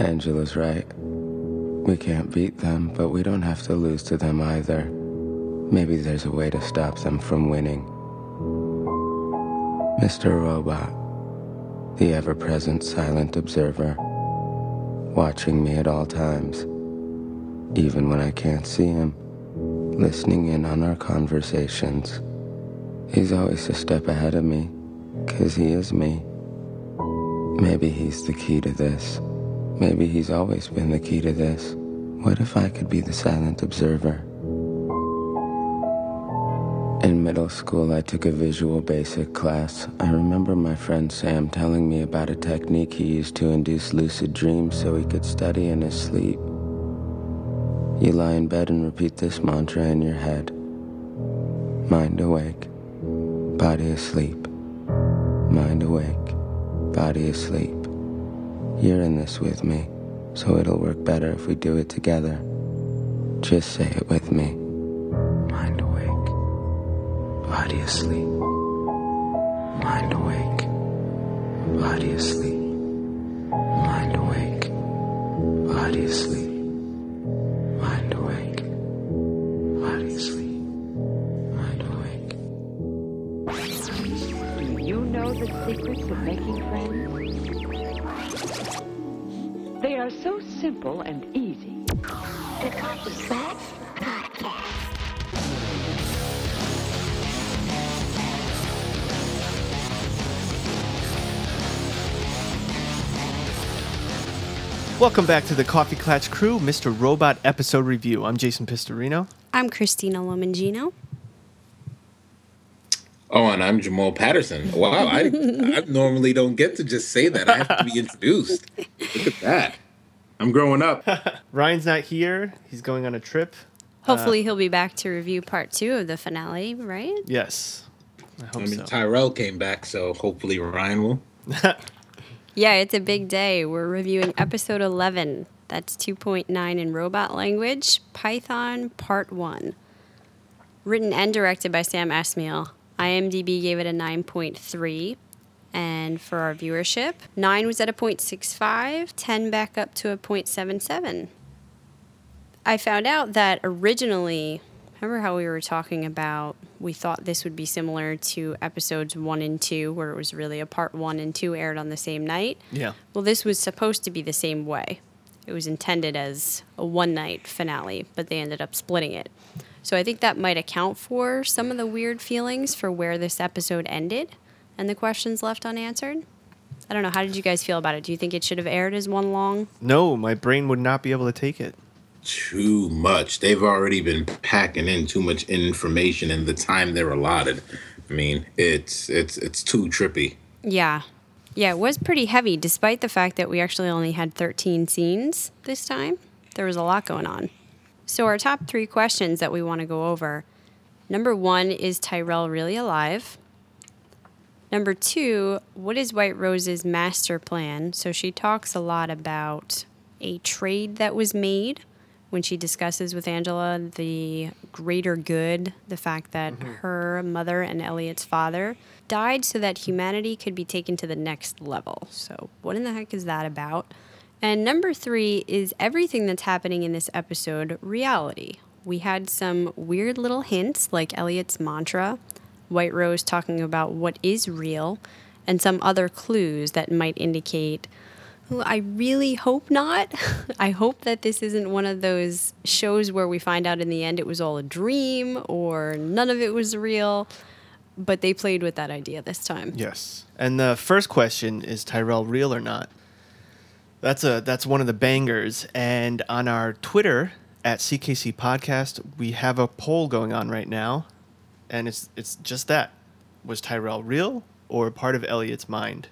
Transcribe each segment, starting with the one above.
Angela's right. We can't beat them, but we don't have to lose to them either. Maybe there's a way to stop them from winning. Mr. Robot, the ever present silent observer, watching me at all times, even when I can't see him, listening in on our conversations. He's always a step ahead of me, 'cause he is me. Maybe he's the key to this. Maybe he's always been the key to this. What if I could be the silent observer? In middle school, I took a visual basic class. I remember my friend Sam telling me about a technique he used to induce lucid dreams so he could study in his sleep. You lie in bed and repeat this mantra in your head Mind awake, body asleep. Mind awake, body asleep. You're in this with me, so it'll work better if we do it together. Just say it with me. Mind awake body asleep. Mind awake, body asleep. Mind awake, body asleep. Simple and easy. The Coffee Clatch Podcast. Welcome back to the Coffee Clatch Crew, Mr. Robot episode review. I'm Jason Pistorino. I'm Christina Lomangino. Oh, and I'm Jamal Patterson. Wow, I, I normally don't get to just say that. I have to be introduced. Look at that. I'm growing up. Ryan's not here. He's going on a trip. Hopefully, uh, he'll be back to review part two of the finale, right? Yes. I hope I mean, so. Tyrell came back, so hopefully Ryan will. Yeah, it's a big day. We're reviewing episode 11. That's 2.9 in robot language, Python Part 1. Written and directed by Sam Esmail. IMDb gave it a 9.3. And for our viewership, 9 was at a 0.65, 10 back up to a 0.77. I found out that originally, remember how we were talking about we thought this would be similar to episodes one and two, where it was really a part one and two aired on the same night? Yeah. Well, this was supposed to be the same way. It was intended as a one night finale, but they ended up splitting it. So I think that might account for some of the weird feelings for where this episode ended and the questions left unanswered. I don't know. How did you guys feel about it? Do you think it should have aired as one long? No, my brain would not be able to take it. Too much. They've already been packing in too much information in the time they're allotted. I mean, it's it's it's too trippy. Yeah. Yeah, it was pretty heavy, despite the fact that we actually only had 13 scenes this time. There was a lot going on. So, our top three questions that we want to go over number one, is Tyrell really alive? Number two, what is White Rose's master plan? So, she talks a lot about a trade that was made when she discusses with Angela the greater good, the fact that mm-hmm. her mother and Elliot's father died so that humanity could be taken to the next level. So, what in the heck is that about? And number three is everything that's happening in this episode reality. We had some weird little hints like Elliot's mantra, White Rose talking about what is real, and some other clues that might indicate I really hope not. I hope that this isn't one of those shows where we find out in the end it was all a dream or none of it was real. But they played with that idea this time. Yes. And the first question is Tyrell real or not? That's a that's one of the bangers. And on our Twitter at CKC Podcast, we have a poll going on right now, and it's it's just that: was Tyrell real or part of Elliot's mind?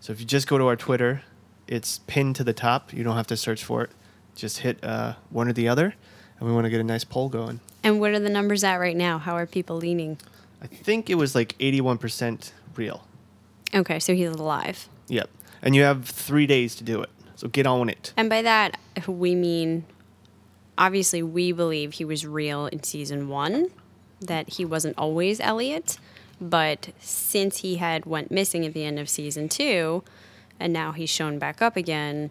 So if you just go to our Twitter, it's pinned to the top. You don't have to search for it. Just hit uh, one or the other, and we want to get a nice poll going. And what are the numbers at right now? How are people leaning? I think it was like eighty-one percent real. Okay, so he's alive. Yep. And you have three days to do it. So get on it. And by that, we mean obviously we believe he was real in season one, that he wasn't always Elliot. But since he had went missing at the end of season two, and now he's shown back up again,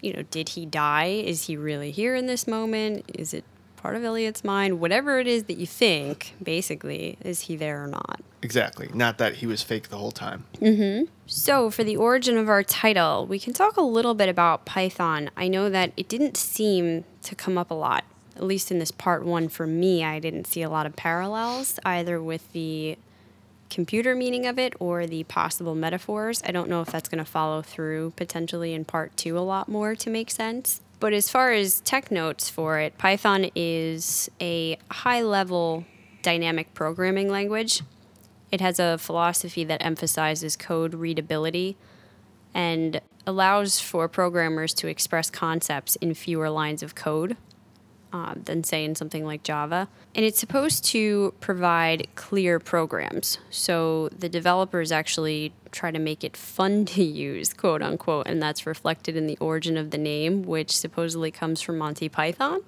you know, did he die? Is he really here in this moment? Is it part of Elliot's mind? Whatever it is that you think, basically, is he there or not? Exactly. Not that he was fake the whole time. Mm-hmm. So, for the origin of our title, we can talk a little bit about Python. I know that it didn't seem to come up a lot, at least in this part one for me. I didn't see a lot of parallels either with the computer meaning of it or the possible metaphors. I don't know if that's going to follow through potentially in part two a lot more to make sense. But as far as tech notes for it, Python is a high level dynamic programming language. It has a philosophy that emphasizes code readability and allows for programmers to express concepts in fewer lines of code uh, than, say, in something like Java. And it's supposed to provide clear programs. So the developers actually try to make it fun to use, quote unquote, and that's reflected in the origin of the name, which supposedly comes from Monty Python.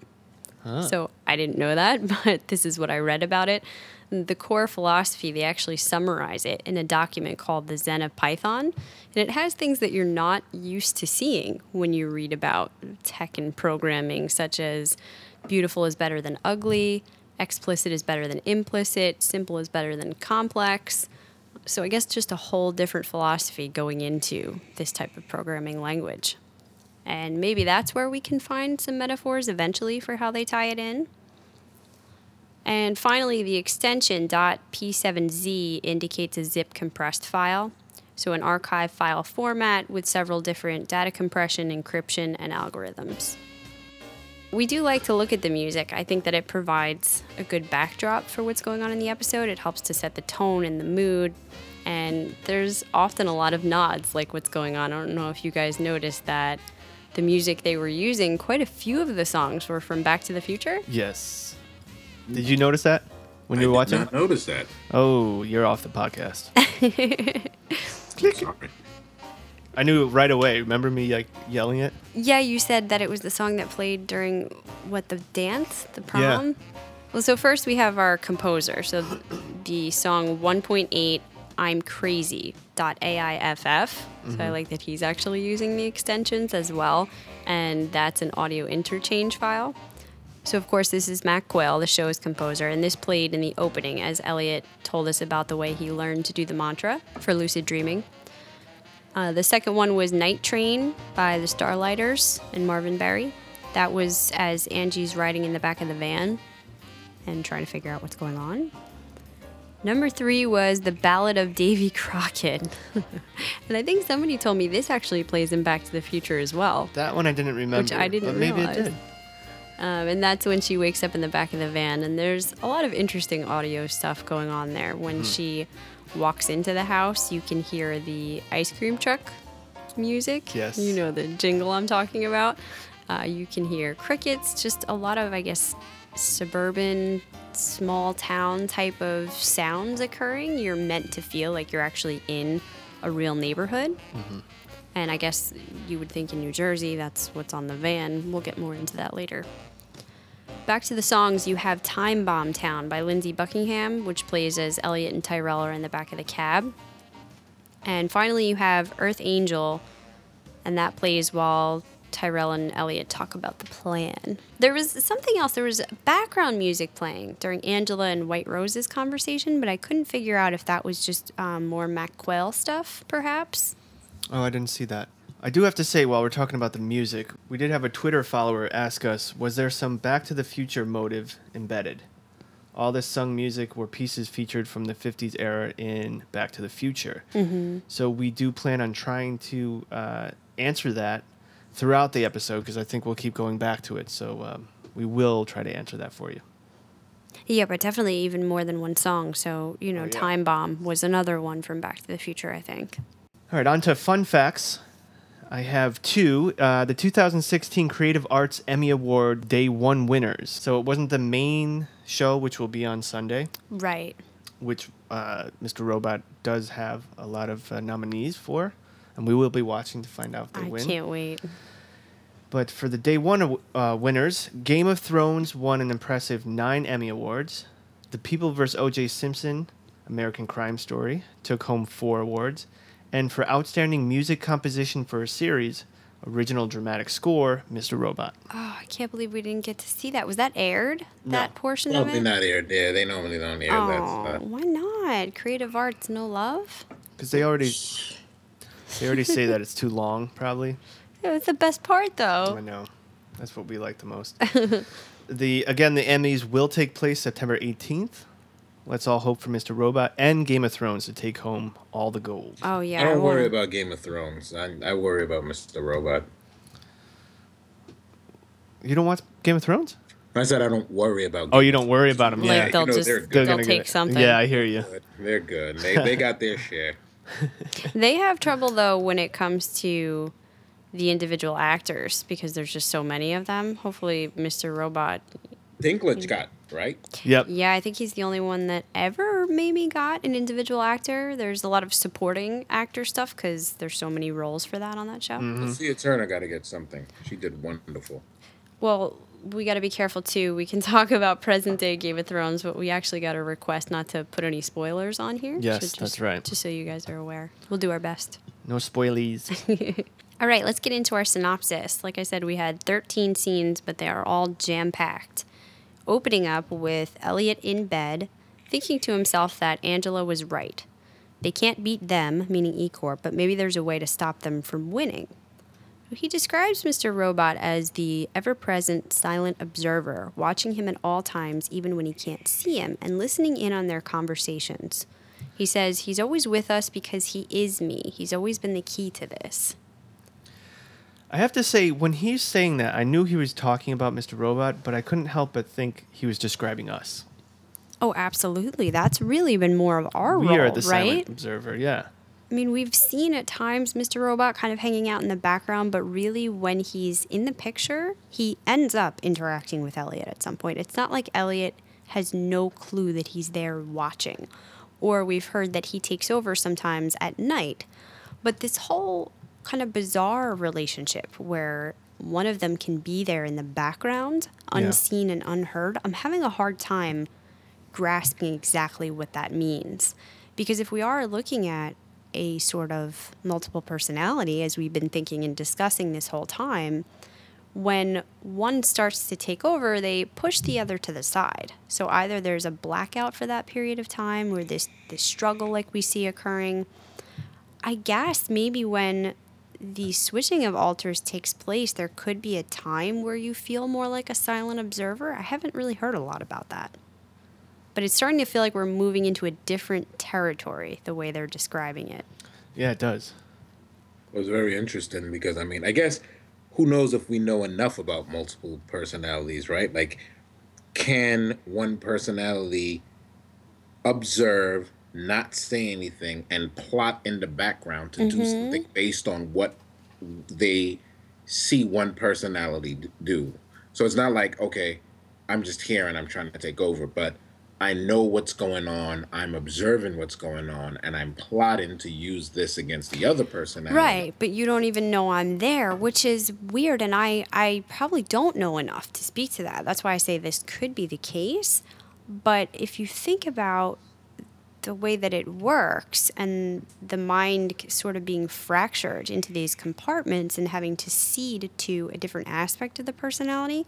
So I didn't know that, but this is what I read about it. The core philosophy, they actually summarize it in a document called the Zen of Python. And it has things that you're not used to seeing when you read about tech and programming, such as beautiful is better than ugly, explicit is better than implicit, simple is better than complex. So I guess just a whole different philosophy going into this type of programming language. And maybe that's where we can find some metaphors eventually for how they tie it in. And finally, the extension .p7z indicates a zip compressed file, so an archive file format with several different data compression, encryption, and algorithms. We do like to look at the music. I think that it provides a good backdrop for what's going on in the episode. It helps to set the tone and the mood. And there's often a lot of nods, like what's going on. I don't know if you guys noticed that the music they were using, quite a few of the songs were from Back to the Future. Yes. Did you notice that when you I were did watching? not notice that. Oh, you're off the podcast. Click. Sorry. I knew right away. Remember me like yelling it? Yeah, you said that it was the song that played during what the dance, the prom. Yeah. Well, so first we have our composer. So the song 1.8 I'm crazy dot .aiff. So I mm-hmm. like that he's actually using the extensions as well, and that's an audio interchange file. So of course this is Mac Quayle, the show's composer, and this played in the opening as Elliot told us about the way he learned to do the mantra for lucid dreaming. Uh, the second one was Night Train by the Starlighters and Marvin Berry. That was as Angie's riding in the back of the van and trying to figure out what's going on. Number three was The Ballad of Davy Crockett. and I think somebody told me this actually plays in Back to the Future as well. That one I didn't remember. Which I didn't but maybe realize. it did. Um, and that's when she wakes up in the back of the van. And there's a lot of interesting audio stuff going on there. When Hmm. she walks into the house, you can hear the ice cream truck music. Yes. You know the jingle I'm talking about. Uh, you can hear crickets, just a lot of, I guess, suburban, small town type of sounds occurring. You're meant to feel like you're actually in a real neighborhood. And I guess you would think in New Jersey, that's what's on the van. We'll get more into that later. Back to the songs, you have Time Bomb Town by Lindsey Buckingham, which plays as Elliot and Tyrell are in the back of the cab. And finally, you have Earth Angel, and that plays while Tyrell and Elliot talk about the plan. There was something else. There was background music playing during Angela and White Rose's conversation, but I couldn't figure out if that was just um, more Mac Quayle stuff, perhaps. Oh, I didn't see that. I do have to say, while we're talking about the music, we did have a Twitter follower ask us, was there some Back to the Future motive embedded? All this sung music were pieces featured from the 50s era in Back to the Future. Mm-hmm. So we do plan on trying to uh, answer that throughout the episode because I think we'll keep going back to it. So um, we will try to answer that for you. Yeah, but definitely even more than one song. So, you know, Oh, yeah. Time Bomb was another one from Back to the Future, I think. All right, on to fun facts. I have two. Uh, the 2016 Creative Arts Emmy Award Day One winners. So it wasn't the main show, which will be on Sunday, Right. which uh, Mr. Robot does have a lot of uh, nominees for, and we will be watching to find out if they I win. can't wait. But for the Day One uh, winners, Game of Thrones won an impressive nine Emmy Awards. The People vs. O.J. Simpson, American Crime Story, took home four awards. And for Outstanding Music Composition for a Series, Original dramatic score, Mr. Robot. Oh, I can't believe we didn't get to see that. Was that aired? That portion of Probably it? not aired there. They normally don't air that Oh, stuff. why not? Creative arts, no love. Because they already they already say that it's too long, probably. It was the best part, though. I know. That's what we like the most. the again, the Emmys will take place September 18th. Let's all hope for Mr. Robot and Game of Thrones to take home all the gold. Oh yeah. I don't wanna- worry about Game of Thrones. I, I worry about Mr. Robot. You don't watch Game of Thrones? I said I don't worry about. Oh, you don't worry about them. Like Yeah, they'll you know, just they're they'll good. gonna take something. Yeah, I hear you. Good. They're good. They they got their share. They have trouble though when it comes to the individual actors because there's just so many of them. Hopefully, Mr. Robot. Dinklage got right. Yep. Yeah, I think he's the only one that ever maybe got an individual actor. There's a lot of supporting actor stuff because there's so many roles for that on that show. Mm-hmm. Lucia Turner got to get something. She did wonderful. Well, we got to be careful too. We can talk about present day Game of Thrones, but we actually got a request not to put any spoilers on here. Yes, just- that's right. Just so you guys are aware, we'll do our best. No spoilies. All right, let's get into our synopsis. Like I said, we had 13 scenes, but they are all jam packed. Opening up with Elliot in bed, thinking to himself that Angela was right. They can't beat them, meaning E Corp, but maybe there's a way to stop them from winning. He describes Mr. Robot as the ever present silent observer, watching him at all times, even when he can't see him, and listening in on their conversations. He says he's always with us because he is me. He's always been the key to this. I have to say, when he's saying that, I knew he was talking about Mr. Robot, but I couldn't help but think he was describing us. Oh, absolutely. That's really been more of our we role, are the right? silent observer. Yeah. I mean, we've seen at times Mr. Robot kind of hanging out in the background, but really when he's in the picture, he ends up interacting with Elliot at some point. It's not like Elliot has no clue that he's there watching. Or we've heard that he takes over sometimes at night. But this whole kind of bizarre relationship where one of them can be there in the background, Yeah. unseen and unheard, I'm having a hard time grasping exactly what that means. Because if we are looking at a sort of multiple personality, as we've been thinking and discussing this whole time, when one starts to take over, they push the other to the side. So either there's a blackout for that period of time or this, this struggle like we see occurring. I guess maybe when the switching of alters takes place, there could be a time where you feel more like a silent observer. I haven't really heard a lot about that. But it's starting to feel like we're moving into a different territory, the way they're describing it. Yeah, it does. It was very interesting because I mean, I guess who knows if we know enough about multiple personalities, right? Like, can one personality observe, not say anything, and plot in the background to do mm-hmm. something based on what they see one personality do? So it's not like, okay, I'm just here and I'm trying to take over, but I know what's going on. I'm observing what's going on, and I'm plotting to use this against the other personality. Right, but you don't even know I'm there, which is weird and I I probably don't know enough to speak to that. That's why I say this could be the case. But if you think about the way that it works and the mind sort of being fractured into these compartments and having to cede to a different aspect of the personality,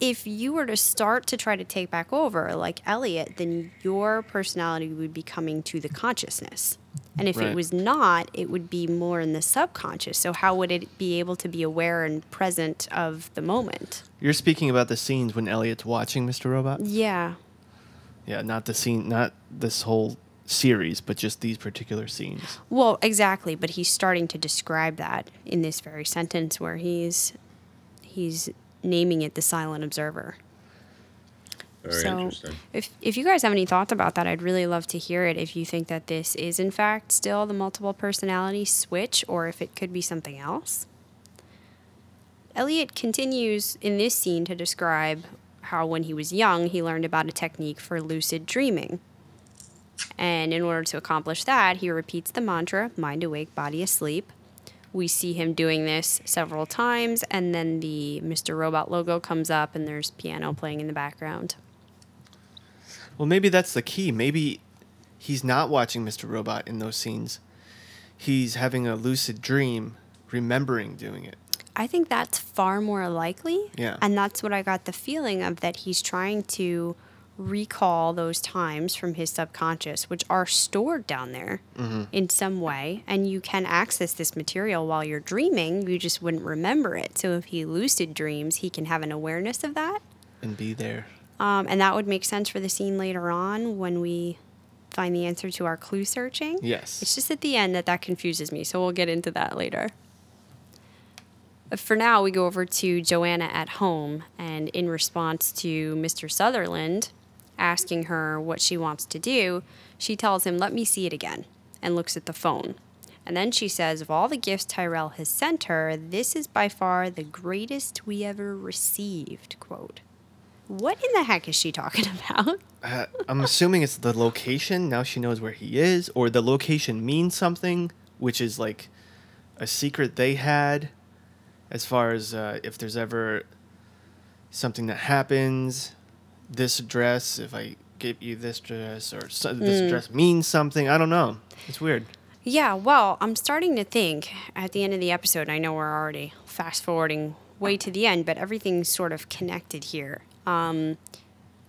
if you were to start to try to take back over like Elliot, then your personality would be coming to the consciousness. And if Right. it was not, it would be more in the subconscious. So how would it be able to be aware and present of the moment? You're speaking about the scenes when Elliot's watching Mr. Robot? Yeah. Yeah, not the scene, not this whole series, but just these particular scenes. Well, exactly, but he's starting to describe that in this very sentence where he's he's naming it the silent observer. Very so interesting. if if you guys have any thoughts about that, I'd really love to hear it. If you think that this is in fact still the multiple personality switch, or if it could be something else. Elliot continues in this scene to describe how when he was young he learned about a technique for lucid dreaming. And in order to accomplish that, he repeats the mantra mind awake, body asleep. We see him doing this several times, and then the Mr. Robot logo comes up, and there's piano playing in the background. Well, maybe that's the key. Maybe he's not watching Mr. Robot in those scenes. He's having a lucid dream, remembering doing it. I think that's far more likely. Yeah. And that's what I got the feeling of that he's trying to recall those times from his subconscious, which are stored down there in some way. And you can access this material while you're dreaming, you just wouldn't remember it. So if he lucid dreams, he can have an awareness of that. And be there. Um, and that would make sense for the scene later on when we find the answer to our clue searching. Yes. It's just at the end that that confuses me. So we'll get into that later. For now, we go over to Joanna at home, and in response to Mr. Sutherland asking her what she wants to do, she tells him, Let me see it again, and looks at the phone. And then she says, Of all the gifts Tyrell has sent her, this is by far the greatest we ever received. Quote. What in the heck is she talking about? Uh, I'm assuming it's the location. Now she knows where he is, or the location means something, which is like a secret they had, as far as uh, if there's ever something that happens, this address. If I give you this address, or so, this address means something. I don't know. It's weird. Yeah, well, I'm starting to think at the end of the episode, I know we're already fast forwarding way to the end, but everything's sort of connected here. Um,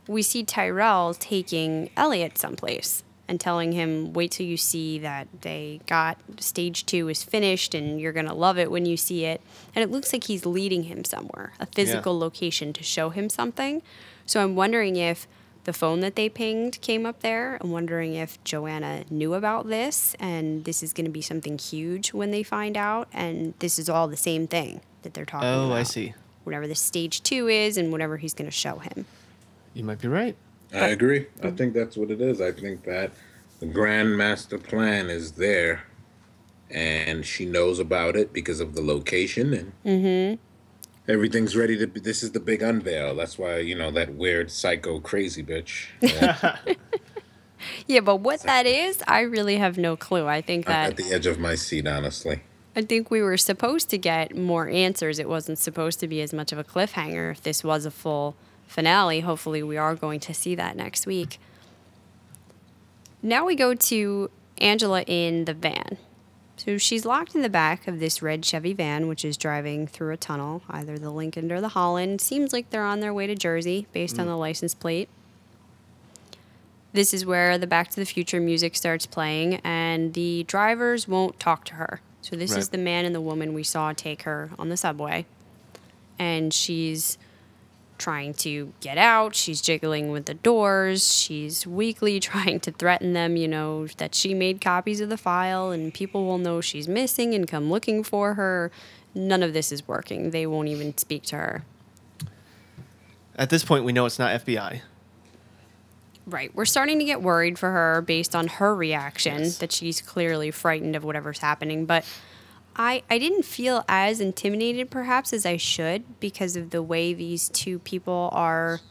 we see Tyrell taking Elliot someplace and telling him, wait till you see that they got stage two is finished and you're going to love it when you see it. And it looks like he's leading him somewhere, a physical location to show him something. So I'm wondering if the phone that they pinged came up there. I'm wondering if Joanna knew about this and this is going to be something huge when they find out. And this is all the same thing that they're talking about. Oh, I see. Whatever the stage two is and whatever he's going to show him. You might be right. I agree. I think that's what it is. I think that the grand master plan is there, and she knows about it because of the location, and mm-hmm. everything's ready to. be This is the big unveil. That's why you know that weird psycho crazy bitch. Yeah, Yeah, but what that is, I really have no clue. I think I'm that at the edge of my seat, honestly. I think we were supposed to get more answers. It wasn't supposed to be as much of a cliffhanger if this was a full finale. Hopefully, we are going to see that next week. Now we go to Angela in the van. So she's locked in the back of this red Chevy van, which is driving through a tunnel, either the Lincoln or the Holland. Seems like they're on their way to Jersey based on mm. the license plate. This is where the Back to the Future music starts playing, and the drivers won't talk to her. So this is the man and the woman we saw take her on the subway, and she's trying to get out. She's jiggling with the doors. She's weakly trying to threaten them, you know, that she made copies of the file and people will know she's missing and come looking for her. None of this is working. They won't even speak to her. At this point, we know it's not FBI. Right. We're starting to get worried for her based on her reaction Yes. that she's clearly frightened of whatever's happening. But I, I didn't feel as intimidated perhaps as I should because of the way these two people are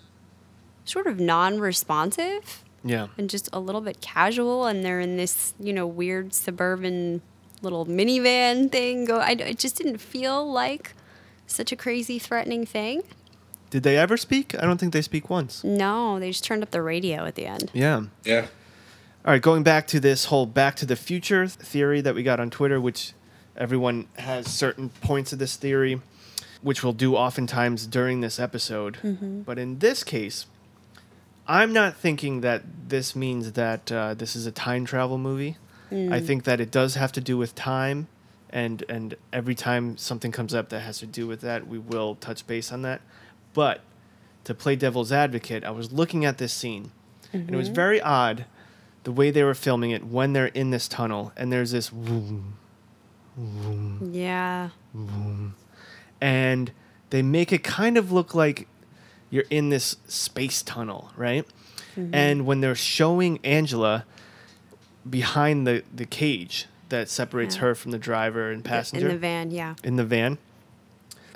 sort of non responsive Yeah. and just a little bit casual. And they're in this, you know, weird suburban little minivan thing. Go. I, it just didn't feel like such a crazy, threatening thing. Did they ever speak? I don't think they speak once. No, they just turned up the radio at the end. Yeah. Yeah. All right, going back to this whole Back to the Future theory that we got on Twitter, which everyone has certain points of this theory, which we'll do oftentimes during this episode. Mm-hmm. But in this case, I'm not thinking that this means that uh, this is a time travel movie. I mm. think that it does have to do with time, and and every time something comes up that has to do with that, we will touch base on that. But to play devil's advocate, I was looking at this scene, and it was mm-hmm. very odd the way they were filming it when they're in this tunnel, and there's this vroom, Yeah. and they make it kind of look like you're in this space tunnel, right? Mm-hmm. And when they're showing Angela behind the, the cage that separates Yeah. her from the driver and passenger In the van, yeah. in the van.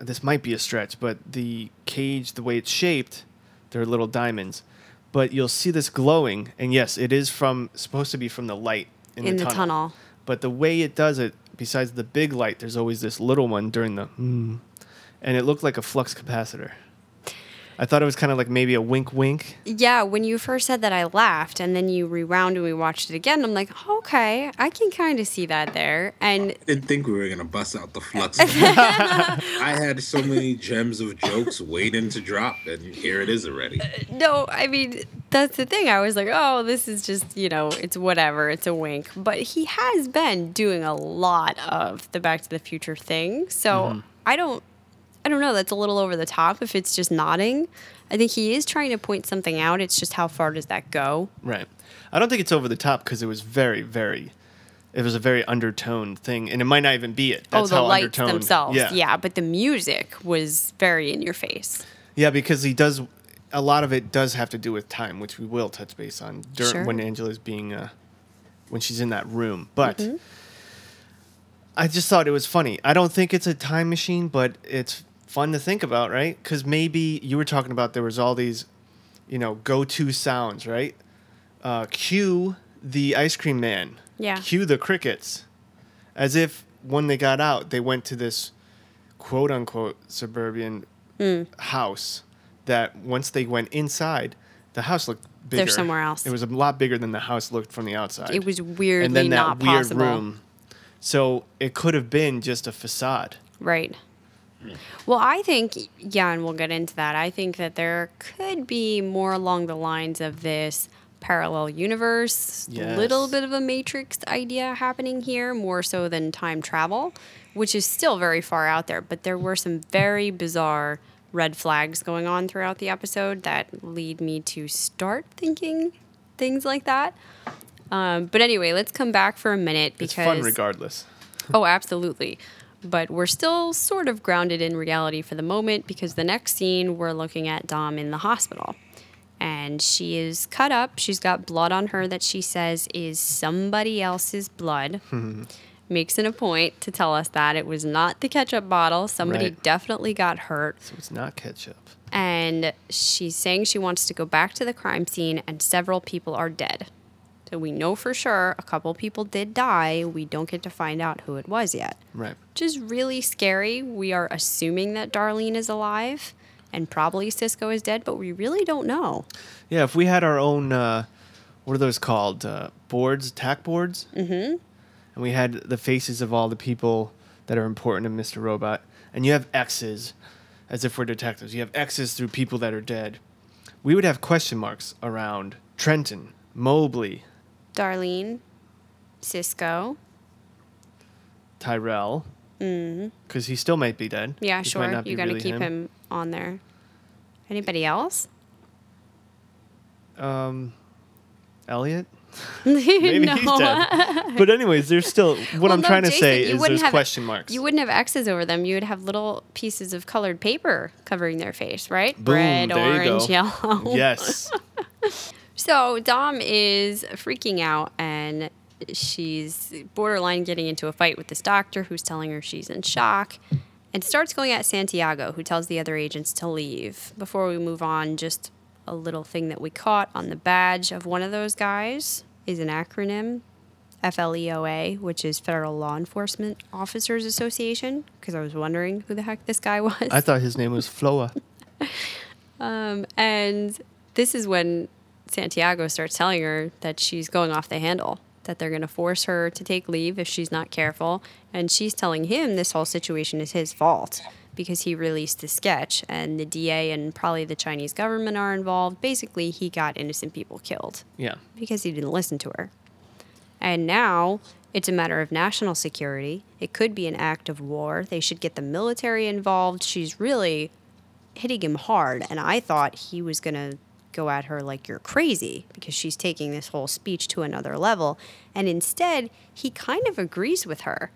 This might be a stretch, but the cage, the way it's shaped, they're little diamonds. But you'll see this glowing, and yes, it is from supposed to be from the light in, In the, the tunnel. tunnel. But the way it does it, besides the big light, there's always this little one during the mm, and it looked like a flux capacitor. I thought it was kind of like maybe a wink, wink. Yeah, when you first said that, I laughed, and then you rewound and we watched it again. I'm like, okay, I can kind of see that there. And I didn't think we were gonna bust out the flux. I had so many gems of jokes waiting to drop, and here it is already. Uh, no, I mean, that's the thing. I was like, oh, this is just, you know, it's whatever, it's a wink. But he has been doing a lot of the Back to the Future thing. So mm-hmm. I don't. I don't know. That's a little over the top if it's just nodding. I think he is trying to point something out. It's just how far does that go? Right. I don't think it's over the top because it was very, very. It was a very undertoned thing, and it might not even be it. That's oh, the lights undertoned. themselves. Yeah. yeah, but the music was very in your face. Yeah, because he does. A lot of it does have to do with time, which we will touch base on during, Sure. when Angela's being, uh, when she's in that room. But Mm-hmm. I just thought it was funny. I don't think it's a time machine, but it's fun to think about, right? Because maybe you were talking about there was all these, you know, go-to sounds, right? Uh, cue the ice cream man. Yeah. Cue the crickets, as if when they got out, they went to this quote unquote suburban Hmm. house that once they went inside, the house looked bigger. They're somewhere else. It was a lot bigger than the house looked from the outside. It was weirdly and then that not weird possible. room. So it could have been just a facade. Right. Well, I think, yeah, and we'll get into that. I think that there could be more along the lines of this parallel universe, Yes. little bit of a matrix idea happening here, more so than time travel, which is still very far out there. But there were some very bizarre red flags going on throughout the episode that lead me to start thinking things like that. Um, but anyway, let's come back for a minute It's because fun regardless. Oh, absolutely. But we're still sort of grounded in reality for the moment because the next scene we're looking at Dom in the hospital. And she is cut up. She's got blood on her that she says is somebody else's blood. Makes it a point to tell us that it was not the ketchup bottle. Somebody Right. definitely got hurt. So it's not ketchup. And she's saying she wants to go back to the crime scene, and several people are dead. So we know for sure a couple people did die. We don't get to find out who it was yet Right. which is really scary. We are assuming that Darlene is alive and probably Cisco is dead, but we really don't know. Yeah, if we had our own, uh, what are those called? Uh, boards, tack boards? Mm-hmm. And we had the faces of all the people that are important in Mr. Robot. And you have X's, as if we're detectives. You have X's through people that are dead. We would have question marks around Trenton, Mobley, Darlene, Cisco. Tyrell. Because he still might be dead. Mm-hmm. Yeah, This sure. You got to really keep him. on there. Anybody else? Um, Elliot? Maybe no. he's dead. But anyways, there's still what Well, I'm no, trying to say is there's have- question marks. You wouldn't have X's over them. You would have little pieces of colored paper covering their face, right? Boom, Red, orange, yellow. yes. So Dom is freaking out and she's borderline getting into a fight with this doctor who's telling her she's in shock and starts going at Santiago, who tells the other agents to leave. Before we move on, just a little thing that we caught on the badge of one of those guys is an acronym FLEOA, which is Federal Law Enforcement Officers Association, because I was wondering who the heck this guy was. I thought his name was Floa. Um, and this is when Santiago starts telling her that she's going off the handle, that they're going to force her to take leave if she's not careful. And she's telling him this whole situation is his fault because he released the sketch and the DA and probably the Chinese government are involved. Basically, he got innocent people killed Yeah. because he didn't listen to her. And now it's a matter of national security. It could be an act of war. They should get the military involved. She's really hitting him hard. And I thought he was going to go at her like you're crazy because she's taking this whole speech to another level. And instead, he kind of agrees with her.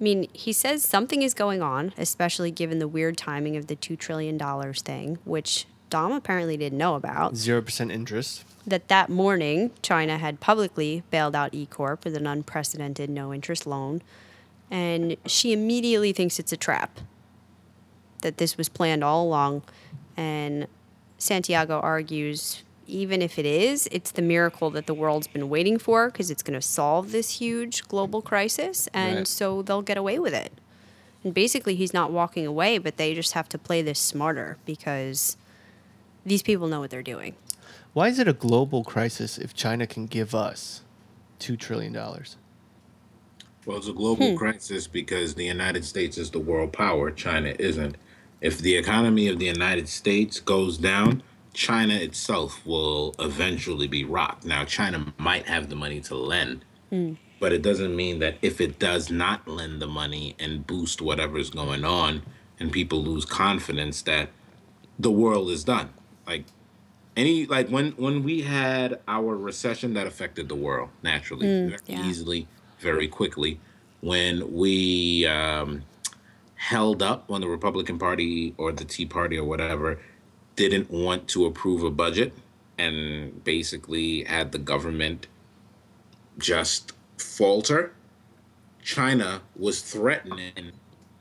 I mean, he says something is going on, especially given the weird timing of the $2 trillion thing, which Dom apparently didn't know about Zero percent interest. that that morning China had publicly bailed out E Corp with an unprecedented no interest loan, and she immediately thinks it's a trap. That this was planned all along, and Santiago argues even if it is, it's the miracle that the world's been waiting for because it's going to solve this huge global crisis, and Right. so they'll get away with it. And basically, he's not walking away, but they just have to play this smarter because these people know what they're doing. Why is it a global crisis if China can give us two trillion dollars? Well, it's a global hmm. crisis because the United States is the world power, China isn't. If the economy of the United States goes down, China itself will eventually be rocked. Now, China might have the money to lend, but it doesn't mean that if it does not lend the money and boost whatever's going on and people lose confidence that the world is done. Like any like when when we had our recession that affected the world naturally very yeah. easily very quickly when we um, held up when the republican party or the tea party or whatever didn't want to approve a budget and basically had the government just falter china was threatening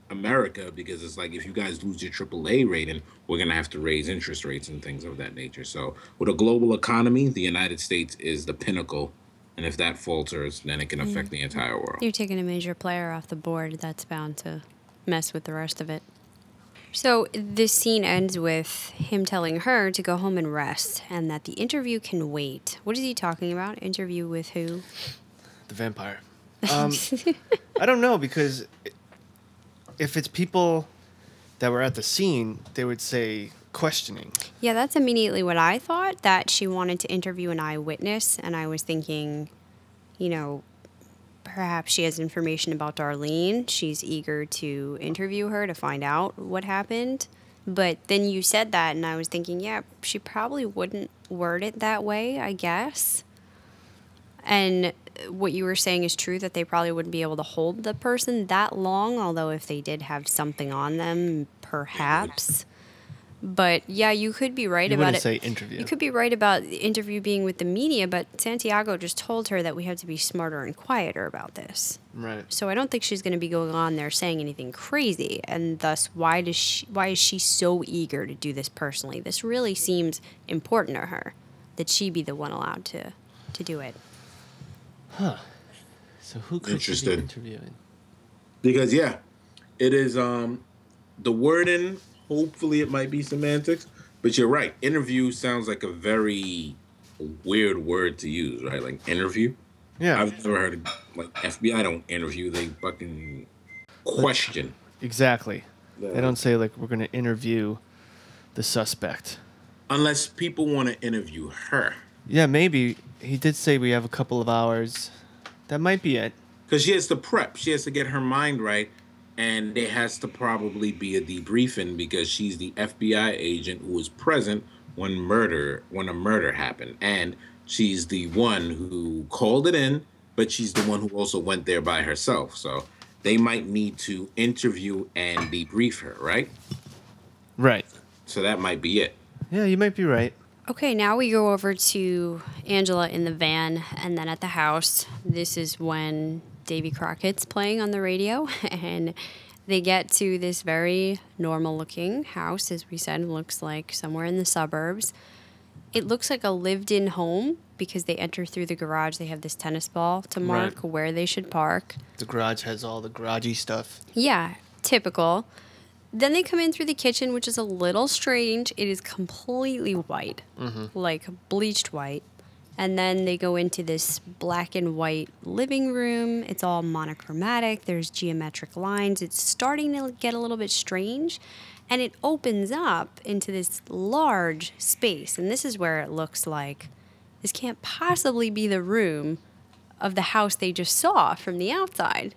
America because it's like if you guys lose your AAA rating, we're gonna have to raise interest rates and things of that nature. So with a global economy, the United States is the pinnacle, and if that falters, then it can affect the entire world. You're taking a major player off the board. That's bound to mess with the rest of it. So this scene ends with him telling her to go home and rest and that the interview can wait. What is he talking about? Interview with who? The vampire. Um, I don't know because if it's people that were at the scene, they would say questioning. Yeah, that's immediately what I thought that she wanted to interview an eyewitness. And I was thinking, you know, perhaps she has information about Darlene. She's eager to interview her to find out what happened. But then you said that, and I was thinking, yeah, she probably wouldn't word it that way, I guess. And what you were saying is true that they probably wouldn't be able to hold the person that long, although if they did have something on them, perhaps. But yeah, you could be right You about it. say interview. You could be right about the interview being with the media, but Santiago just told her that we have to be smarter and quieter about this. Right. So I don't think she's going to be going on there saying anything crazy, and thus why does she? Why is she so eager to do this personally? This really seems important to her that she be the one allowed to to do it. Huh. So who could she be Interested. interviewing? Because yeah, it is um the wording. Hopefully, it might be semantics, but you're right. Interview sounds like a very weird word to use, right? Like interview. Yeah. I've never heard of like FBI don't interview. They fucking question. exactly. They don't say like we're going to interview the suspect. Unless people want to interview her. Yeah, maybe he did say we have a couple of hours. That might be it. Because she has to prep. She has to get her mind right. And there has to probably be a debriefing because she's the FBI agent who was present when murder when a murder happened. And she's the one who called it in, but she's the one who also went there by herself. So they might need to interview and debrief her, right? Right. So that might be it. Yeah, you might be right. Okay, now we go over to Angela in the van and then at the house. This is when Davy Crockett's playing on the radio and they get to this very normal looking house, as we said, looks like somewhere in the suburbs. It looks like a lived in home because they enter through the garage. They have this tennis ball to mark Right. where they should park. The garage has all the garagey stuff. Yeah, typical. Then they come in through the kitchen, which is a little strange. It is completely white, mm-hmm. like bleached white. And then they go into this black and white living room. It's all monochromatic. There's geometric lines. It's starting to get a little bit strange. And it opens up into this large space. And this is where it looks like this can't possibly be the room of the house they just saw from the outside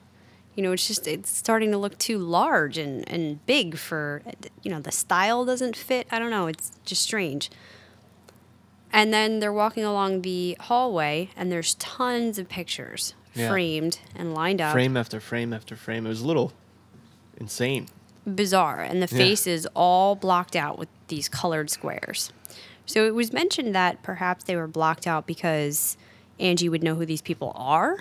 you know it's just it's starting to look too large and, and big for you know the style doesn't fit i don't know it's just strange and then they're walking along the hallway and there's tons of pictures Yeah. framed and lined up Frame after frame after frame. It was a little insane. bizarre and the Yeah. is all blocked out with these colored squares so it was mentioned that perhaps they were blocked out because angie would know who these people are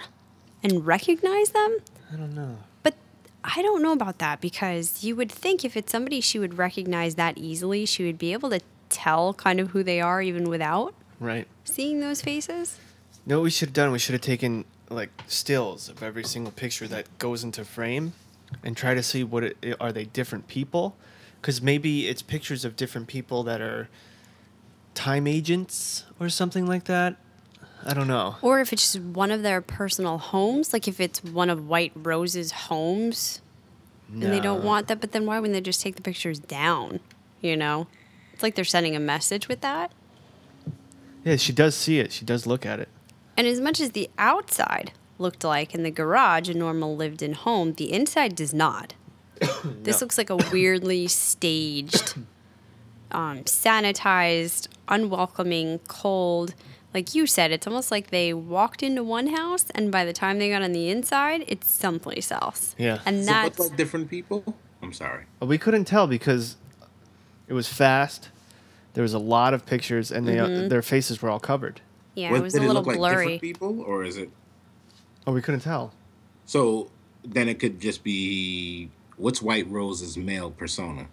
and recognize them I don't know. But I don't know about that because you would think if it's somebody she would recognize that easily, she would be able to tell kind of who they are even without Right. seeing those faces. No, what we should have done, we should have taken like stills of every single picture that goes into frame and try to see what it, are they different people? Because maybe it's pictures of different people that are time agents or something like that. I don't know. Or if it's just one of their personal homes, like if it's one of White Rose's homes and they don't want that, but then why wouldn't they just take the pictures down? You know? It's like they're sending a message with that. Yeah, she does see it. She does look at it. And as much as the outside looked like in the garage a normal lived in home, the inside does not. this No. looks like a weirdly staged, um, sanitized, unwelcoming, cold. Like you said, it's almost like they walked into one house and by the time they got on the inside, it's someplace else. Yeah. And Does it look that's like different people? I'm sorry. We couldn't tell because it was fast. There was a lot of pictures, and they uh, their faces were all covered. yeah, What- it was did a little look like blurry. different people, or is it? Oh, we couldn't tell. So then it could just be what's White Rose's male persona?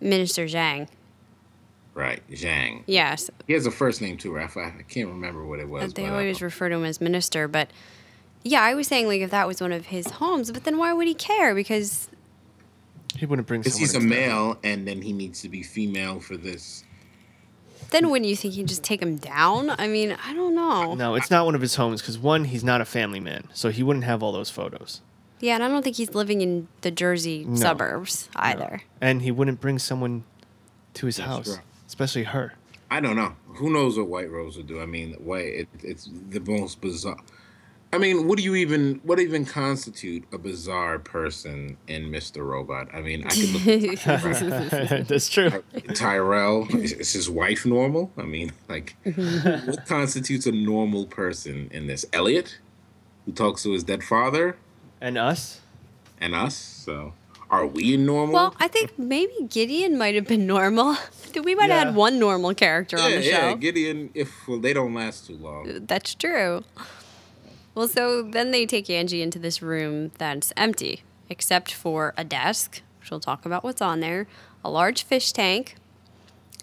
Minister Zhang. Right, Zhang. Yes, He has a first name too. I, I can't remember what it was. they but, always uh, refer to him as minister, but yeah, I was saying like if that was one of his homes, but then why would he care? Because He wouldn't bring. Because someone he's a into that. male, and then he needs to be female for this. then wouldn't you think he'd just take him down? I mean, I don't know. No, it's not one of his homes because one, he's not a family man, so he wouldn't have all those photos, Yeah, and I don't think he's living in the Jersey No. suburbs either. and he wouldn't bring someone to his That's house, true. especially her. I don't know. Who knows what White Rose would do? I mean, White. It, it's the most bizarre. I mean, what do you even? What even constitute a bizarre person in Mr. Robot? I mean, I could look. That's true. Tyrell is, is his wife normal? I mean, like, what constitutes a normal person in this? Elliot, who talks to his dead father, And us? and us. So, are we normal? Well, I think maybe Gideon might have been normal. We might have had one normal character on yeah, the show. yeah. Gideon. If well, they don't last too long. That's true. Well, so then they take Angie into this room that's empty, except for a desk, which we'll talk about what's on there, a large fish tank,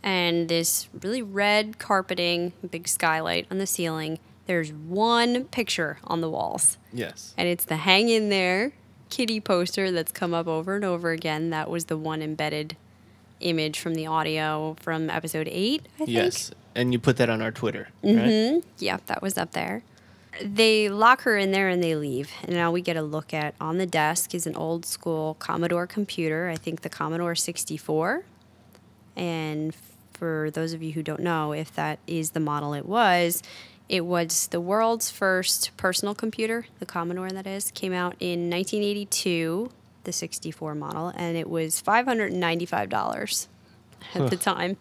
and this really red carpeting, big skylight on the ceiling. There's one picture on the walls, Yes. and it's the hang in there kitty poster that's come up over and over again. That was the one embedded image from the audio from episode eight, I think. Yes. And you put that on our Twitter, Mm-hmm. right? Yep, that was up there. They lock her in there and they leave. And now we get a look at on the desk is an old school Commodore computer. I think the Commodore 64. And for those of you who don't know, if that is the model it was, it was the world's first personal computer, the Commodore that is, came out in 1982, the 64 model, and it was $595 at the time,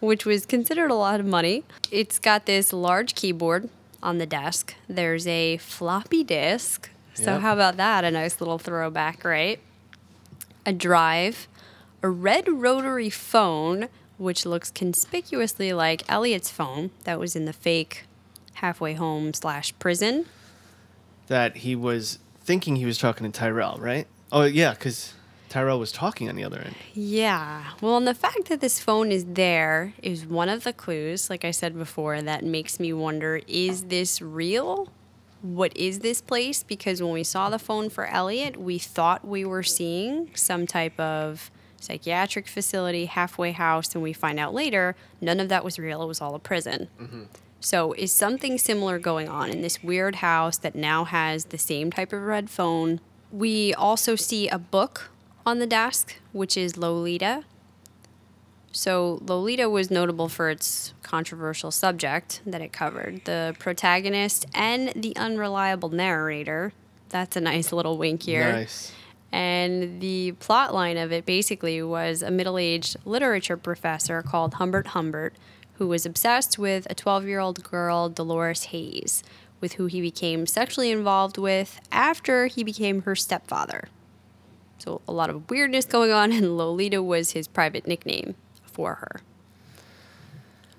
which was considered a lot of money. It's got this large keyboard on the desk. There's a floppy disk. So, Yep. how about that? A nice little throwback, right? A drive, a red rotary phone, which looks conspicuously like Elliot's phone that was in the fake halfway home slash prison. That he was thinking he was talking to Tyrell, right? Oh, yeah, because Tyrell was talking on the other end. Yeah. Well, and the fact that this phone is there is one of the clues, like I said before, that makes me wonder is this real? What is this place? Because when we saw the phone for Elliot, we thought we were seeing some type of psychiatric facility, halfway house, and we find out later none of that was real. It was all a prison. Mm-hmm. So, is something similar going on in this weird house that now has the same type of red phone? We also see a book on the desk, which is Lolita. So, Lolita was notable for its controversial subject that it covered the protagonist and the unreliable narrator. That's a nice little wink here. Nice. And the plot line of it basically was a middle aged literature professor called Humbert Humbert who was obsessed with a 12 year old girl, Dolores Haze, with who he became sexually involved with after he became her stepfather. So a lot of weirdness going on, and Lolita was his private nickname for her.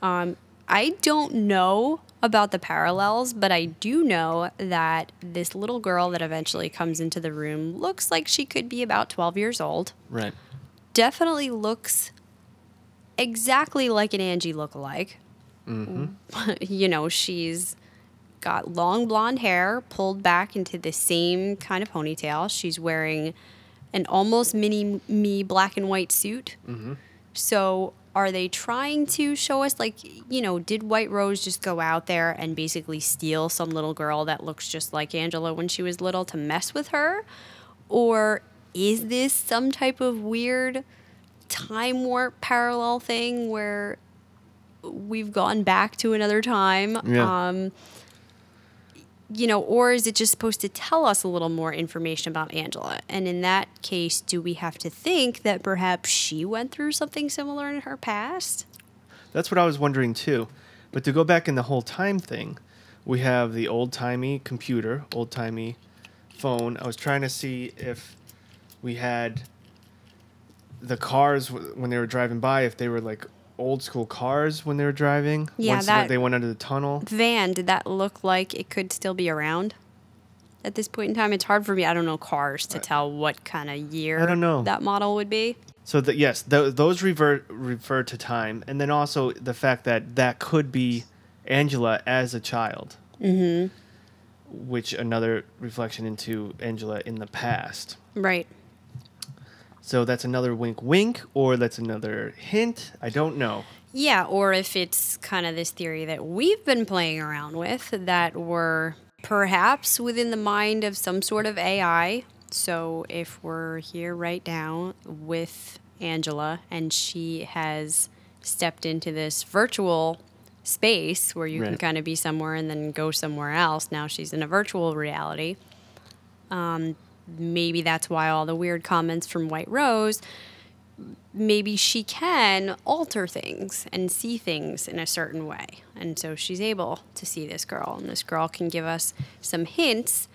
Um, I don't know about the parallels, but I do know that this little girl that eventually comes into the room looks like she could be about 12 years old. Right. Definitely looks exactly like an Angie lookalike. Mm-hmm. you know, she's got long blonde hair pulled back into the same kind of ponytail. She's wearing an almost mini me black and white suit. So are they trying to show us like you know did white rose just go out there and basically steal some little girl that looks just like angela when she was little to mess with her or is this some type of weird time warp parallel thing where we've gone back to another time Yeah. um you know, or is it just supposed to tell us a little more information about Angela? And in that case, do we have to think that perhaps she went through something similar in her past? That's what I was wondering too. But to go back in the whole time thing, we have the old timey computer, old timey phone. I was trying to see if we had the cars when they were driving by, if they were like old school cars when they were driving. Yeah, once that- they went under the tunnel. Van, did that look like it could still be around at this point in time? It's hard for me. I don't know cars to tell what kind of year I don't know. that model would be. So the, yes, th- those revert refer to time, and then also the fact that that could be Angela as a child, mm-hmm. which another reflection into Angela in the past. Right. So that's another wink, wink, or that's another hint. I don't know. Yeah, or if it's kind of this theory that we've been playing around with that we're perhaps within the mind of some sort of AI. So if we're here right now with Angela and she has stepped into this virtual space where you can kind of be somewhere and then go somewhere else, now she's in a virtual reality. Um, maybe that's why all the weird comments from White Rose maybe she can alter things and see things in a certain way. And so she's able to see this girl, and this girl can give us some hints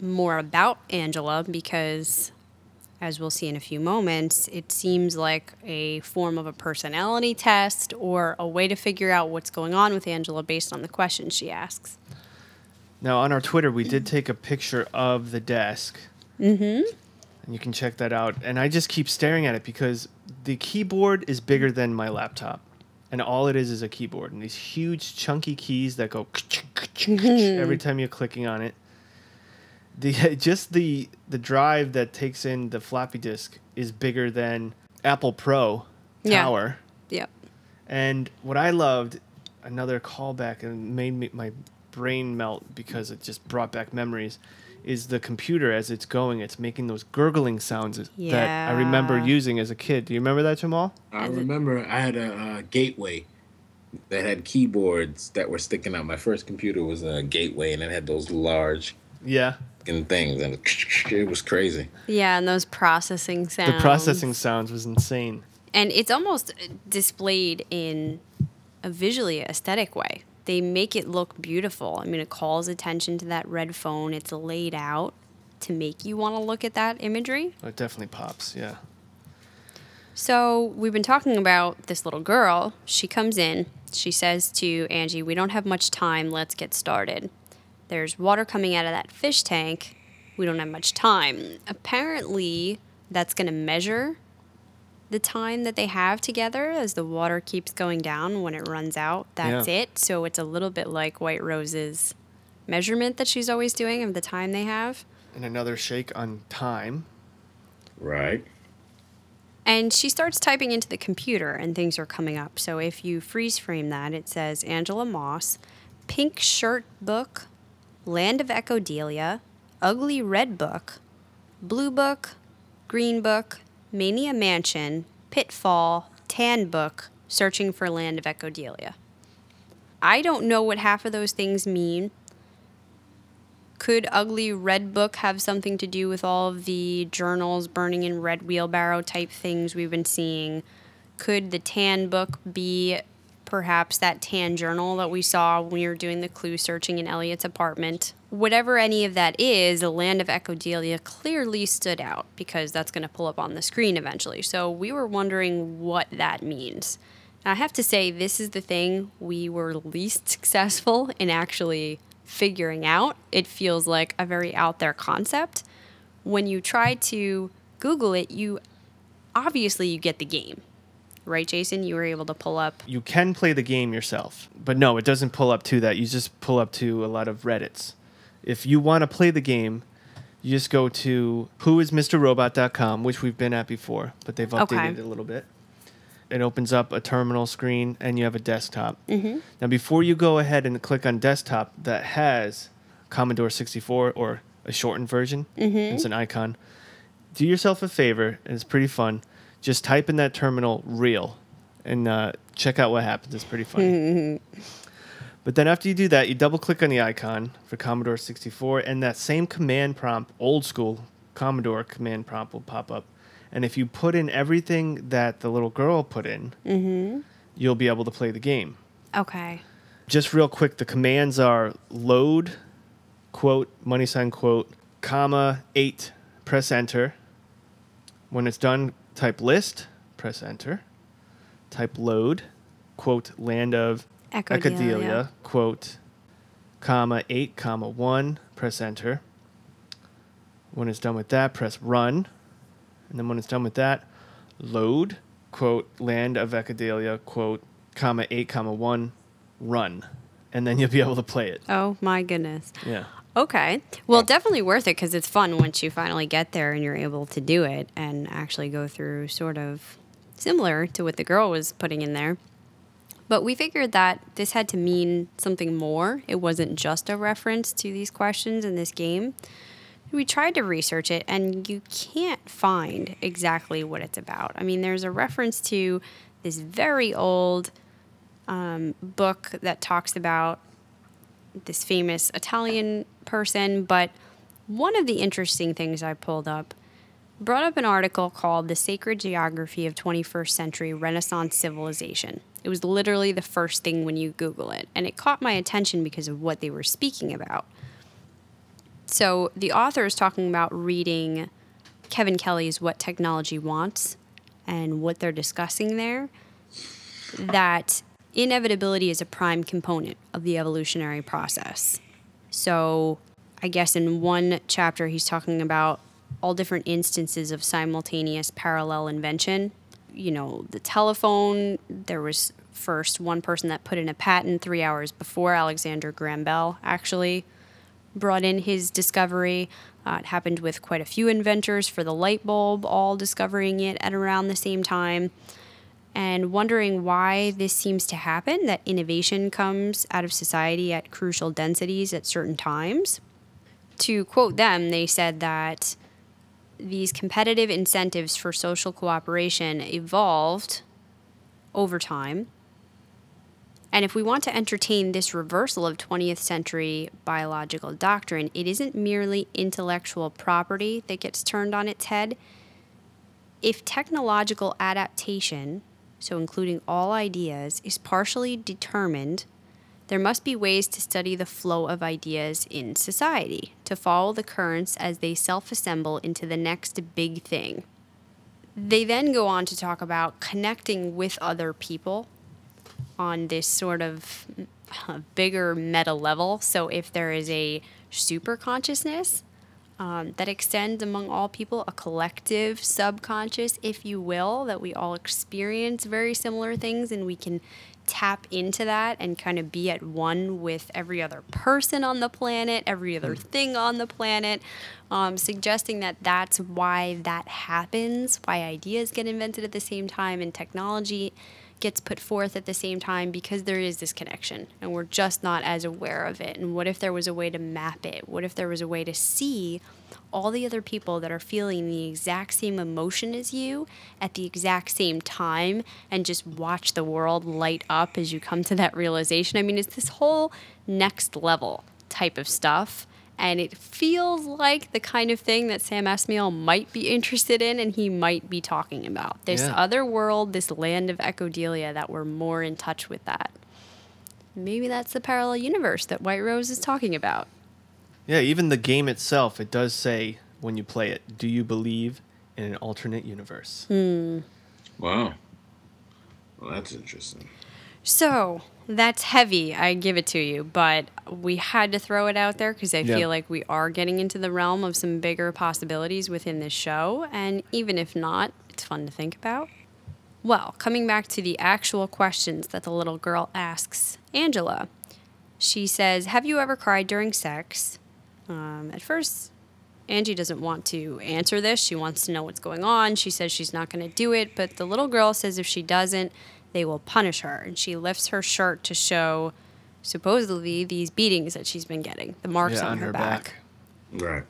more about Angela because, as we'll see in a few moments, it seems like a form of a personality test or a way to figure out what's going on with Angela based on the questions she asks. Now on our Twitter, we did take a picture of the desk. Mm-hmm. And you can check that out. And I just keep staring at it because the keyboard is bigger than my laptop. And all it is is a keyboard. And these huge chunky keys that go every time you're clicking on it. The just the the drive that takes in the floppy disk is bigger than Apple Pro Yeah. Tower. Yep. And what I loved, another callback and made me, my brain melt because it just brought back memories, is the computer as it's going. It's making those gurgling sounds that I remember using as a kid. Do you remember that, Jamal? I remember I had a, uh gateway that had keyboards that were sticking out. My first computer was a gateway, and it had those large Yeah. fucking things, and it was crazy. Yeah, and those processing sounds. The processing sounds was insane. and it's almost displayed in a visually aesthetic way. They make it look beautiful. I mean, it calls attention to that red phone. It's laid out to make you want to look at that imagery. It definitely pops. Yeah. So, we've been talking about this little girl. She comes in. She says to Angie, We don't have much time. Let's get started. There's water coming out of that fish tank. We don't have much time. Apparently, that's going to measure the time that they have together as the water keeps going down when it runs out. That's Yeah. it. So, it's a little bit like White Rose's measurement that she's always doing of the time they have. And another shake on time. Right. And she starts typing into the computer and things are coming up. So if you freeze frame that, it says Angela Moss, Pink Shirt Book, Land of Echodelia, Ugly Red Book, Blue Book, Green Book, Maniac Mansion, Pitfall, Tan Book, Searching for Land of Echodelia. I don't know what half of those things mean. Could Ugly Red Book have something to do with all of the journals burning in red wheelbarrow type things we've been seeing? Could the Tan Book be perhaps that tan journal that we saw when we were doing the clue searching in Elliot's apartment? Whatever any of that is, the land of Echodelia clearly stood out because that's going to pull up on the screen eventually. So we were wondering what that means. I have to say, this is the thing we were least successful in actually figuring out. It feels like a very out there concept. When you try to Google it, you obviously you get the game. Right, Jason? You were able to pull up. You can play the game yourself, but no, it doesn't pull up to that. You just pull up to a lot of Reddits. If you want to play the game, you just go to whoismrrobot.com, which we've been at before, but they've updated Okay. it a little bit. it opens up a terminal screen and you have a desktop. Mm-hmm. Now, before you go ahead and click on desktop that has Commodore 64 or a shortened version, it's an icon. Do yourself a favor, and it's pretty fun. Just type in that terminal real and uh, check out what happens. It's pretty funny. But then after you do that, you double click on the icon for Commodore 64, and that same command prompt, old school Commodore command prompt, will pop up. And if you put in everything that the little girl put in, mm-hmm. you'll be able to play the game. Okay. Just real quick, the commands are load, quote, money sign, quote, comma, eight, press enter. When it's done, type list, press enter. Type load, quote, land of Echodelia. Echodelia, quote, comma, eight, comma, one, press enter. When it's done with that, press run. And then when it's done with that, load, quote, land of Echodelia, quote, comma, eight, comma, one, run. And then you'll be able to play it. Oh my goodness. Yeah. Okay. Well, definitely worth it because it's fun once you finally get there and you're able to do it and actually go through sort of similar to what the girl was putting in there. But we figured that this had to mean something more. It wasn't just a reference to these questions in this game. We tried to research it and you can't find exactly what it's about. I mean, there's a reference to this very old um, book that talks about this famous Italian person, but one of the interesting things I pulled up brought up an article called The Sacred Geography of 21st Century Renaissance Civilization. It was literally the first thing when you Google it, and it caught my attention because of what they were speaking about. So the author is talking about reading Kevin Kelly's What Technology Wants and what they're discussing there. That inevitability is a prime component of the evolutionary process. So, I guess in one chapter, he's talking about all different instances of simultaneous parallel invention. You know, the telephone, there was first one person that put in a patent three hours before Alexander Graham Bell actually brought in his discovery. Uh, it happened with quite a few inventors for the light bulb, all discovering it at around the same time and wondering why this seems to happen that innovation comes out of society at crucial densities at certain times. To quote them, they said that these competitive incentives for social cooperation evolved over time. And if we want to entertain this reversal of 20th century biological doctrine, it isn't merely intellectual property that gets turned on its head. If technological adaptation so including all ideas, is partially determined, there must be ways to study the flow of ideas in society, to follow the currents as they self assemble into the next big thing. They then go on to talk about connecting with other people on this sort of uh, bigger meta level. So if there is a super consciousness, um, that extends among all people, a collective subconscious, if you will, that we all experience very similar things and we can tap into that and kind of be at one with every other person on the planet, every other thing on the planet, um, suggesting that that's why that happens, why ideas get invented at the same time and technology gets put forth at the same time because there is this connection and we're just not as aware of it. And what if there was a way to map it? What if there was a way to see all the other people that are feeling the exact same emotion as you at the exact same time and just watch the world light up as you come to that realization? I mean, it's this whole next level type of stuff and it feels like the kind of thing that Sam Esmail might be interested in and he might be talking about. This Yeah. other world, this land of Echodelia, that we're more in touch with that. Maybe that's the parallel universe that White Rose is talking about. Yeah, even the game itself, it does say when you play it, do you believe in an alternate universe? Hmm. Wow. Well, that's interesting. So that's heavy. I give it to you, but we had to throw it out there because I Yeah. feel like we are getting into the realm of some bigger possibilities within this show. And even if not, it's fun to think about. Well, coming back to the actual questions that the little girl asks Angela, she says, Have you ever cried during sex? Um, at first, Angie doesn't want to answer this. She wants to know what's going on. She says she's not going to do it, but the little girl says if she doesn't, they will punish her. And she lifts her shirt to show supposedly these beatings that she's been getting, the marks Yeah, on, her, back. Right.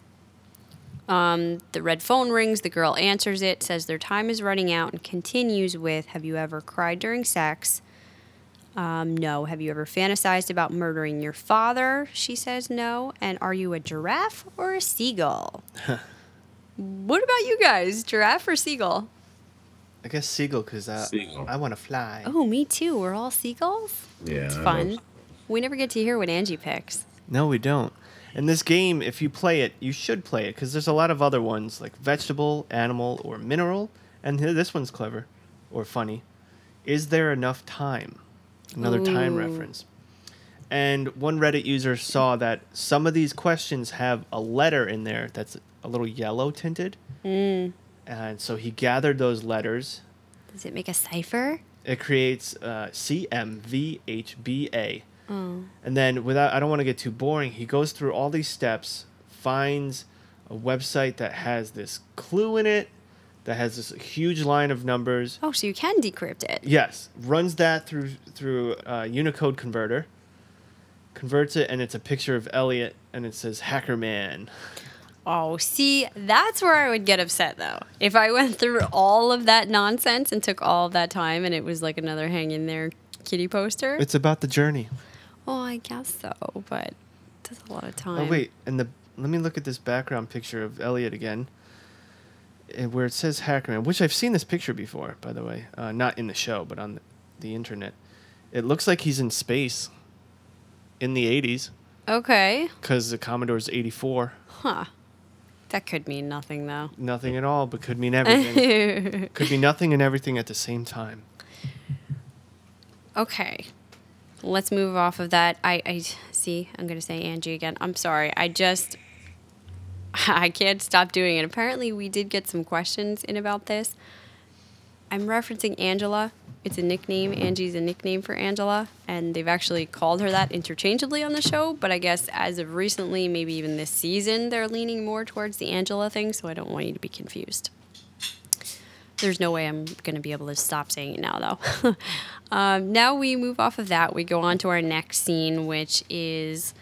The red phone rings. The girl answers it, says their time is running out, and continues with Have you ever cried during sex? Um, no. Have you ever fantasized about murdering your father? She says no. And are you a giraffe or a seagull? what about you guys? Giraffe or seagull? I guess seagull because uh, Seagull. I want to fly. Oh, me too. We're all seagulls? Yeah. It's fun. love- We never get to hear what Angie picks. No, we don't. And this game, if you play it, you should play it because there's a lot of other ones like vegetable, animal, or mineral. And this one's clever or funny. Is there enough time? Another time reference. And one Reddit user saw that some of these questions have a letter in there that's a little yellow tinted. And so he gathered those letters. Does it make a cipher? It creates uh, CMVHBA. And then, without, I don't want to get too boring, he goes through all these steps, finds a website that has this clue in it, that has this huge line of numbers. Oh, so you can decrypt it. Yes, runs that through through uh, Unicode converter, converts it, and it's a picture of Elliot, and it says Hacker Man. Oh, see, that's where I would get upset though. If I went through all of that nonsense and took all of that time and it was like another hang in there kitty poster. It's about the journey. oh, I guess so, but that's a lot of time. Oh wait, and the let me look at this background picture of Elliot again, eh, where it says Hackerman, which I've seen this picture before, by the way, uh, not in the show, but on the, the internet. It looks like he's in space, in the '80s, Okay. because the Commodore's '84. Huh. That could mean nothing though. Nothing at all, but could mean everything. could be nothing and everything at the same time. Okay. Let's move off of that. I, I see. I'm gonna say Angie again. I'm sorry. I just I can't stop doing it. Apparently, we did get some questions in about this. I'm referencing Angela. It's a nickname. Angie's a nickname for Angela, and they've actually called her that interchangeably on the show. But I guess as of recently, maybe even this season, they're leaning more towards the Angela thing. So I don't want you to be confused. There's no way I'm going to be able to stop saying it now, though. um, now we move off of that. We go on to our next scene, which is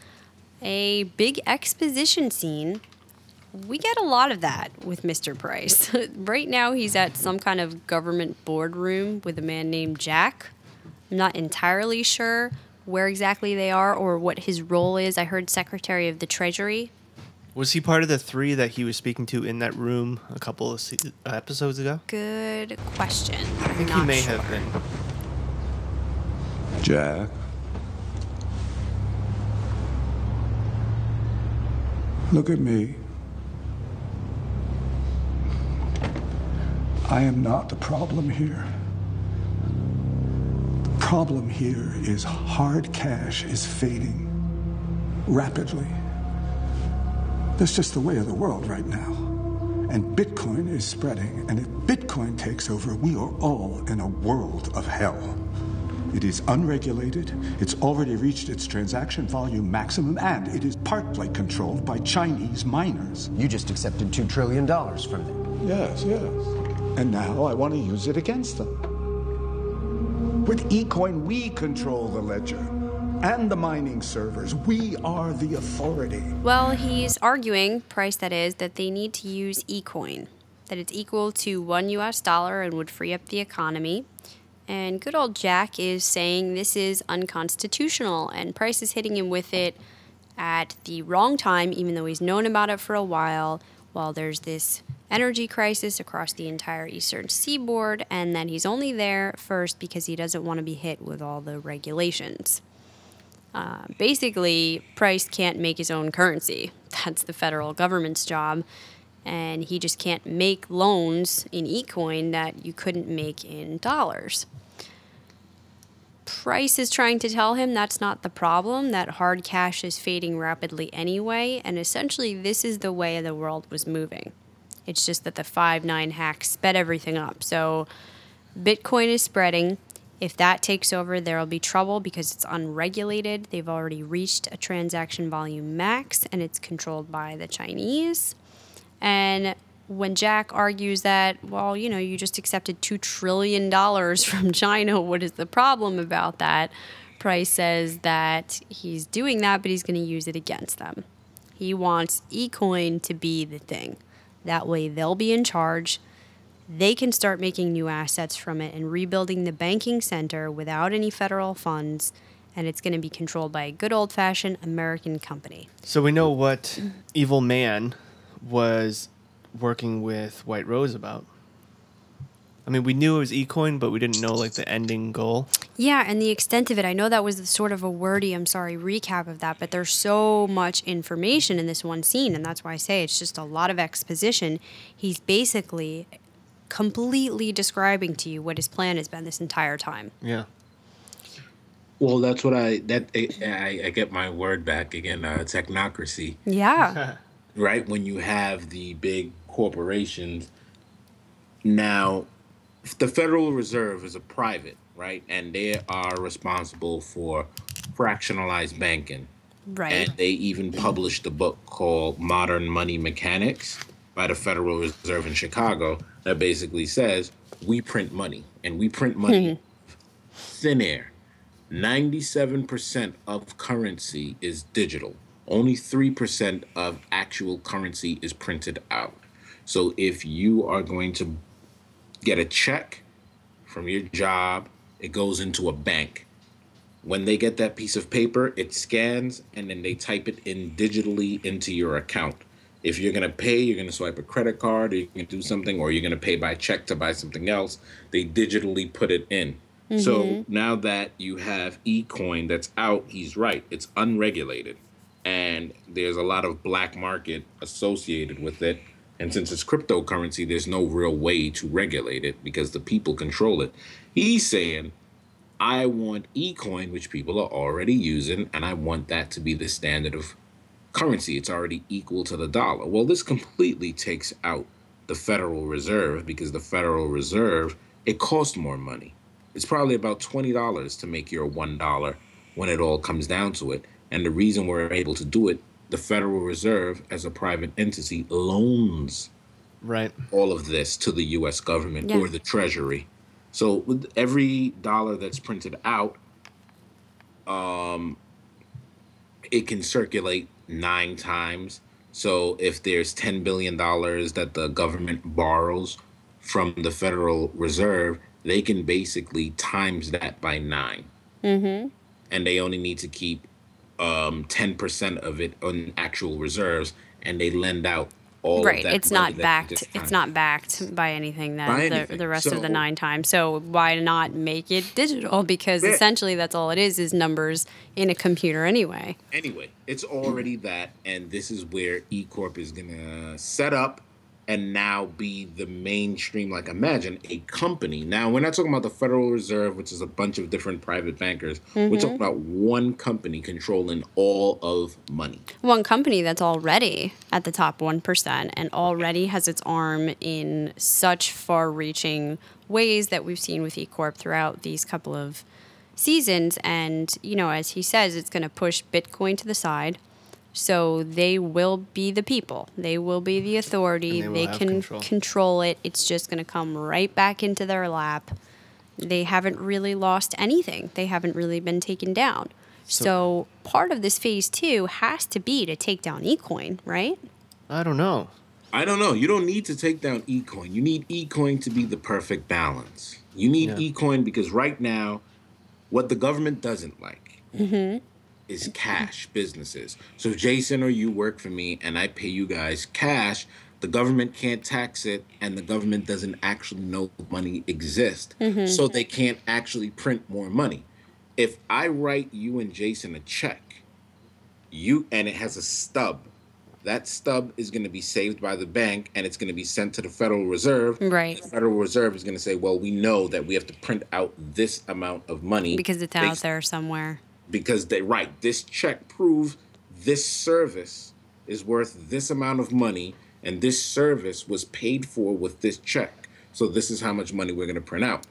a big exposition scene. We get a lot of that with Mr. Price. right now, he's at some kind of government boardroom with a man named Jack. I'm not entirely sure where exactly they are or what his role is. I heard Secretary of the Treasury. Was he part of the three that he was speaking to in that room a couple of se- uh, episodes ago? Good question. I think he may sure. have been. Jack. Look at me. I am not the problem here. The problem here is hard cash is fading rapidly. That's just the way of the world right now. And Bitcoin is spreading. And if Bitcoin takes over, we are all in a world of hell. It is unregulated, it's already reached its transaction volume maximum, and it is partly controlled by Chinese miners. You just accepted $2 trillion from them. Yes, yes. And now I want to use it against them. With eCoin, we control the ledger and the mining servers. We are the authority. Well, he's arguing, price that is, that they need to use eCoin, that it's equal to one US dollar and would free up the economy. And good old Jack is saying this is unconstitutional, and Price is hitting him with it at the wrong time, even though he's known about it for a while, while there's this energy crisis across the entire eastern seaboard, and that he's only there first because he doesn't want to be hit with all the regulations uh, basically, Price can't make his own currency. That's the federal government's job. And he just can't make loans in eCoin that you couldn't make in dollars. Price is trying to tell him that's not the problem, that hard cash is fading rapidly anyway, and essentially, this is the way the world was moving. It's just that the 5 9 hack sped everything up. So, Bitcoin is spreading. If that takes over, there will be trouble because it's unregulated. They've already reached a transaction volume max and it's controlled by the Chinese. And when Jack argues that, well, you know, you just accepted $2 trillion from China, what is the problem about that? Price says that he's doing that, but he's going to use it against them. He wants eCoin to be the thing. That way they'll be in charge. They can start making new assets from it and rebuilding the banking center without any federal funds. And it's going to be controlled by a good old fashioned American company. So we know what Evil Man was working with White Rose about. I mean, we knew it was eCoin, but we didn't know like the ending goal. Yeah, and the extent of it, I know that was sort of a wordy, I'm sorry, recap of that, but there's so much information in this one scene, and that's why I say it's just a lot of exposition. He's basically completely describing to you what his plan has been this entire time. Yeah. Well, that's what I that I, I get my word back again. Uh, technocracy, Yeah. right? When you have the big corporations. Now, the Federal Reserve is a private, right, and they are responsible for fractionalized banking. right. And they even published a book called Modern Money Mechanics by the Federal Reserve in Chicago that basically says we print money and we print money thin air. 97% of currency is digital. Only 3% of actual currency is printed out. So if you are going to get a check from your job, it goes into a bank when they get that piece of paper, it scans and then they type it in digitally into your account. If you're gonna pay, you're gonna swipe a credit card, or you can do something, or you're gonna pay by check to buy something else. They digitally put it in. So mm-hmm. now that you have eCoin that's out, he's right. It's unregulated, and there's a lot of black market associated with it. And since it's cryptocurrency, there's no real way to regulate it because the people control it. He's saying I want eCoin, which people are already using, and I want that to be the standard of currency. It's already equal to the dollar. Well, this completely takes out the Federal Reserve because the Federal Reserve, it costs more money. It's probably about $20 to make your $1 when it all comes down to it. And the reason we're able to do it, the Federal Reserve, as a private entity, loans Right. all of this to the US government Yeah. or the Treasury. So with every dollar that's printed out, um, it can circulate nine times. So if there's ten billion dollars that the government borrows from the Federal Reserve, they can basically times that by 9 Mm-hmm. and they only need to keep um ten percent of it on actual reserves, and they lend out all Right. that It's not backed. It's not backed by anything then By the, anything. the rest of the nine times. So why not make it digital? Because Yeah. essentially that's all it is is numbers in a computer anyway. anyway, it's already that, and this is where E Corp is gonna set up and now be the mainstream. Like, imagine a company. Now, we're not talking about the Federal Reserve, which is a bunch of different private bankers. We're talking mm-hmm. about one company controlling all of money. One company that's already at the top 1% and already has its arm in such far reaching ways that we've seen with eCorp throughout these couple of seasons. And, you know, as he says, it's going to push Bitcoin to the side. So they will be the people. They will be the authority. And they will They have can control. control it. It's just going to come right back into their lap. They haven't really lost anything. They haven't really been taken down. So, part of this phase two has to be to take down eCoin, right? I don't know. I don't know. You don't need to take down eCoin. You need eCoin to be the perfect balance. You need Yeah. eCoin because right now, what the government doesn't like mm-hmm. Is cash businesses. So Jason or you work for me and I pay you guys cash, the government can't tax it and the government doesn't actually know money exists. Mm-hmm. So they can't actually print more money. If I write you and Jason a check, you and it has a stub that stub is going to be saved by the bank and it's going to be sent to the Federal Reserve. Right. The Federal Reserve is going to say, well, we know that we have to print out this amount of money Because it's out there somewhere. Because they right, this check proves this service is worth this amount of money and this service was paid for with this check. So this is how much money we're going to print out.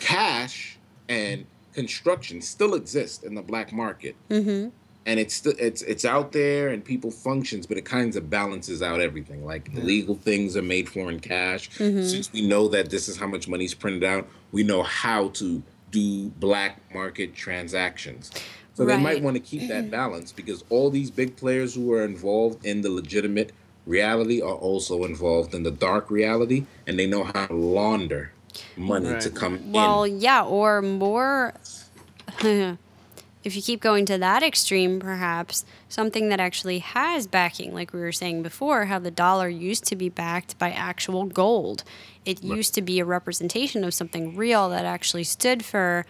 Cash and construction still exist in the black market. Mm-hmm. and it's it's it's out there and people functions, but it kind of balances out everything. Like illegal things are made for in cash. Since we know that this is how much money's printed out, we know how to do black market transactions. So they might want to keep that balance because all these big players who are involved in the legitimate reality are also involved in the dark reality, and they know how to launder money to come Well, in. Well, yeah, or more. if you keep going to that extreme, perhaps something that actually has backing, like we were saying before, how the dollar used to be backed by actual gold. It used to be a representation of something real that actually stood for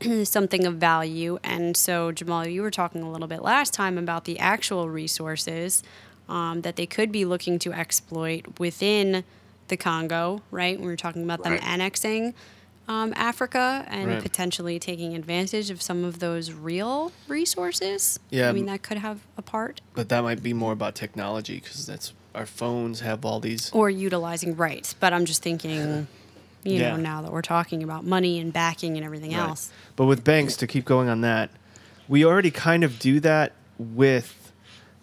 something of value. And so, Jamal, you were talking a little bit last time about the actual resources um, that they could be looking to exploit within the Congo, right? We were talking about them annexing um, Africa and Right. potentially taking advantage of some of those real resources. Yeah, I mean, that could have a part. But that might be more about technology because that's our phones have all these. Or utilizing rights. But I'm just thinking, you Yeah. know, now that we're talking about money and backing and everything Right. else. But with banks, to keep going on that, we already kind of do that with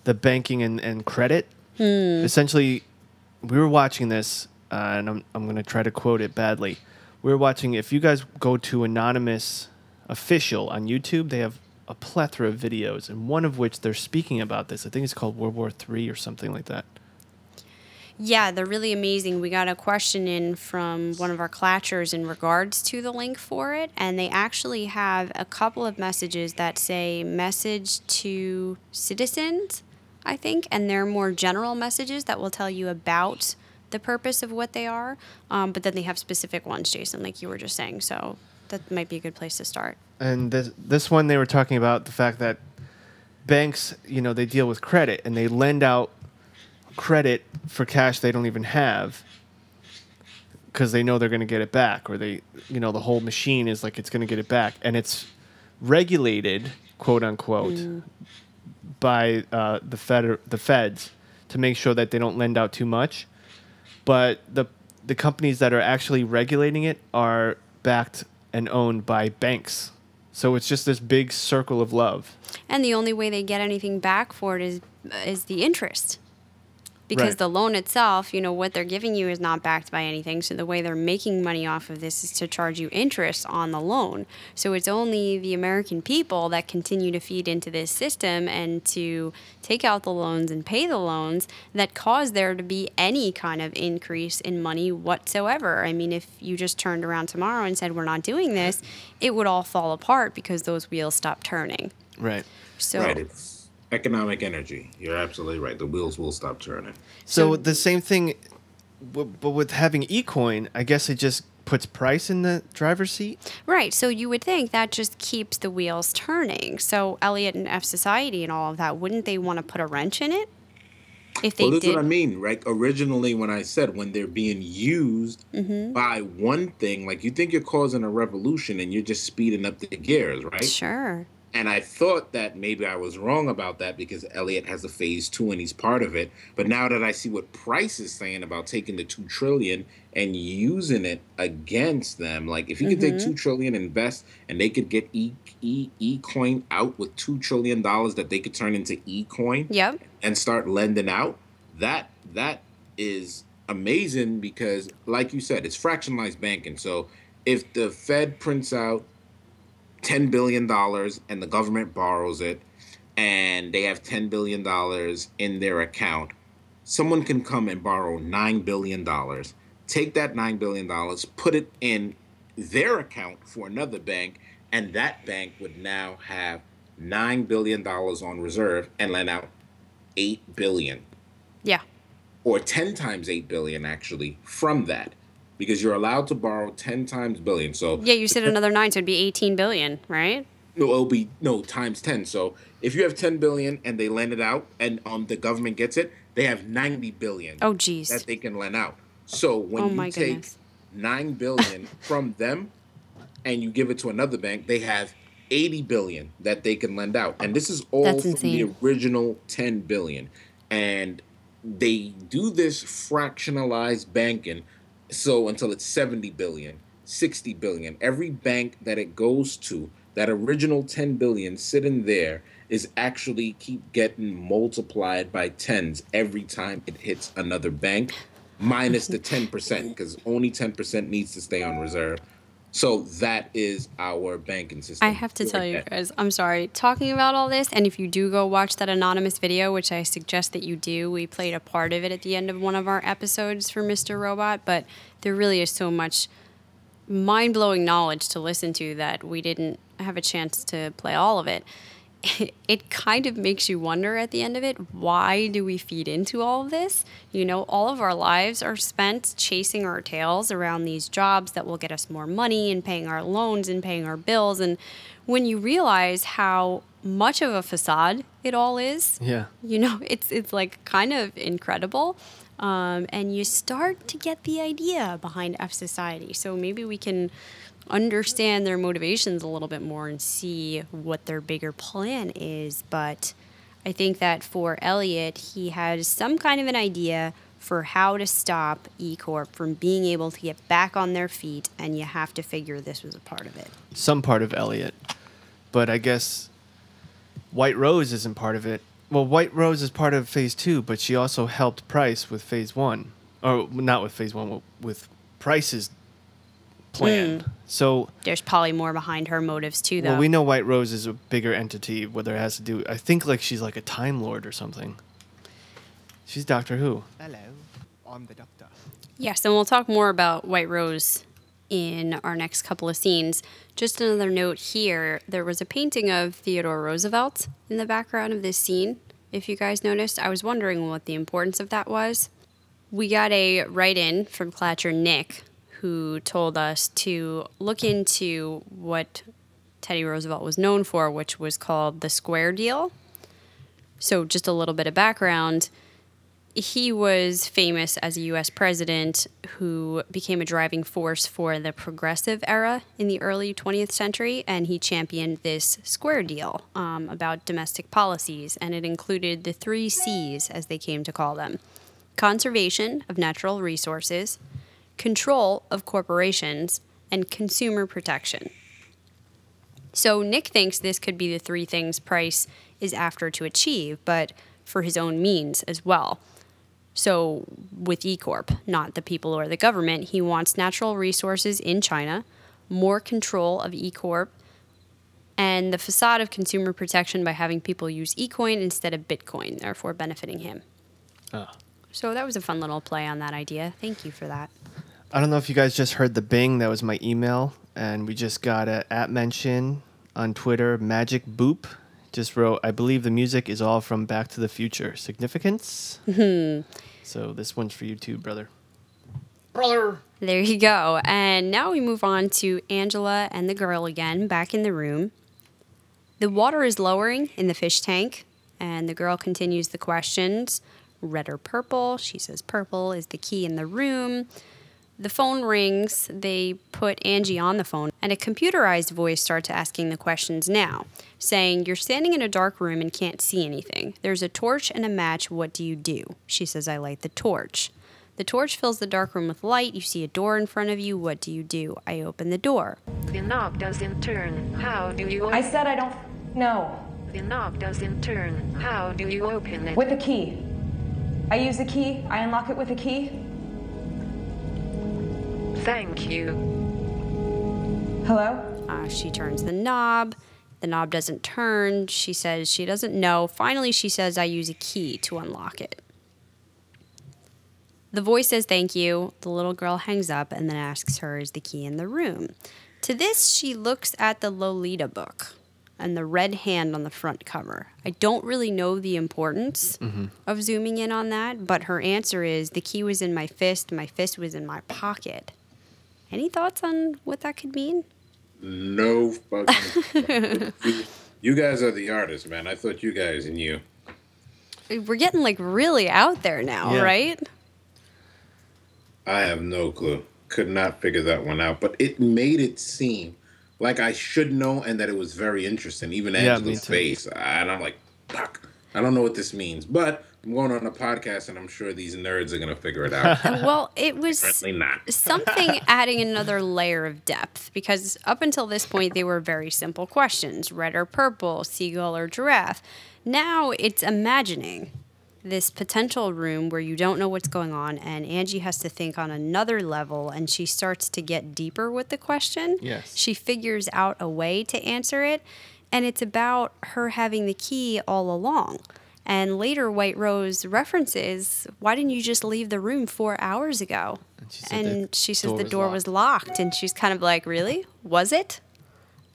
the banking and, and credit. Essentially, we were watching this, uh, and I'm, I'm going to try to quote it badly. We were watching, if you guys go to Anonymous Official on YouTube, they have a plethora of videos, and one of which they're speaking about this. I think it's called World War Three or something like that. Yeah, they're really amazing. We got a question in from one of our clatchers in regards to the link for it, and they actually have a couple of messages that say message to citizens, I think, and they're more general messages that will tell you about the purpose of what they are. Um, but then they have specific ones, Jason, like you were just saying. So that might be a good place to start. And this this one they were talking about the fact that banks, you know, they deal with credit and they lend out credit for cash they don't even have because they know they're going to get it back or they you know the whole machine is like it's going to get it back and it's regulated quote unquote by uh, the fed the feds to make sure that they don't lend out too much but the the companies that are actually regulating it are backed and owned by banks so it's just this big circle of love And the only way they get anything back for it is is the interest. Because Right. the loan itself, you know, what they're giving you is not backed by anything. So the way they're making money off of this is to charge you interest on the loan. So it's only the American people that continue to feed into this system and to take out the loans and pay the loans that cause there to be any kind of increase in money whatsoever. I mean, if you just turned around tomorrow and said, we're not doing this, it would all fall apart because those wheels stop turning. right So Right. It's economic energy. You're absolutely right. The wheels will stop turning. So, So- the same thing, but with having eCoin, I guess it just puts price in the driver's seat. Right. So you would think that just keeps the wheels turning. So Elliot and F Society and all of that, wouldn't they want to put a wrench in it? If they well, this did. is what I mean, right? Originally, when I said when they're being used Mm-hmm. by one thing, like you think you're causing a revolution and you're just speeding up the gears, right? Sure. And I thought that maybe I was wrong about that because Elliot has a phase two and he's part of it. But now that I see what Price is saying about taking the two trillion and using it against them, like if you could take mm-hmm. two trillion, invest, and they could get e e e coin out with two trillion dollars that they could turn into e coin Yep. and start lending out, that that is amazing because, like you said, it's fractionalized banking. So if the Fed prints out ten billion dollars and the government borrows it, and they have ten billion dollars in their account, someone can come and borrow nine billion dollars, take that nine billion dollars, put it in their account for another bank, and that bank would now have nine billion dollars on reserve and lend out eight billion. Yeah. or 10 times 8 billion actually from that because you're allowed to borrow 10 times billion so Yeah, you said another nine, so it'd be 18 billion, right? no it'll be no times 10 so if you have 10 billion and they lend it out and um the government gets it they have 90 billion Oh, geez. that they can lend out so when Oh, you take goodness. 9 billion from them and you give it to another bank they have 80 billion that they can lend out and this is all That's from the original 10 billion and they do this fractionalized banking so until it's 70 billion 60 billion every bank that it goes to that original 10 billion sitting there is actually keep getting multiplied by tens every time it hits another bank, minus the 10%, because only 10% needs to stay on reserve. So that is our banking system. I have to tell you guys, I'm sorry. Talking about all this, and if you do go watch that anonymous video, which I suggest that you do, we played a part of it at the end of one of our episodes for Mr. Robot, but there really is so much mind blowing knowledge to listen to that we didn't have a chance to play all of it. It kind of makes you wonder at the end of it why do we feed into all of this? You know, all of our lives are spent chasing our tails around these jobs that will get us more money and paying our loans and paying our bills. And when you realize how much of a facade it all is, Yeah. you know it's it's like kind of incredible um, and you start to get the idea behind f society so maybe we can understand their motivations a little bit more and see what their bigger plan is but i think that for elliot he has some kind of an idea for how to stop e corp from being able to get back on their feet and you have to figure this was a part of it Some part of Elliot. But I guess White Rose isn't part of it. Well, White Rose is part of phase two, but she also helped Price with phase one. Or not with phase one, with Price's plan. Hmm. So there's probably more behind her motives too though well, we know White Rose is a bigger entity, whether it has to do. I think like she's like a Time Lord or something. She's Doctor Who. Hello, I'm the doctor. Yes, and we'll talk more about White Rose in our next couple of scenes. Just another note here there was a painting of Theodore Roosevelt in the background of this scene. If you guys noticed, I was wondering what the importance of that was. We got a write in from Clatcher Nick who told us to look into what Teddy Roosevelt was known for, which was called the Square Deal. So, just a little bit of background he was famous as a US president who became a driving force for the progressive era in the early 20th century, and he championed this square deal um, about domestic policies, and it included the three C's, as they came to call them conservation of natural resources, control of corporations, and consumer protection. So Nick thinks this could be the three things Price is after to achieve, but for his own means as well. So with E Corp, not the people or the government, he wants natural resources in China, more control of E Corp, and the facade of consumer protection by having people use eCoin instead of Bitcoin, therefore benefiting him. Ah. So that was a fun little play on that idea. Thank you for that. I don't know if you guys just heard the bing. That was my email, and we just got a at mention on Twitter. Magic Boop just wrote, "I believe the music is all from Back to the Future. Significance." Mm-hmm. so this one's for you too, brother. Brother. There you go. And now we move on to Angela and the girl again, back in the room. The water is lowering in the fish tank, and the girl continues the questions red or purple. She says purple is the key in the room. The phone rings. They put Angie on the phone, and a computerized voice starts asking the questions now, saying, You're standing in a dark room and can't see anything. There's a torch and a match. What do you do? She says, I light the torch. The torch fills the dark room with light. You see a door in front of you. What do you do? I open the door. The knob doesn't turn. How do you I said I don't know. The knob doesn't turn. How do you open it? With a key. I use a key. I unlock it with a key. Thank you. Hello? Uh, she turns the knob. The knob doesn't turn. She says she doesn't know. Finally, she says, I use a key to unlock it. The voice says thank you. The little girl hangs up and then asks her, Is the key in the room? To this, she looks at the Lolita book and the red hand on the front cover. I don't really know the importance of zooming in on that, but her answer is the key was in my fist, my fist was in my pocket. Any thoughts on what that could mean? No fucking. you, you guys are the artists, man. I thought you guys knew. We're getting like really out there now, Yeah. right? I have no clue. Could not figure that one out. But it made it seem like I should know and that it was very interesting. Even Yeah, me Angela's too. face. And I'm like, fuck. I don't know what this means. But I'm going on a podcast, and I'm sure these nerds are gonna figure it out. well, it was not. something adding another layer of depth because up until this point they were very simple questions red or purple, seagull or giraffe. Now it's imagining this potential room where you don't know what's going on, and Angie has to think on another level and she starts to get deeper with the question. Yes. She figures out a way to answer it, and it's about her having the key all along. And later, White Rose references, Why didn't you just leave the room four hours ago? And she, said the she says door the was door locked. was locked. And she's kind of like, Really? Was it?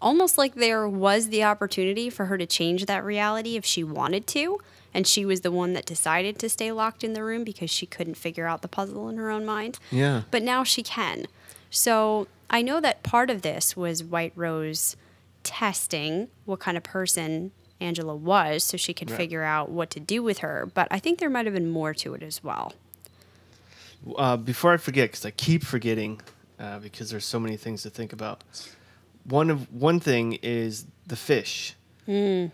Almost like there was the opportunity for her to change that reality if she wanted to. And she was the one that decided to stay locked in the room because she couldn't figure out the puzzle in her own mind. Yeah. But now she can. So I know that part of this was White Rose testing what kind of person Angela was so she could Right. figure out what to do with her. But I think there might have been more to it as well. Uh, before I forget, because I keep forgetting, uh, because there's so many things to think about. One of one thing is the fish. Mm.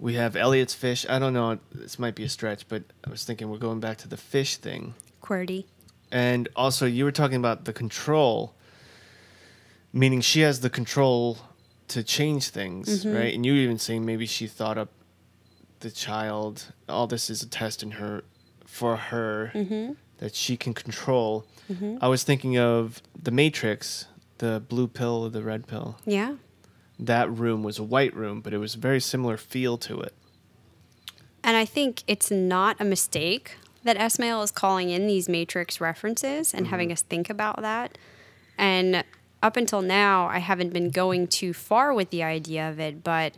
We have Elliot's fish. I don't know. This might be a stretch, but I was thinking we're going back to the fish thing. QWERTY. And also, you were talking about the control, meaning she has the control to change things, Mhm. right? And you were even saying maybe she thought up the child. All this is a test in her, for her, Mhm. that she can control. Mhm. I was thinking of the Matrix, the blue pill or the red pill. Yeah. That room was a white room, but it was a very similar feel to it. And I think it's not a mistake that Esmail is calling in these Matrix references and having us think about that. And up until now, I haven't been going too far with the idea of it, but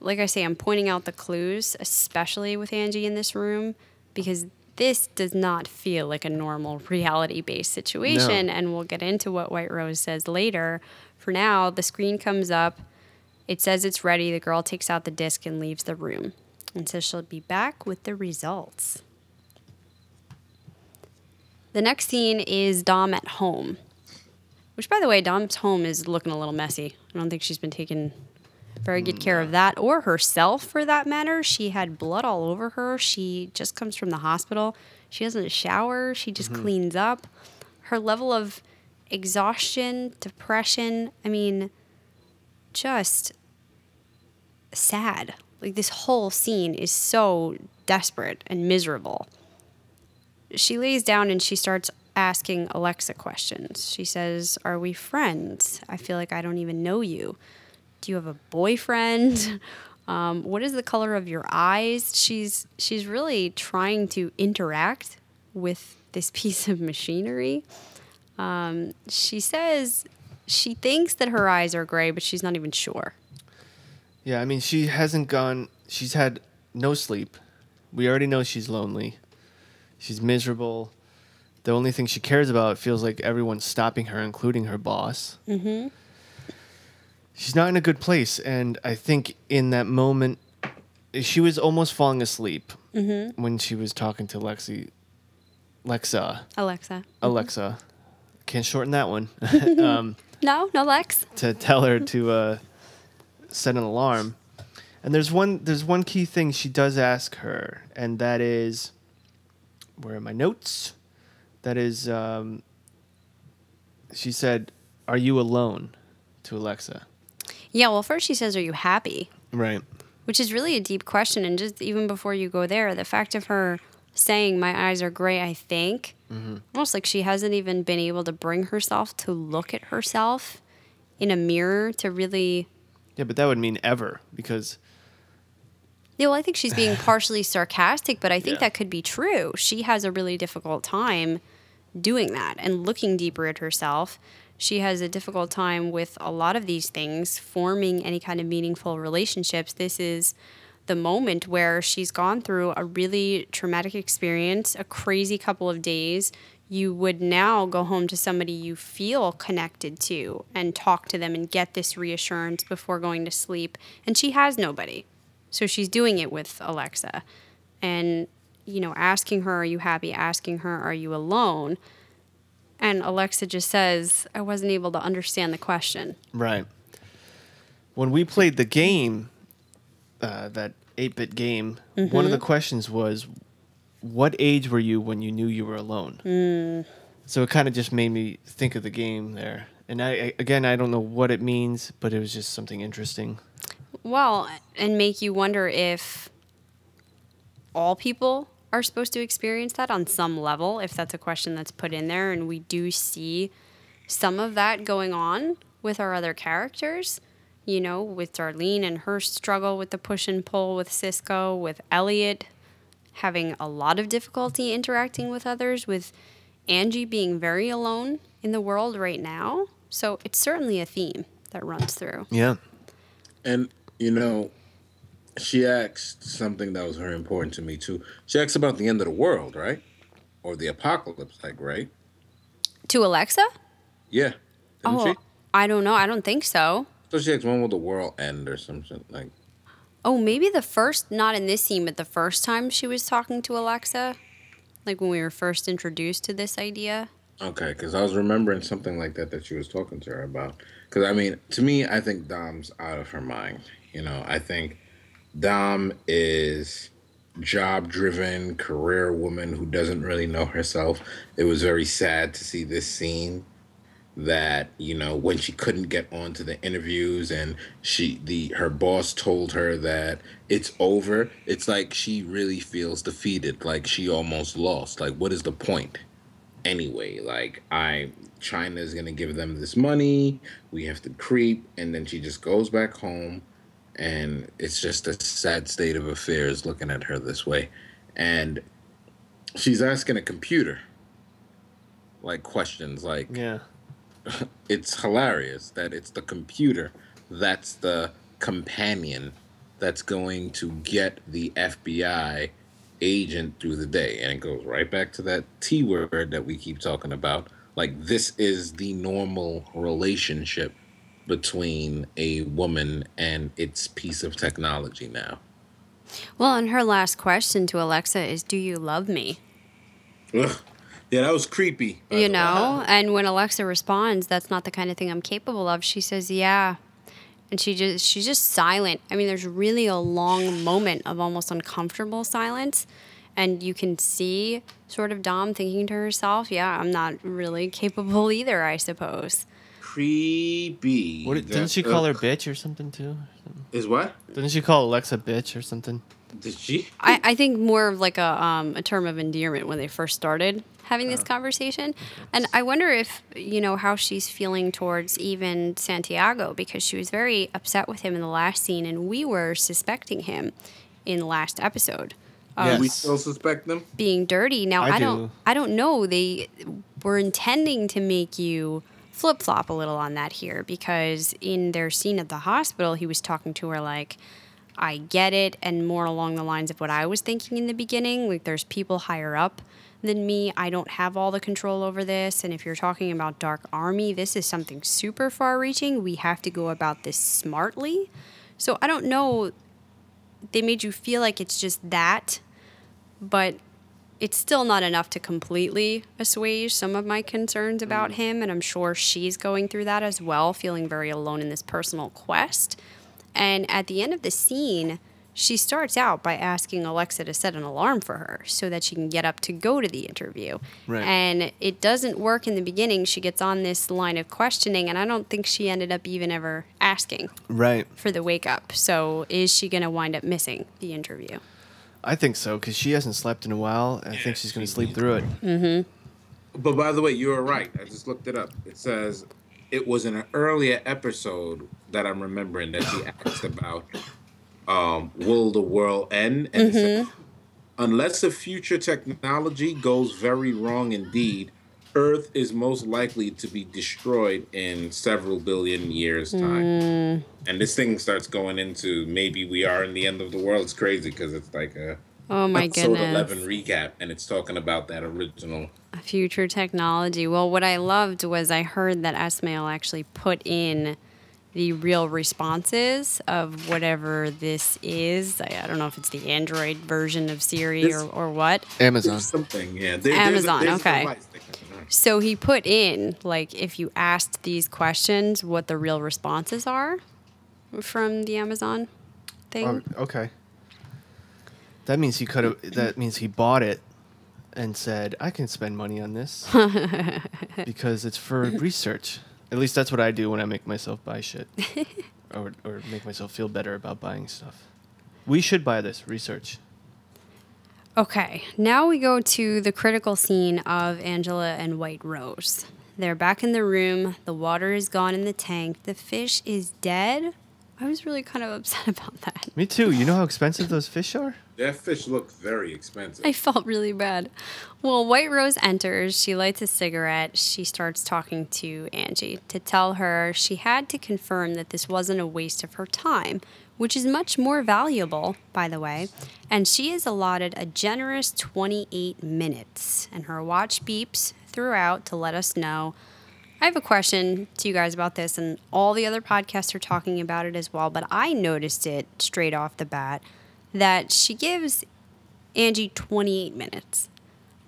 like I say, I'm pointing out the clues, especially with Angie in this room, because this does not feel like a normal reality based situation. No. And we'll get into what White Rose says later. For now, the screen comes up. It says it's ready. The girl takes out the disc and leaves the room. And so she'll be back with the results. The next scene is Dom at home. Which, by the way, Dom's home is looking a little messy. I don't think she's been taking very good care of that or herself for that matter. She had blood all over her. She just comes from the hospital. She doesn't shower. She just Mhm. cleans up. Her level of exhaustion, depression, I mean, just sad. Like this whole scene is so desperate and miserable. She lays down and she starts asking Alexa questions. She says, Are we friends? I feel like I don't even know you. Do you have a boyfriend? Um, what is the color of your eyes? She's she's really trying to interact with this piece of machinery. Um, she says she thinks that her eyes are gray, but she's not even sure. Yeah, I mean, she hasn't gone. She's had no sleep. We already know she's lonely. She's miserable. The only thing she cares about feels like everyone's stopping her, including her boss. Mm-hmm. She's not in a good place, and I think in that moment, she was almost falling asleep Mhm. when she was talking to Lexi, Lexa, Alexa. Alexa. Can't shorten that one. um, No, no Lex. to tell her to uh, set an alarm. And there's one there's one key thing she does ask her, and that is where are my notes? That is um, she said, Are you alone? to Alexa. Yeah, well, first she says, Are you happy? Right. Which is really a deep question. And just even before you go there, the fact of her saying, My eyes are gray, I think, Mm-hmm. almost like she hasn't even been able to bring herself to look at herself in a mirror to really. Yeah, but that would mean ever because Yeah, well, I think she's being partially sarcastic, but I think Yeah. that could be true. She has a really difficult time doing that and looking deeper at herself. She has a difficult time with a lot of these things, forming any kind of meaningful relationships. This is the moment where she's gone through a really traumatic experience, a crazy couple of days. You would now go home to somebody you feel connected to and talk to them and get this reassurance before going to sleep. And she has nobody. So she's doing it with Alexa and, you know, asking her, Are you happy? Asking her, Are you alone? And Alexa just says, I wasn't able to understand the question. Right. When we played the game, uh, that 8 bit game, one of the Mhm. questions was what age were you when you knew you were alone? Mm. So it kind of just made me think of the game there. And I, I again, I don't know what it means, but it was just something interesting. Well, and make you wonder if all people are supposed to experience that on some level, if that's a question that's put in there. And we do see some of that going on with our other characters, you know, with Darlene and her struggle with the push and pull with Cisco, with Elliot having a lot of difficulty interacting with others, with Angie being very alone in the world right now. So it's certainly a theme that runs through. Yeah. And you know, she asked something that was very important to me too. She asked about the end of the world, right? Or the apocalypse, like, right? To Alexa? Yeah. Didn't oh, she? I don't know. I don't think so. So she asked when will the world end or something like Oh, maybe the first, not in this scene, but the first time she was talking to Alexa, like when we were first introduced to this idea. Okay, because I was remembering something like that that she was talking to her about. Because I mean, to me, I think Dom's out of her mind. You know, I think Dom is job driven career woman who doesn't really know herself. It was very sad to see this scene that you know when she couldn't get onto the interviews and she the her boss told her that it's over it's like she really feels defeated like she almost lost like what is the point anyway like i china is going to give them this money we have to creep and then she just goes back home and it's just a sad state of affairs looking at her this way and she's asking a computer like questions like Yeah. it's hilarious that it's the computer that's the companion that's going to get the FBI agent through the day. And it goes right back to that T word that we keep talking about. Like, this is the normal relationship between a woman and its piece of technology now. Well, and her last question to Alexa is, Do you love me? Ugh. Yeah, that was creepy. You know? And when Alexa responds, That's not the kind of thing I'm capable of, she says, Yeah. And she just she's just silent. I mean, there's really a long moment of almost uncomfortable silence. And you can see sort of Dom thinking to herself, Yeah, I'm not really capable either, I suppose. Creepy. What, didn't she call her bitch or something too? Is what? Didn't she call Alexa bitch or something? Did she? I, I think more of like a um, a term of endearment when they first started having this conversation, and I wonder if you know how she's feeling towards even Santiago because she was very upset with him in the last scene, and we were suspecting him in the last episode of We still suspect them? being dirty. Now I I, don't. I don't know. They were intending to make you flip flop a little on that here because in their scene at the hospital, he was talking to her like, I get it, and more along the lines of what I was thinking in the beginning. Like, there's people higher up than me. I don't have all the control over this. And if you're talking about Dark Army, this is something super far reaching. We have to go about this smartly. So I don't know. They made you feel like it's just that, but it's still not enough to completely assuage some of my concerns about mm. him. And I'm sure she's going through that as well, feeling very alone in this personal quest. And at the end of the scene, she starts out by asking Alexa to set an alarm for her so that she can get up to go to the interview. Right. And it doesn't work in the beginning. She gets on this line of questioning, and I don't think she ended up even ever asking Right. for the wake up. So is she going to wind up missing the interview? I think so because she hasn't slept in a while. I think she's going to sleep through it. Mm-hmm. But by the way, you were right. I just looked it up. It says it was in an earlier episode that I'm remembering that she asked about um, will the world end? And it said, unless the future technology goes very wrong indeed, Earth is most likely to be destroyed in several billion years' time. Mm. And this thing starts going into maybe we are in the end of the world. It's crazy because it's like a Oh my episode goodness. 11 recap, and it's talking about that original. Future technology. Well, what I loved was I heard that Esmail actually put in the real responses of whatever this is. I, I don't know if it's the Android version of Siri This- or, or what. Amazon. Something, yeah. There- Amazon, there's a, there's a okay. Device that can- So he put in, like, if you asked these questions, what the real responses are from the Amazon thing. Oh, okay. That means he could have. That means he bought it and said, I can spend money on this because it's for research. At least that's what I do when I make myself buy shit or, or make myself feel better about buying stuff. We should buy this research. Okay, now we go to the critical scene of Angela and White Rose. They're back in the room. The water is gone in the tank. The fish is dead. I was really kind of upset about that. Me too. You know how expensive those fish are? That fish looked very expensive. I felt really bad. Well, White Rose enters. She lights a cigarette. She starts talking to Angie to tell her she had to confirm that this wasn't a waste of her time, which is much more valuable, by the way. And she is allotted a generous 28 minutes. And her watch beeps throughout to let us know. I have a question to you guys about this, and all the other podcasts are talking about it as well, but I noticed it straight off the bat that she gives Angie 28 minutes.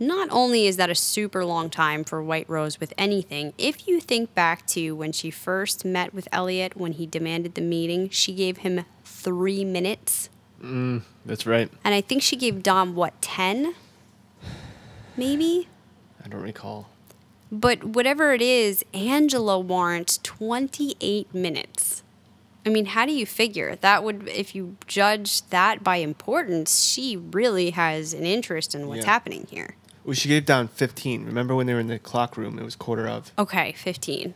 Not only is that a super long time for White Rose with anything, if you think back to when she first met with Elliot when he demanded the meeting, she gave him three minutes. Mm, that's right. And I think she gave Dom, what, 10? Maybe? I don't recall. But whatever it is, Angela warrants 28 minutes. I mean, how do you figure that would if you judge that by importance, she really has an interest in what's Yeah. happening here. Well, she gave Dom 15. Remember when they were in the clock room? It was quarter of. Okay, 15.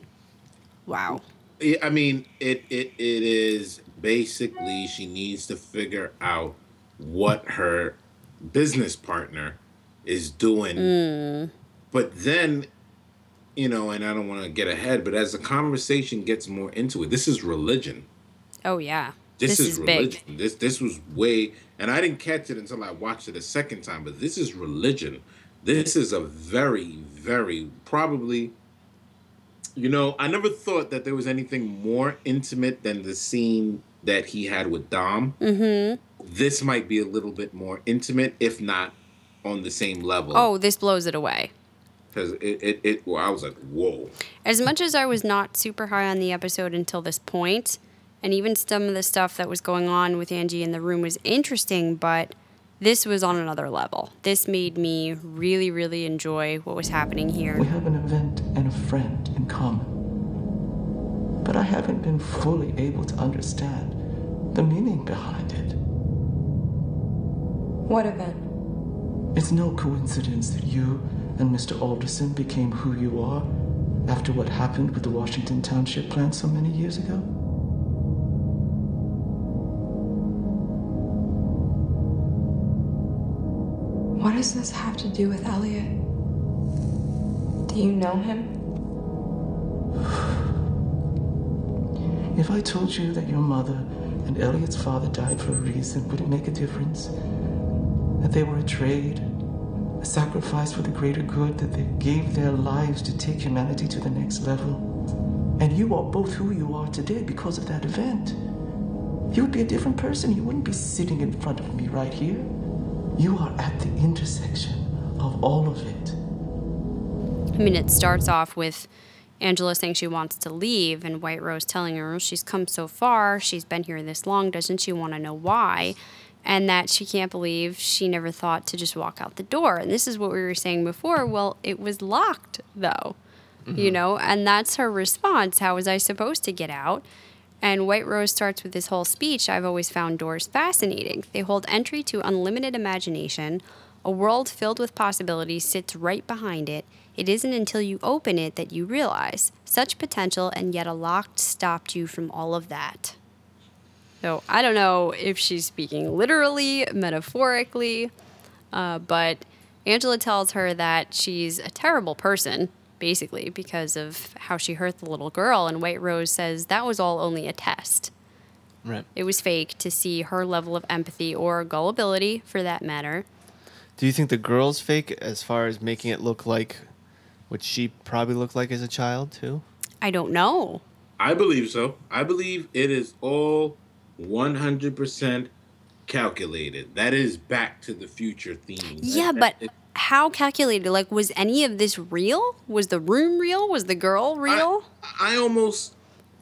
Wow. Yeah, I mean, it, it it is basically she needs to figure out what her business partner is doing. Mm. But then, you know, and I don't want to get ahead, but as the conversation gets more into it, this is religion. Oh yeah. This, is, big. religion. This this was way, and I didn't catch it until I watched it a second time. But this is religion. This is a very, very probably. You know, I never thought that there was anything more intimate than the scene that he had with Dom. Mhm. This might be a little bit more intimate, if not on the same level. Oh, this blows it away. because it, it, it well, I was like, whoa. As much as I was not super high on the episode until this point, and even some of the stuff that was going on with Angie in the room was interesting, but this was on another level. This made me really, really enjoy what was happening here. We have an event and a friend in common. But I haven't been fully able to understand the meaning behind it. What event? It's no coincidence that you and Mr. Alderson became who you are after what happened with the Washington Township plant so many years ago. What does this have to do with Elliot? Do you know him? If I told you that your mother and Elliot's father died for a reason, would it make a difference? That they were a trade, a sacrifice for the greater good, that they gave their lives to take humanity to the next level. And you are both who you are today because of that event. You would be a different person. You wouldn't be sitting in front of me right here. You are at the intersection of all of it. I mean, it starts off with Angela saying she wants to leave, and White Rose telling her she's come so far, she's been here this long, doesn't she want to know why? And that she can't believe she never thought to just walk out the door. And this is what we were saying before. Well, it was locked, though, you Mhm. know, and that's her response. How was I supposed to get out? And White Rose starts with this whole speech I've always found doors fascinating. They hold entry to unlimited imagination. A world filled with possibilities sits right behind it. It isn't until you open it that you realize such potential, and yet a lock stopped you from all of that. So I don't know if she's speaking literally, metaphorically, uh, but Angela tells her that she's a terrible person, basically, because of how she hurt the little girl. And White Rose says that was all only a test. Right. It was fake to see her level of empathy or gullibility, for that matter. Do you think the girl's fake as far as making it look like what she probably looked like as a child, too? I don't know. I believe so. I believe it is all 100% calculated. That is back to the future theme. Yeah, That- but it- how calculated? Like, was any of this real? Was the room real? Was the girl real? I almost.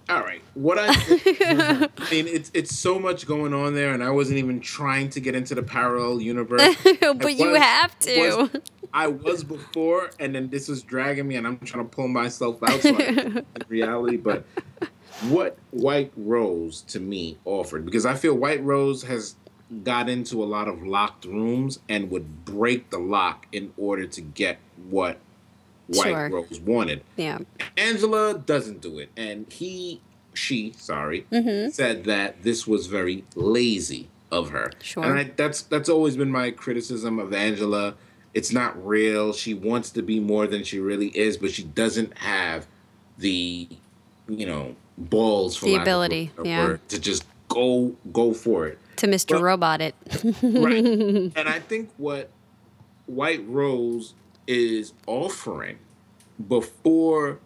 All right. What I, I mean, it's it's so much going on there, and I wasn't even trying to get into the parallel universe. but you Was- have to. was- I was before, and then this is dragging me, and I'm trying to pull myself out. So I reality, but what White Rose to me offered because I feel White Rose has got into a lot of locked rooms and would break the lock in order to get what White Sure. Rose wanted. Yeah. Angela doesn't do it, and he, she, sorry, Mhm. said that this was very lazy of her. Sure. And I, that's that's always been my criticism of Angela. It's not real. She wants to be more than she really is, but she doesn't have the, you know, balls for The lack of a ability, yeah. word, to just go go for it. To Mr. Robot it. right. And I think what White Rose is offering before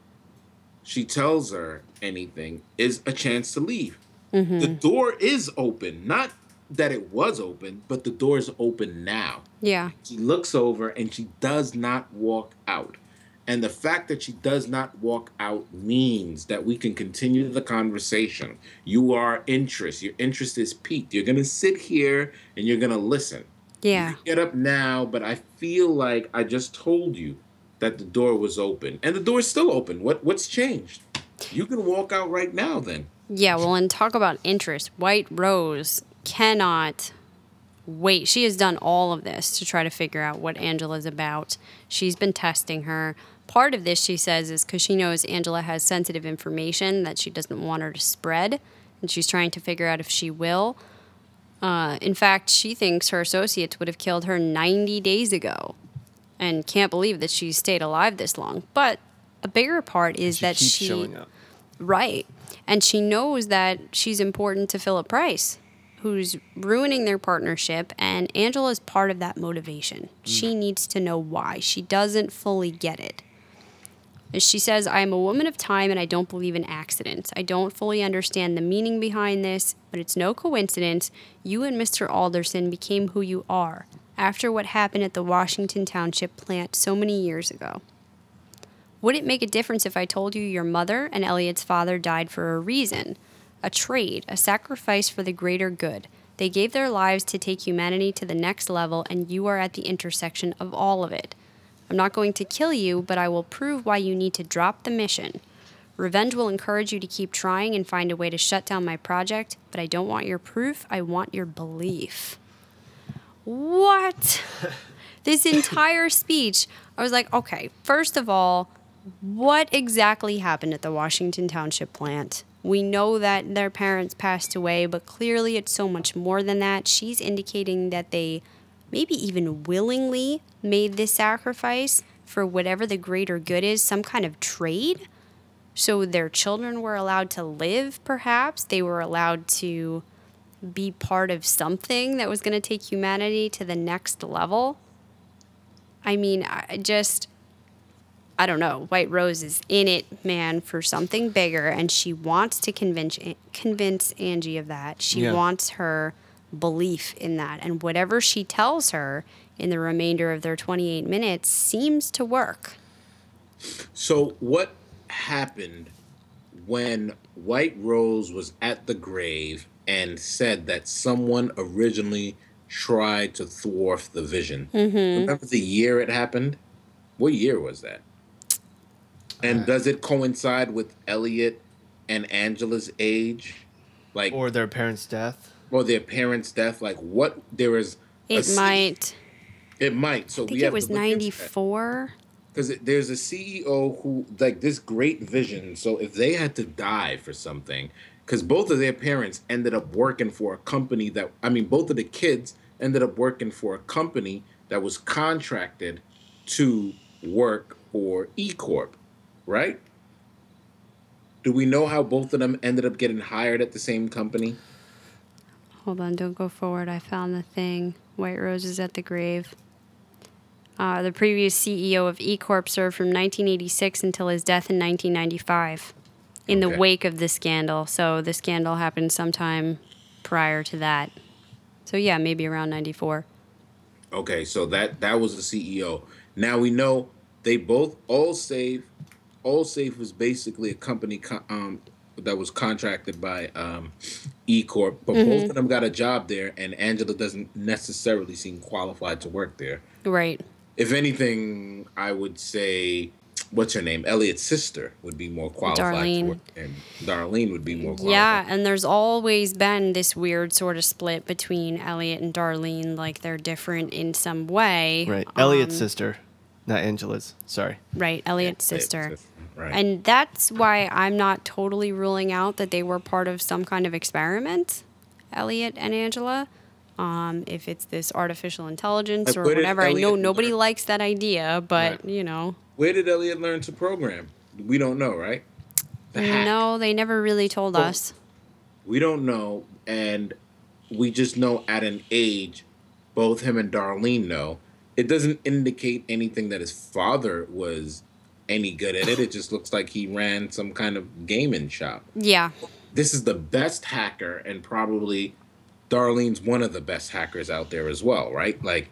she tells her anything is a chance to leave. Mhm. The door is open. Not that it was open, but the door is open now. Yeah. She looks over and she does not walk out. And the fact that she does not walk out means that we can continue the conversation. You are interest. Your interest is piqued. You're going to sit here and you're going to listen. Yeah. Get up now, but I feel like I just told you that the door was open. And the door is still open. What what's changed? You can walk out right now then. Yeah, well, and talk about interest. White Rose cannot wait. She has done all of this to try to figure out what Angela's about. She's been testing her. Part of this, she says, is because she knows Angela has sensitive information that she doesn't want her to spread, and she's trying to figure out if she will. Uh, in fact, she thinks her associates would have killed her 90 days ago and can't believe that she's stayed alive this long. But a bigger part is that she. showing up. Right. And she knows that she's important to Philip Price, who's ruining their partnership, and Angela is part of that motivation. She mm. needs to know why. She doesn't fully get it. She says, I am a woman of time and I don't believe in accidents. I don't fully understand the meaning behind this, but it's no coincidence you and Mr. Alderson became who you are after what happened at the Washington Township plant so many years ago. Would it make a difference if I told you your mother and Elliot's father died for a reason? A trade, a sacrifice for the greater good. They gave their lives to take humanity to the next level, and you are at the intersection of all of it. I'm not going to kill you, but I will prove why you need to drop the mission. Revenge will encourage you to keep trying and find a way to shut down my project, but I don't want your proof, I want your belief. What? this entire speech, I was like, okay, first of all, what exactly happened at the Washington Township plant? We know that their parents passed away, but clearly it's so much more than that. She's indicating that they maybe even willingly made this sacrifice for whatever the greater good is, some kind of trade. So their children were allowed to live, perhaps. They were allowed to be part of something that was going to take humanity to the next level. I mean, I just, I don't know. White Rose is in it, man, for something bigger, and she wants to convince convince Angie of that. She Yeah. wants her belief in that, and whatever she tells her in the remainder of their 28 minutes seems to work. So what happened when White Rose was at the grave and said that someone originally tried to thwart the vision? Mhm. Remember the year it happened? What year was that? And does it coincide with Elliot and Angela's age? Like or their parents' death? Or their parents' death? Like what there is It C- might. it might. So I we think it have was to look into that. 94. Because there's a CEO who like this great vision. So if they had to die for something, because both of their parents ended up working for a company that I mean, both of the kids ended up working for a company that was contracted to work for E Corp, right? Do we know how both of them ended up getting hired at the same company? Hold on, don't go forward. I found the thing. White Roses at the grave. Uh, the previous CEO of E Corp served from 1986 until his death in 1995 in the wake of the scandal. So the scandal happened sometime prior to that. So yeah, maybe around 94. Okay, so that that was the CEO. Now we know they both Allsafe. Allsafe was basically a company co- um, that was contracted by um, E Corp, but both Mhm. of them got a job there, and Angela doesn't necessarily seem qualified to work there. Right. if anything, I would say, what's her name? Elliot's sister would be more qualified. Darlene. For it, and Darlene would be more qualified. Yeah, and there's always been this weird sort of split between Elliot and Darlene, like they're different in some way. Right. Elliot's Um, sister, not Angela's. Sorry. Right, Elliot's sister. sister, right. And that's why I'm not totally ruling out that they were part of some kind of experiment, Elliot and Angela. Um, if it's this artificial intelligence Like, or whatever. I know nobody learn- likes that idea, but Right. you know. Where did Elliot learn to program? We don't know, right? The hack. No, they never really told Oh. us. We don't know, and we just know at an age, both him and Darlene know. It doesn't indicate anything that his father was any good at it. It just looks like he ran some kind of gaming shop. Yeah. This is the best hacker, and probably Darlene's one of the best hackers out there as well, right? Like,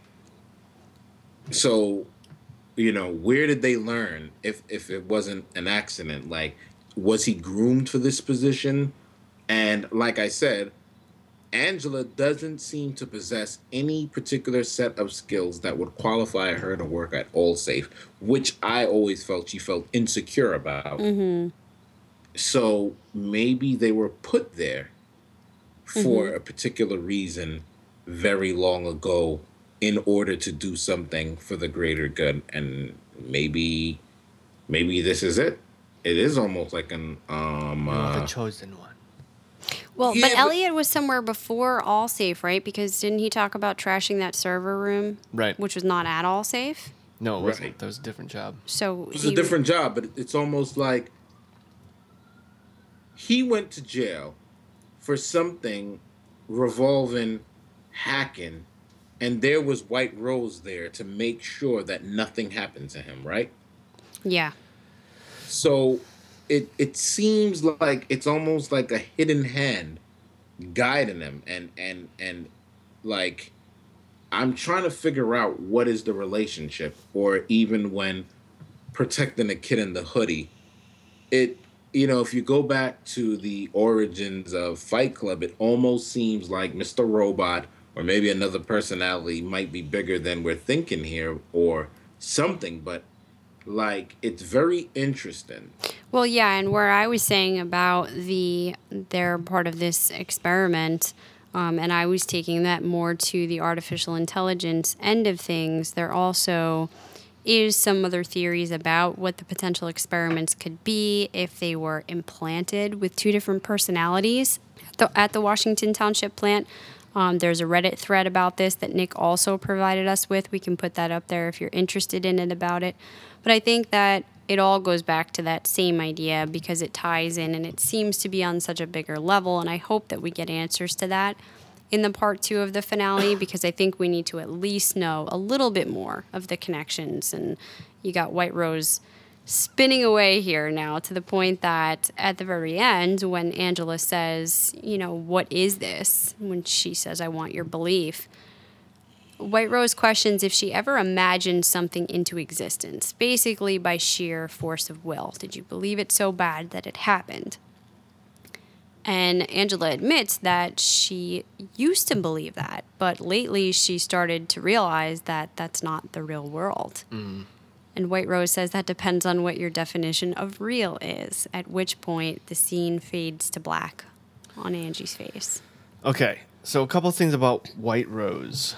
so, you know, where did they learn if if it wasn't an accident? Like, was he groomed for this position? And like I said, Angela doesn't seem to possess any particular set of skills that would qualify her to work at Allsafe, which I always felt she felt insecure about. Mm-hmm. So maybe they were put there for Mhm. a particular reason very long ago in order to do something for the greater good and maybe maybe this is it it is almost like an um You're the uh, chosen one. Well, Yeah, but but- Elliot was somewhere before Allsafe, right? Because didn't he talk about trashing that server room? Right. Which was not at Allsafe. No, it wasn't. Right. That was a different job. So it's he, a different job but it's almost like he went to jail for something revolving hacking and there was white rose there to make sure that nothing happened to him right Yeah. So it it seems like it's almost like a hidden hand guiding him and and and like I'm trying to figure out what is the relationship or even when protecting a kid in the hoodie it you know if you go back to the origins of Fight Club it almost seems like Mr. Robot or maybe another personality might be bigger than we're thinking here or something but like it's very interesting Well, yeah, and where I was saying about the they're part of this experiment, um, and I was taking that more to the artificial intelligence end of things. There also is some other theories about what the potential experiments could be if they were implanted with two different personalities at the, at the Washington Township plant. Um, there's a Reddit thread about this that Nick also provided us with. We can put that up there if you're interested in it about it. But I think that it all goes back to that same idea because it ties in and it seems to be on such a bigger level. And I hope that we get answers to that in the part two of the finale because I think we need to at least know a little bit more of the connections. And you got White Rose spinning away here now to the point that at the very end, when Angela says, you know, what is this? When she says, I want your belief. White Rose questions if she ever imagined something into existence, basically by sheer force of will. Did you believe it so bad that it happened? And Angela admits that she used to believe that, but lately she started to realize that that's not the real world. Mm. And White Rose says that depends on what your definition of real is, at which point the scene fades to black on Angie's face. Okay, so a couple things about White Rose.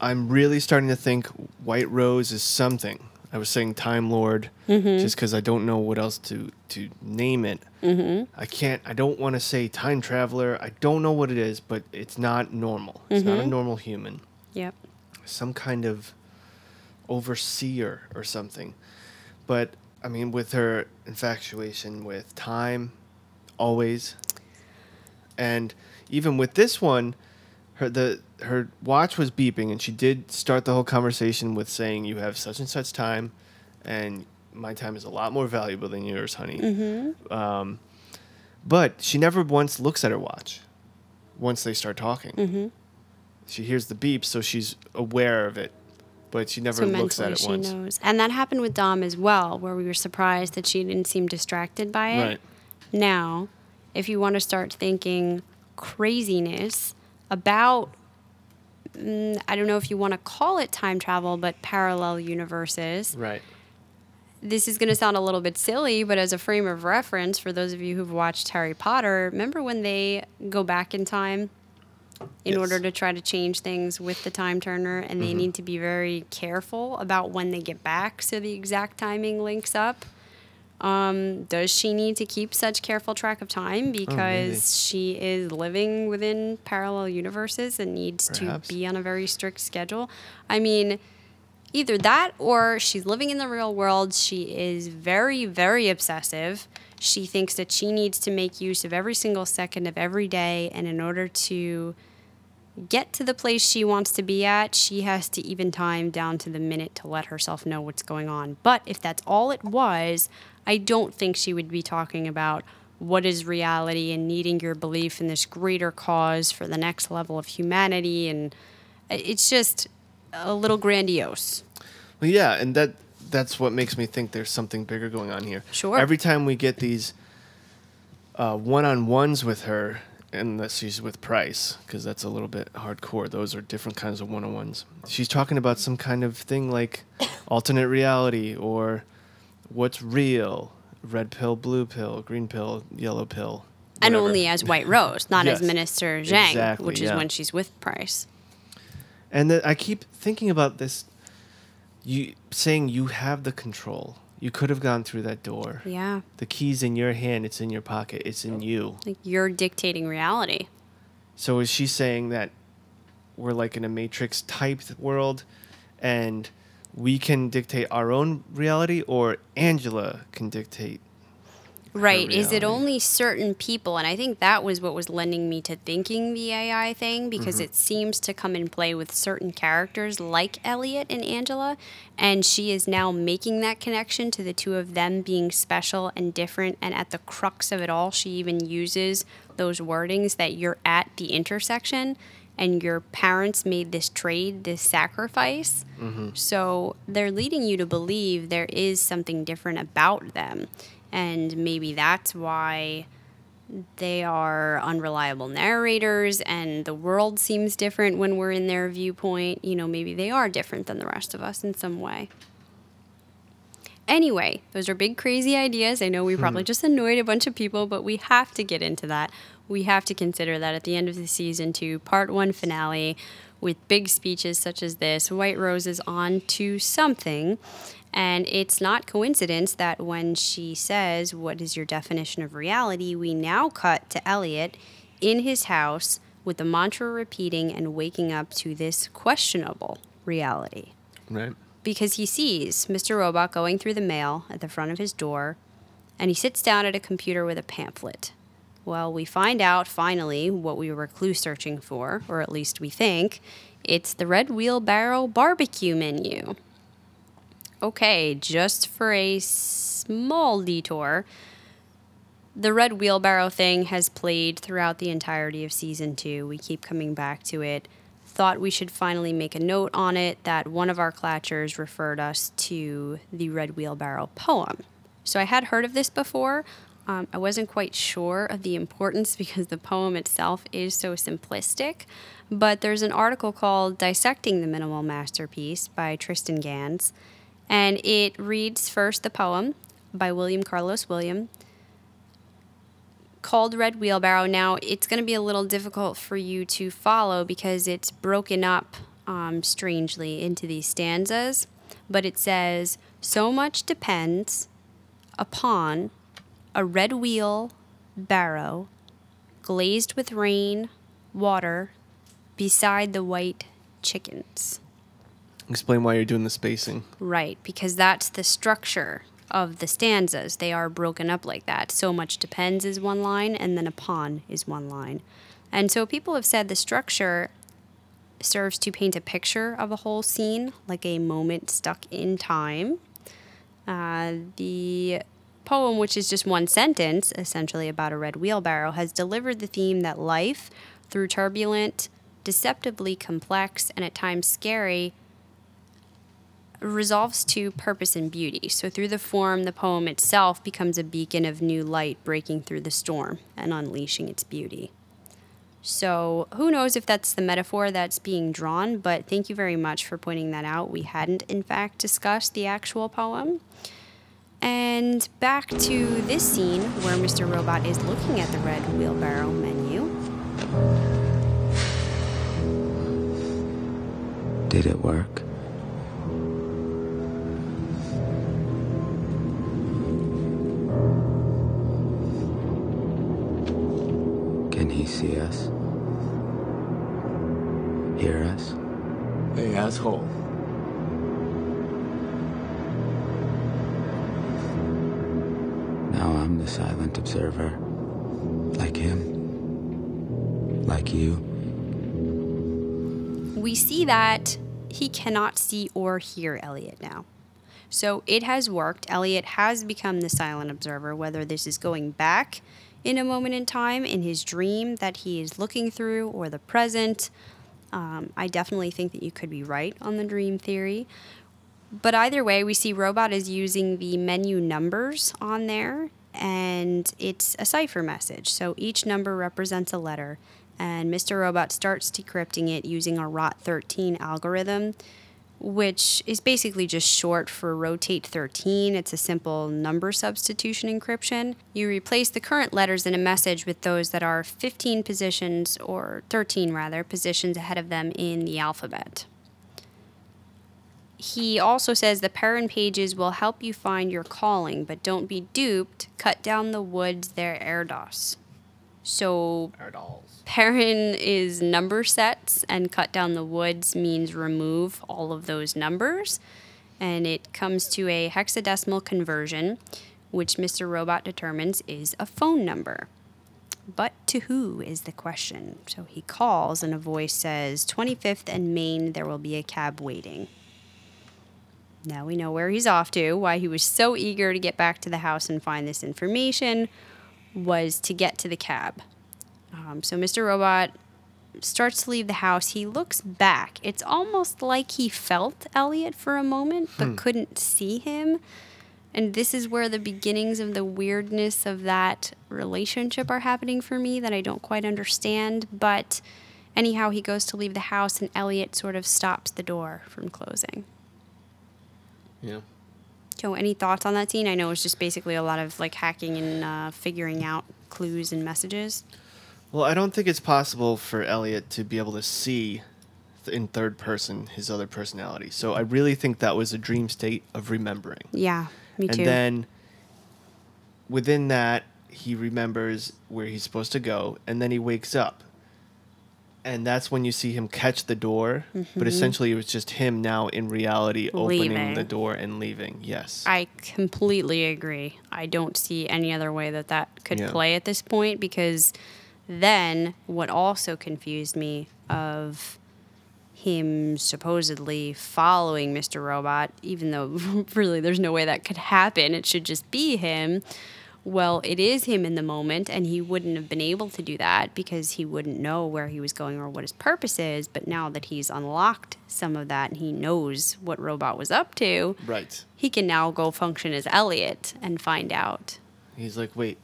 I'm really starting to think White Rose is something. I was saying Time Lord Mhm. just because I don't know what else to to name it. Mhm. I can't. I don't want to say time traveler. I don't know what it is, but it's not normal. It's not a Mhm. normal human. Yep. Some kind of overseer or something. But I mean, with her infatuation with time, always, and even with this one, her the her watch was beeping, and she did start the whole conversation with saying, "You have such and such time, and my time is a lot more valuable than yours, honey." Mhm. Um, but she never once looks at her watch. Once they start talking, Mhm. she hears the beep, so she's aware of it, but she never so looks at it she once. knows. And that happened with Dom as well, where we were surprised that she didn't seem distracted by it. Right. Now, if you want to start thinking craziness about mm, I don't know if you want to call it time travel, but parallel universes. Right. This is going to sound a little bit silly, but as a frame of reference for those of you who've watched Harry Potter, remember when they go back in time in Yes. order to try to change things with the time turner and they Mhm. need to be very careful about when they get back so the exact timing links up? Um, does she need to keep such careful track of time because she is living within parallel universes and needs Perhaps. to be on a very strict schedule? I mean, either that or she's living in the real world. She is very, very obsessive. She thinks that she needs to make use of every single second of every day, and in order to get to the place she wants to be at, she has to even time down to the minute to let herself know what's going on. But if that's all it was, I don't think she would be talking about what is reality and needing your belief in this greater cause for the next level of humanity. And it's just a little grandiose. Well, yeah, and that that's what makes me think there's something bigger going on here. Sure. Every time we get these uh, one-on-ones with her, unless she's with Price, because that's a little bit hardcore. Those are different kinds of one-on-ones. She's talking about some kind of thing like alternate reality or what's real, red pill, blue pill, green pill, yellow pill. And only as White Rose, not as Minister Zhang, exactly, which is yeah. when she's with Price. And that I keep thinking about this. You saying you have the control. You could have gone through that door. Yeah. The key's in your hand. It's in your pocket. It's in you. Like you're dictating reality. So is she saying that we're like in a matrix type world, and we can dictate our own reality, or Angela can dictate? Right. Is it only certain people? And I think that was what was lending me to thinking the AI thing because Mhm. it seems to come in play with certain characters like Elliot and Angela. And she is now making that connection to the two of them being special and different. And at the crux of it all, she even uses those wordings that you're at the intersection and your parents made this trade, this sacrifice. Mm-hmm. So they're leading you to believe there is something different about them. And maybe that's why they are unreliable narrators and the world seems different when we're in their viewpoint. You know, maybe they are different than the rest of us in some way. Anyway, those are big, crazy ideas. I know we hmm. probably just annoyed a bunch of people, but we have to get into that. We have to consider that at the end of the season two, part one finale, with big speeches such as this, White Rose is on to something. And it's not coincidence that when she says, What is your definition of reality? we now cut to Elliot in his house with the mantra repeating and waking up to this questionable reality Right. because he sees Mr. Robot going through the mail at the front of his door and he sits down at a computer with a pamphlet. Well, we find out finally what we were clue searching for, or at least we think. It's the Red Wheelbarrow barbecue menu. Okay, just for a small detour, the Red Wheelbarrow thing has played throughout the entirety of season two. We keep coming back to it. Thought we should finally make a note on it that one of our clatchers referred us to the Red Wheelbarrow poem. So I had heard of this before. Um, I wasn't quite sure of the importance because the poem itself is so simplistic. But there's an article called Dissecting the Minimal Masterpiece by Tristan Gans. And it reads first the poem by William Carlos William called Red Wheelbarrow. Now, it's going to be a little difficult for you to follow because it's broken up um, strangely into these stanzas. But it says, So much depends upon a red wheel barrow glazed with rain, water, beside the white chickens. Explain why you're doing the spacing. Right, because that's the structure of the stanzas. They are broken up like that. So much depends is one line, and then upon is one line. And so people have said the structure serves to paint a picture of a whole scene, like a moment stuck in time. Uh, the poem, which is just one sentence, essentially about a red wheelbarrow, has delivered the theme that life, through turbulent, deceptively complex, and at times scary, resolves to purpose and beauty. So, through the form, the poem itself becomes a beacon of new light breaking through the storm and unleashing its beauty. So who knows if that's the metaphor that's being drawn, but thank you very much for pointing that out. We hadn't, in fact, discussed the actual poem. And back to this scene where Mr. Robot is looking at the red wheelbarrow menu. Did it work? Can he see us? Hear us? Hey, asshole. Now I'm the silent observer. Like him. Like you. We see that he cannot see or hear Elliot now. So it has worked. Elliot has become the silent observer, whether this is going back in a moment in time in his dream that he is looking through or the present. Um, I definitely think that you could be right on the dream theory. But either way, we see Robot is using the menu numbers on there, and it's a cipher message. So each number represents a letter, and Mr. Robot starts decrypting it using a ROT13 algorithm, which is basically just short for rotate 13. It's a simple number substitution encryption. You replace the current letters in a message with those that are 15 positions, or 13 rather, positions ahead of them in the alphabet. He also says the Perrin pages will help you find your calling, but don't be duped. Cut down the woods, they're Erdos. So Perrin is number sets, and cut down the woods means remove all of those numbers. And it comes to a hexadecimal conversion, which Mr. Robot determines is a phone number. But to who is the question? So he calls, and a voice says, 25th and Main, there will be a cab waiting. Now we know where he's off to, why he was so eager to get back to the house and find this information was to get to the cab. Um, so Mr. Robot starts to leave the house. He looks back. It's almost like he felt Elliot for a moment, but Hmm. couldn't see him. And this is where the beginnings of the weirdness of that relationship are happening for me that I don't quite understand. But anyhow, he goes to leave the house, and Elliot sort of stops the door from closing. Yeah. Joe, any thoughts on that scene? I know it's just basically a lot of like hacking and uh, figuring out clues and messages. Well, I don't think it's possible for Elliot to be able to see th- in third person his other personality. So I really think that was a dream state of remembering. Yeah, me too. And then within that, he remembers where he's supposed to go, and then he wakes up. And that's when you see him catch the door. Mhm. But essentially, it was just him now in reality opening Leaving. the door and leaving. Yes. I completely agree. I don't see any other way that that could Yeah. play at this point because then what also confused me of him supposedly following Mr. Robot, even though really there's no way that could happen, it should just be him. Well, it is him in the moment, and he wouldn't have been able to do that because he wouldn't know where he was going or what his purpose is. But now that he's unlocked some of that and he knows what Robot was up to, Right. he can now go function as Elliot and find out. He's like, wait,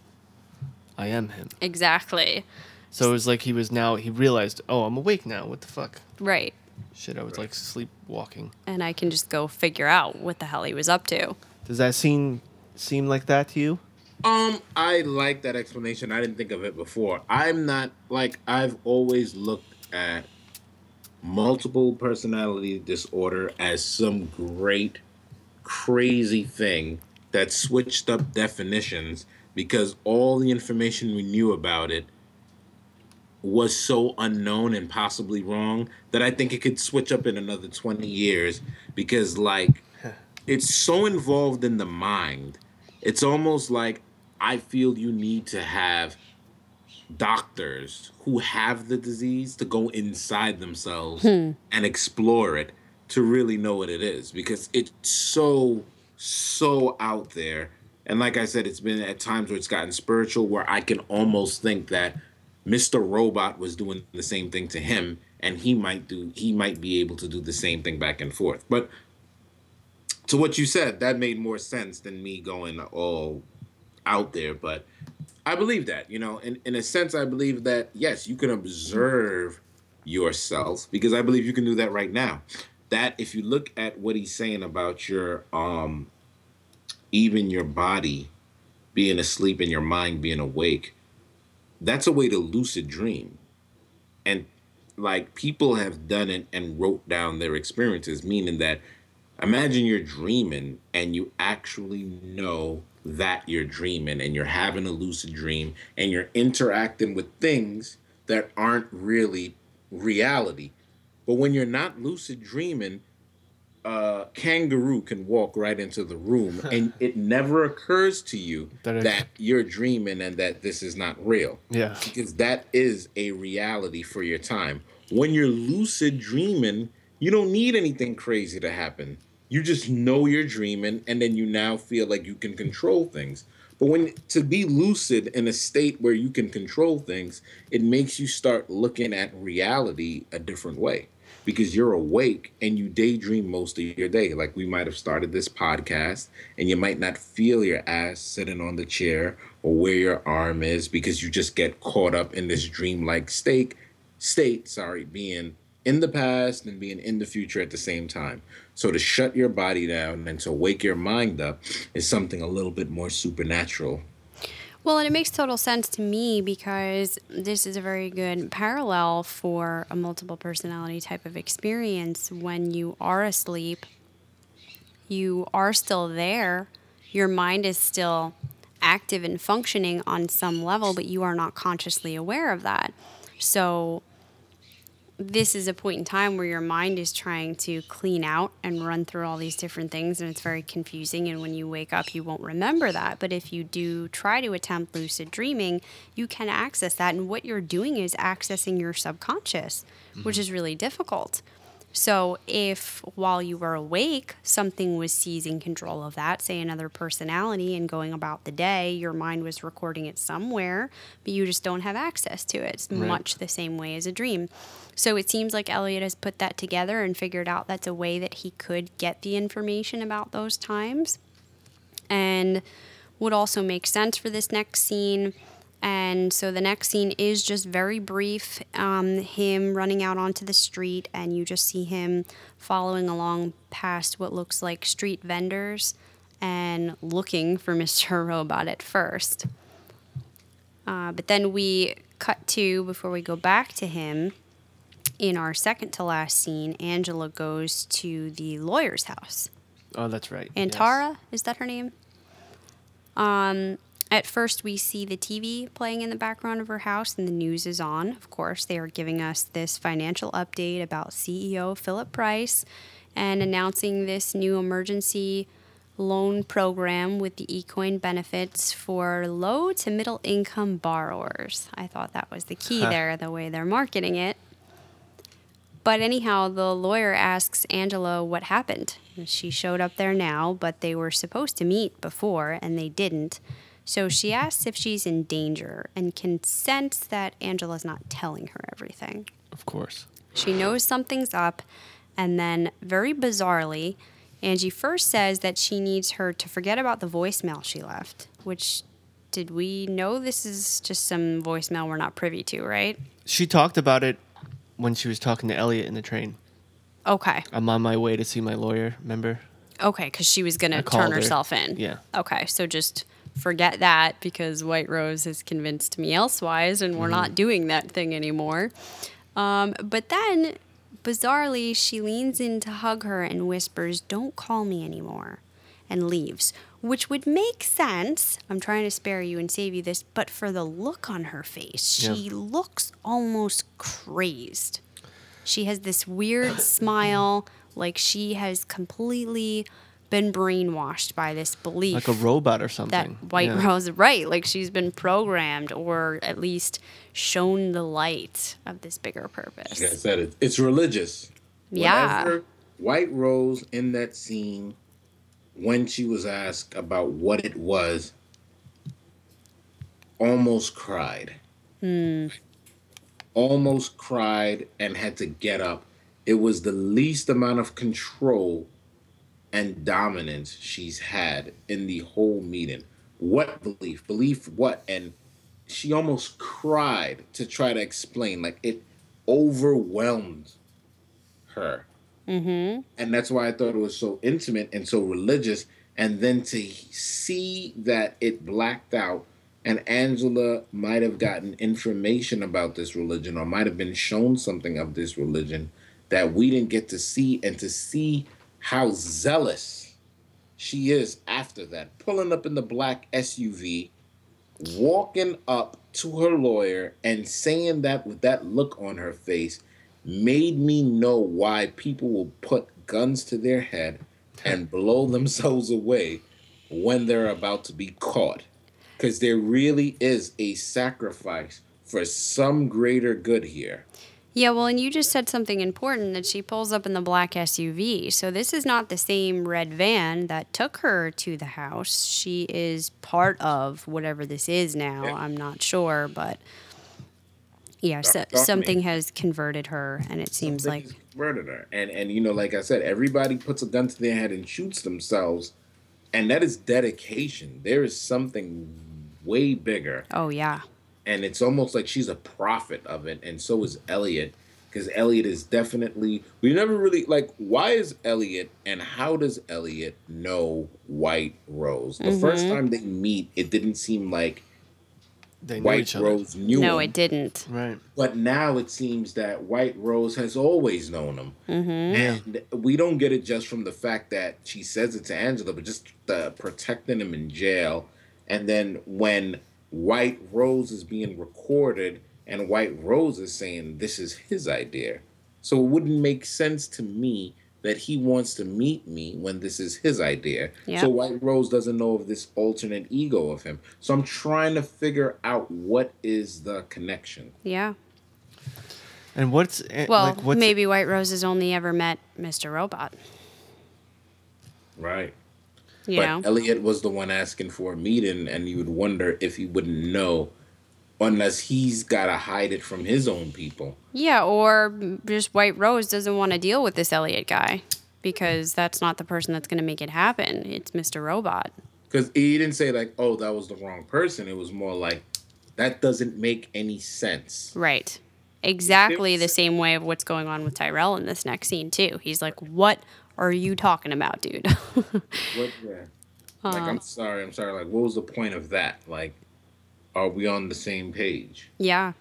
I am him. Exactly. So it was like he was now, he realized, oh, I'm awake now. What the fuck? Right. Shit, I was like sleepwalking. And I can just go figure out what the hell he was up to. Does that scene seem like that to you? Um, I like that explanation. I didn't think of it before. I'm not like I've always looked at multiple personality disorder as some great crazy thing that switched up definitions because all the information we knew about it was so unknown and possibly wrong that I think it could switch up in another 20 years because like it's so involved in the mind. It's almost like I feel you need to have doctors who have the disease to go inside themselves Hmm. and explore it to really know what it is because it's so so out there and like i said it's been at times where it's gotten spiritual where i can almost think that mr robot was doing the same thing to him and he might do he might be able to do the same thing back and forth but to what you said that made more sense than me going all out there but I believe that, you know, in, in a sense, I believe that, yes, you can observe yourself because I believe you can do that right now. That if you look at what he's saying about your, um, even your body being asleep and your mind being awake, that's a way to lucid dream. And like people have done it and wrote down their experiences, meaning that imagine you're dreaming and you actually know that you're dreaming and you're having a lucid dream and you're interacting with things that aren't really reality. But when you're not lucid dreaming, a kangaroo can walk right into the room and it never occurs to you That that, you're dreaming and that this is not real. Yeah. Because that is a reality for your time. When you're lucid dreaming, you don't need anything crazy to happen. You just know you're dreaming and then you now feel like you can control things. But when to be lucid in a state where you can control things, it makes you start looking at reality a different way because you're awake and you daydream most of your day. Like we might have started this podcast and you might not feel your ass sitting on the chair or where your arm is because you just get caught up in this dreamlike state state, sorry, being in the past and being in the future at the same time. So to shut your body down and to wake your mind up is something a little bit more supernatural. Well, and it makes total sense to me because this is a very good parallel for a multiple personality type of experience. When you are asleep, you are still there, your mind is still active and functioning on some level, but you are not consciously aware of that. So, this is a point in time where your mind is trying to clean out and run through all these different things and it's very confusing and when you wake up you won't remember that. But if you do try to attempt lucid dreaming you can access that and what you're doing is accessing your subconscious which mm-hmm. is really difficult. So if while you were awake something was seizing control of that say another personality and going about the day your mind was recording it somewhere but you just don't have access to it. It's Right. much the same way as a dream so it seems like Elliot has put that together and figured out that's a way that he could get the information about those times. And would also make sense for this next scene. And so the next scene is just very brief um, him running out onto the street, and you just see him following along past what looks like street vendors and looking for Mr. Robot at first. Uh, but then we cut to, before we go back to him, in our second to last scene, Angela goes to the lawyer's house. Oh, that's right. Antara, is that her name? Um, at first, we see the TV playing in the background of her house, and the news is on. Of course, they are giving us this financial update about CEO Philip Price and announcing this new emergency loan program with the eCoin benefits for low to middle income borrowers. I thought that was the key Huh. there, the way they're marketing it. But anyhow, the lawyer asks Angela what happened. She showed up there now, but they were supposed to meet before and they didn't. So she asks if she's in danger and can sense that Angela's not telling her everything. Of course. She knows something's up, and then, very bizarrely, Angie first says that she needs her to forget about the voicemail she left, which did we know this is just some voicemail we're not privy to, right? She talked about it when she was talking to Elliot in the train. Okay. I'm on my way to see my lawyer, remember? Okay, because she was going I to called turn her. herself in. Yeah. Okay, so just forget that because White Rose has convinced me elsewise, and we're not Mhm. doing that thing anymore. Um, but then, bizarrely, she leans in to hug her and whispers, Don't call me anymore, and leaves, which would make sense. I'm trying to spare you and save you this, but for the look on her face, Yeah. she looks almost crazed. She has this weird smile, like she has completely been brainwashed by this belief Like a robot or something. that. White Yeah. Rose, right? Like she's been programmed or at least shown the light of this bigger purpose. Like I said, it, it's religious. Yeah. Whatever White Rose in that scene, when she was asked about what it was, almost cried. Hmm. Almost cried and had to get up. It was the least amount of control and dominance she's had in the whole meeting. What belief? Belief what? And she almost cried to try to explain. Like it overwhelmed her. Mm-hmm. And that's why I thought it was so intimate and so religious. And then to see that it blacked out and Angela might have gotten information about this religion or might have been shown something of this religion that we didn't get to see and to see how zealous she is after that pulling up in the black SUV walking up to her lawyer and saying that with that look on her face made me know why people will put guns to their head and blow themselves away when they're about to be caught because there really is a sacrifice for some greater good here. Yeah, well, and you just said something important that she pulls up in the black SUV. So this is not the same red van that took her to the house. She is part of whatever this is now. Yeah. I'm not sure, but yeah, so, me. something has converted her, and it seems like Something has murdered her. And and you know, like I said, everybody puts a gun to their head and shoots themselves, and that is dedication. There is something way bigger. oh yeah, and it's almost like she's a prophet of it, and so is Elliot, because Elliot is definitely we never really like why is Elliot and how does Elliot know White Rose? The first Mhm. time they meet, it didn't seem like They know White each other. Rose knew no, him, it didn't. Right. but now it seems that White Rose has always known him. Mm-hmm. And we don't get it just from the fact that she says it to Angela, but just the protecting him in jail. And then when White Rose is being recorded and White Rose is saying this is his idea. So it wouldn't make sense to me that he wants to meet me when this is his idea. Yeah. So White Rose doesn't know of this alternate ego of him. So I'm trying to figure out what is the connection. Yeah. And what's eh, Well, like what's maybe White Rose has only ever met Mr. Robot. Right. You but know. Elliot was the one asking for a meeting, and you would wonder if he wouldn't know unless he's got to hide it from his own people. Yeah, or just White Rose doesn't want to deal with this Elliot guy because that's not the person that's going to make it happen. It's Mr. Robot. Because he didn't say, like, oh, that was the wrong person. It was more like, that doesn't make any sense. Right. Exactly the same way of what's going on with Tyrell in this next scene too. He's like, "What are you talking about, dude?" What, yeah. like, I'm uh. sorry, I'm sorry. Like, what was the point of that? Like, are we on the same page? yeah.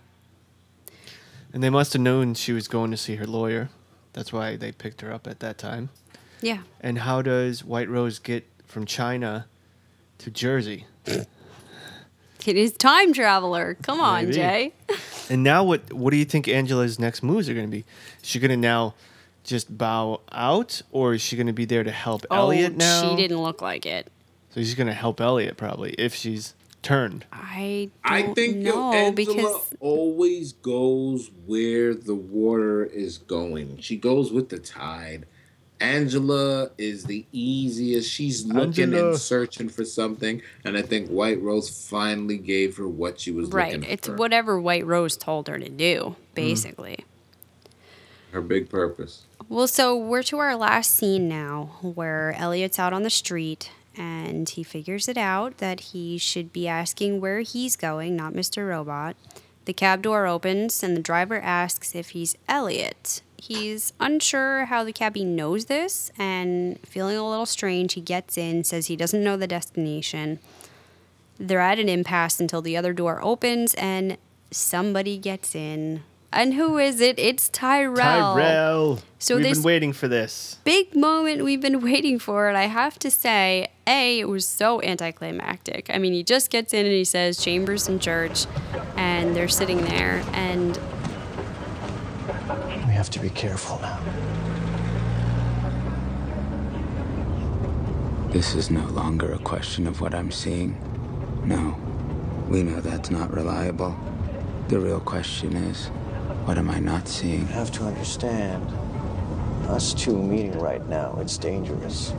and they must have known she was going to see her lawyer. That's why they picked her up at that time. Yeah. And how does White Rose get from China to Jersey? It is time traveler. Come on, Maybe. Jay. And now what what do you think Angela's next moves are going to be? Is she going to now just bow out or is she going to be there to help oh, Elliot now? Oh, she didn't look like it. So she's going to help Elliot probably if she's turned. I I don't think yo, know Angela because always goes where the water is going. She goes with the tide. Angela is the easiest. She's looking Angela. and searching for something, and I think White Rose finally gave her what she was right, looking it's for. whatever White Rose told her to do, hmm. basically. her big purpose. Well, so we're to our last scene now where Elliot's out on the street and he figures it out that he should be asking where he's going, not Mr. Robot. The cab door opens and the driver asks if he's Elliot. He's unsure how the cabbie knows this and feeling a little strange, he gets in, says he doesn't know the destination. They're at an impasse until the other door opens and somebody gets in. And who is it? It's Tyrell. Tyrell. So We've been waiting for this. big moment we've been waiting for. And I have to say, A, it was so anticlimactic. I mean, he just gets in and he says, Chambers and Church, and they're sitting there. And We have to be careful now. This is no longer a question of what I'm seeing. No, we know that's not reliable. The real question is, what am I not seeing? You have to understand, us two meeting right now, it's dangerous.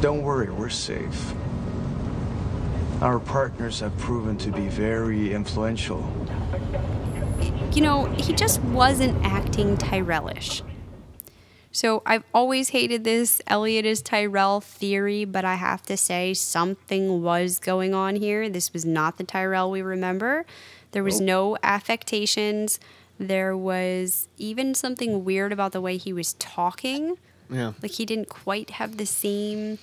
Don't worry, we're safe. Our partners have proven to be very influential. you know, he just wasn't acting Tyrellish. So I've always hated this Elliot is Tyrell theory, but I have to say something was going on here. This was not the Tyrell we remember. There was no affectations. There was even something weird about the way he was talking. Yeah. Like he didn't quite have the same,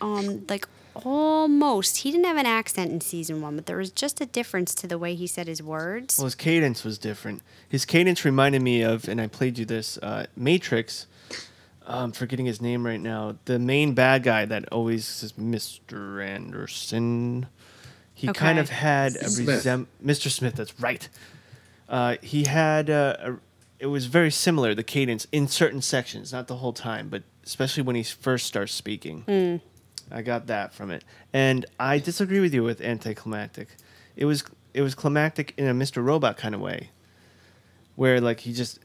um, like almost. He didn't have an accent in season one, but there was just a difference to the way he said his words. Well, his cadence was different. His cadence reminded me of, and I played you this uh, Matrix. I'm forgetting his name right now. The main bad guy that always says Mr. Anderson. He kind of had a resem- Mr. Smith. That's right. Uh, he had uh, a, it was very similar the cadence in certain sections, not the whole time, but especially when he first starts speaking. Mm. I got that from it, and I disagree with you with anticlimactic. It was it was climactic in a Mr. Robot kind of way, where like he just,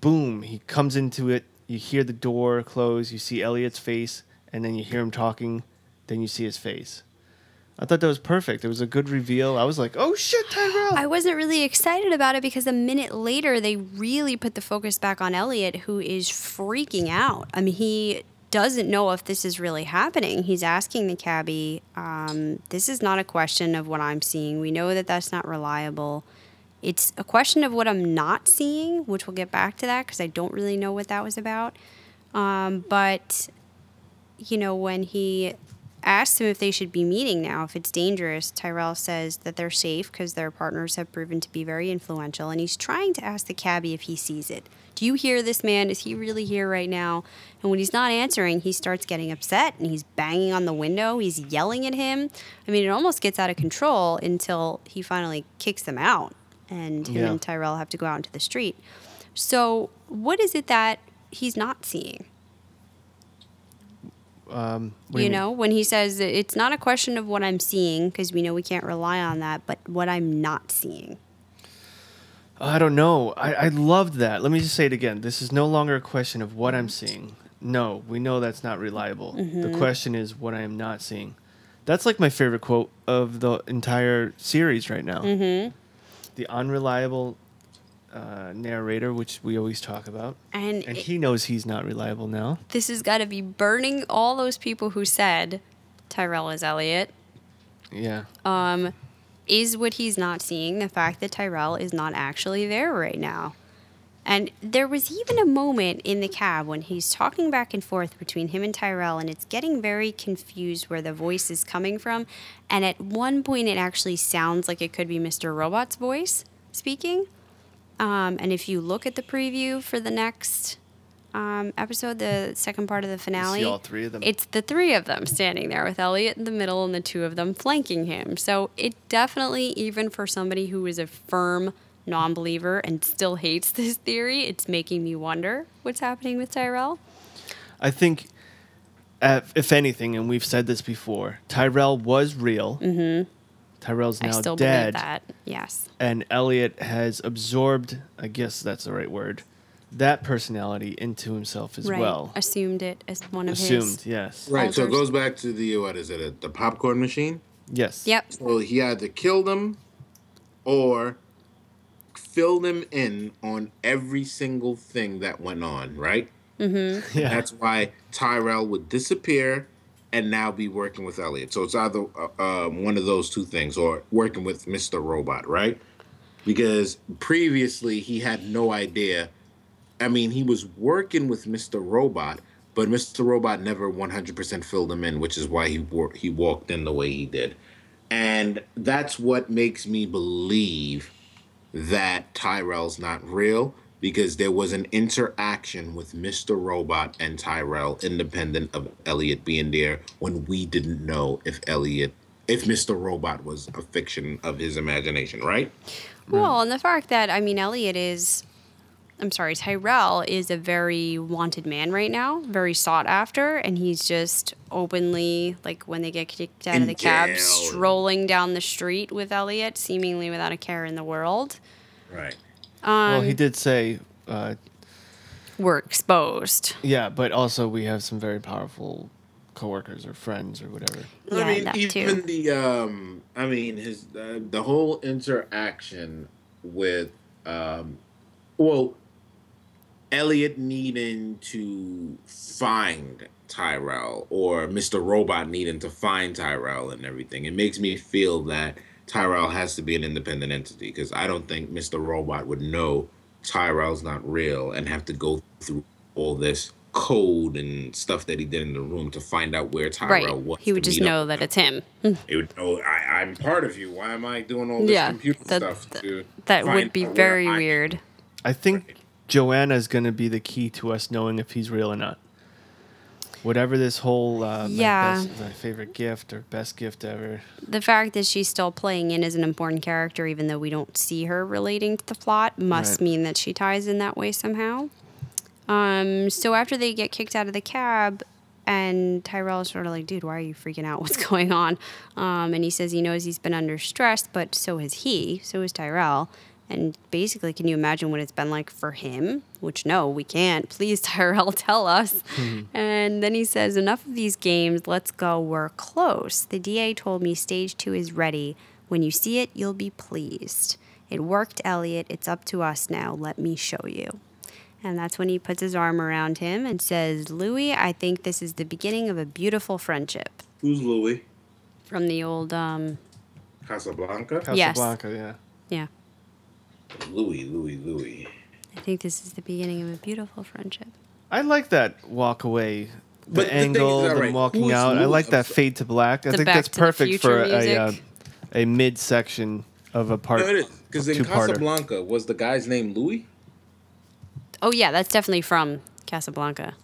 boom, he comes into it. You hear the door close. You see Elliot's face, and then you hear him talking. Then you see his face. I thought that was perfect. It was a good reveal. I was like, oh shit, Tyrell. I wasn't really excited about it because a minute later they really put the focus back on Elliot, who is freaking out. I mean, he doesn't know if this is really happening. He's asking the cabbie, um, "This is not a question of what I'm seeing. We know that that's not reliable. It's a question of what I'm not seeing, which we'll get back to that because I don't really know what that was about. Um, but you know, when he asks them if they should be meeting now, if it's dangerous, Tyrell says that they're safe because their partners have proven to be very influential. And he's trying to ask the cabbie if he sees it. Do you hear this man? Is he really here right now? And when he's not answering, he starts getting upset and he's banging on the window. He's yelling at him. I mean, it almost gets out of control until he finally kicks them out and him Yeah. and Tyrell have to go out into the street. So, what is it that he's not seeing? Um, you mean? know, when he says it's not a question of what I'm seeing, because we know we can't rely on that, but what I'm not seeing. I don't know. I, I loved that. Let me just say it again. This is no longer a question of what I'm seeing. No, we know that's not reliable. The Mhm. question is what I am not seeing. That's like my favorite quote of the entire series right now. Mm-hmm. The unreliable uh, narrator, which we always talk about. And, And it- he knows he's not reliable now. this has got to be burning all those people who said Tyrell is Elliot. Yeah. Um, is what he's not seeing the fact that Tyrell is not actually there right now. And there was even a moment in the cab when he's talking back and forth between him and Tyrell, and it's getting very confused where the voice is coming from. And at one point, it actually sounds like it could be Mr. Robot's voice speaking. Um, and if you look at the preview for the next um, episode, the second part of the finale, all three of them. it's the three of them standing there with Elliot in the middle and the two of them flanking him. So it definitely, even for somebody who is a firm non believer and still hates this theory, it's making me wonder what's happening with Tyrell. I think, uh, if anything, and we've said this before, Tyrell was real. Mm-hmm. Tyrell's now I now still dead. believe that. Yes. and Elliot has absorbed, I guess that's the right word, that personality into himself as right. well. Assumed it as one of Assumed, his. Assumed, yes. Right. So it goes back to the what is it? uh, The popcorn machine. Yes. Yep. So he either killed them, or filled them in on every single thing that went on, right? Mm-hmm. Yeah. That's why Tyrell would disappear and now be working with Elliot. So it's either uh, um, one of those two things or working with Mr. Robot, right? Because previously he had no idea. I mean, he was working with Mr. Robot, but Mr. Robot never 100% filled him in, which is why he wor- he walked in the way he did. And that's what makes me believe that Tyrell's not real because there was an interaction with Mr. Robot and Tyrell, independent of Elliot being there, when we didn't know if Elliot, if Mr. Robot was a fiction of his imagination, right? Well, and the fact that, I mean, Elliot is, I'm sorry, Tyrell is a very wanted man right now, very sought after, and he's just openly, like when they get kicked out In of the cab, strolling down the street with Elliot, seemingly without a care in the world. Right. Um, well, he did say, uh, We're exposed. yeah, but also we have some very powerful coworkers or friends or whatever. Yeah, I mean, that even too. the um, I mean, his uh, the whole interaction with um, well, Elliot needing to find Tyrell or Mr. Robot needing to find Tyrell and everything. It makes me feel that Tyrell has to be an independent entity because I don't think Mr. Robot would know Tyrell's not real and have to go through all this code and stuff that he did in the room to find out where Tyrell right. was. He would just know that him. it's him. Hmm. He would know I, I'm part of you. Why am I doing all this Yeah, computer that- stuff? To That would be very I- weird. I think Joanna is going to be the key to us knowing if he's real or not. Whatever this whole uh, my Yeah. best- my favorite gift or best gift ever. The fact that she's still playing in as an important character, even though we don't see her relating to the plot, must Right. mean that she ties in that way somehow. Um, so after they get kicked out of the cab, and Tyrell is sort of like, dude, why are you freaking out? What's going on? Um, and he says he knows he's been under stress, but so has he. So is Tyrell. And basically, can you imagine what it's been like for him? Which, no, we can't. Please, Tyrell, tell us. And then he says, Enough of these games. Let's go. We're close. The DA told me stage two is ready. When you see it, you'll be pleased. It worked, Elliot. It's up to us now. Let me show you. And that's when he puts his arm around him and says, Louis, I think this is the beginning of a beautiful friendship. Who's Louis? From the old, um, Casablanca? Yes. Casablanca, yeah. yeah. Louis, Louis, Louis. I think this is the beginning of a beautiful friendship. I like that walk away. The But the thing is, angle, them walking who's out. I like that fade to black. I think that's perfect for Future a uh, a mid section of a part. No, it is because in two-parter. Casablanca was the guy's name Louis? Oh, yeah, that's definitely from Casablanca.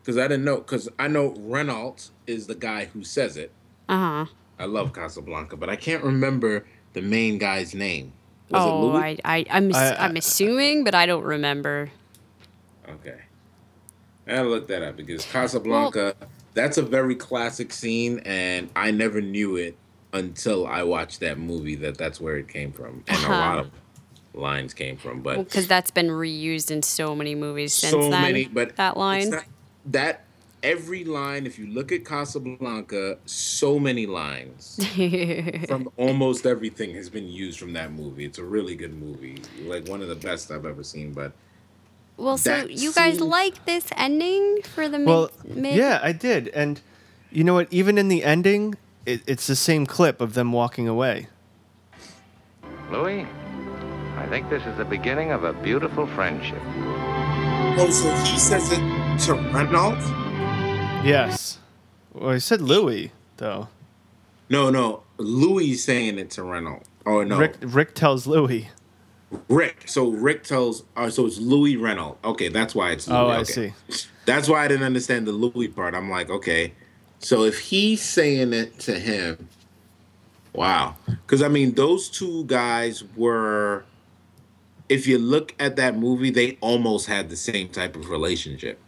Because I didn't know. Because I know Renault is the guy who says it. Uh huh. I love Casablanca, but I can't remember the main guy's name. Was Oh, Louis? I, I, I'm, I- I'm assuming, but I don't remember. Okay. I gotta look that up because Casablanca, that's a very classic scene, and I never knew it until I watched that movie that that's where it came from, and a Uh-huh. lot of lines came from. But Because that's been reused in so many movies since so then. many, but that line. not- that every line, if you look at Casablanca, so many lines from almost everything has been used from that movie. It's a really good movie, like one of the best I've ever seen. But well, so that you guys scene- like this ending for the mid? Well, mid yeah, I did, and you know what? Even in the ending, it, it's the same clip of them walking away. Louis, I think this is the beginning of a beautiful friendship. oh, so he says it to Renault? Yes. Well, I said Louis though. No, no, Louis saying it to Renault. Oh no, Rick Rick tells Louis. Rick. So Rick tells. Oh, so it's Louis Renault. Okay, that's why it's. Louis. Oh, I okay. see. That's why I didn't understand the Louis part. I'm like, okay, so if he's saying it to him, wow. Because I mean, those two guys were. If you look at that movie, they almost had the same type of relationship.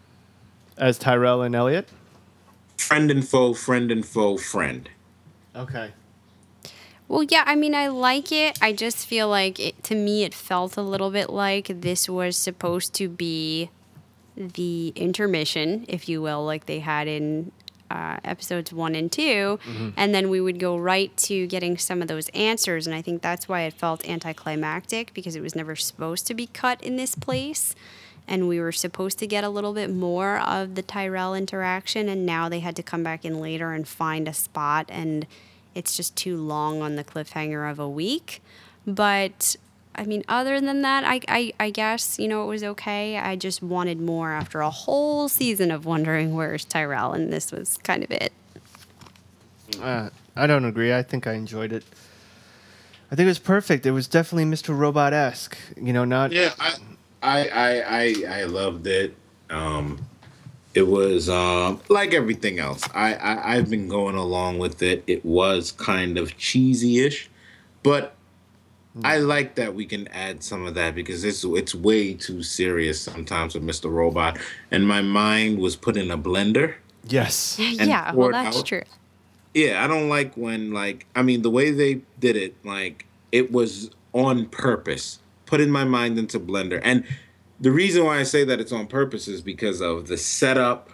As Tyrell and Elliot. Friend and foe, friend and foe, friend. Okay. Well, yeah, I mean, I like it. I just feel like it, to me, it felt a little bit like this was supposed to be the intermission, if you will, like they had in uh, episodes one and 2 Mhm. And then we would go right to getting some of those answers. And I think that's why it felt anticlimactic because it was never supposed to be cut in this place. And we were supposed to get a little bit more of the Tyrell interaction. And now they had to come back in later and find a spot. And it's just too long on the cliffhanger of a week. But I mean, other than that, I, I, I guess, you know, it was okay. I just wanted more after a whole season of wondering where's Tyrell, and this was kind of it. Uh, I don't agree. I think I enjoyed it. I think it was perfect. It was definitely Mr. Robot esque. You know, not Yeah, I, I, I, I, I loved it. Um, it was um, like everything else. I, I, I've been going along with it. It was kind of cheesy-ish, but I like that we can add some of that because it's it's way too serious sometimes with Mr. Robot, and my mind was put in a blender. Yes. yeah, well, poured that's out. true. Yeah, I don't like when like I mean the way they did it, like it was on purpose, putting my mind into blender. And the reason why I say that it's on purpose is because of the setup,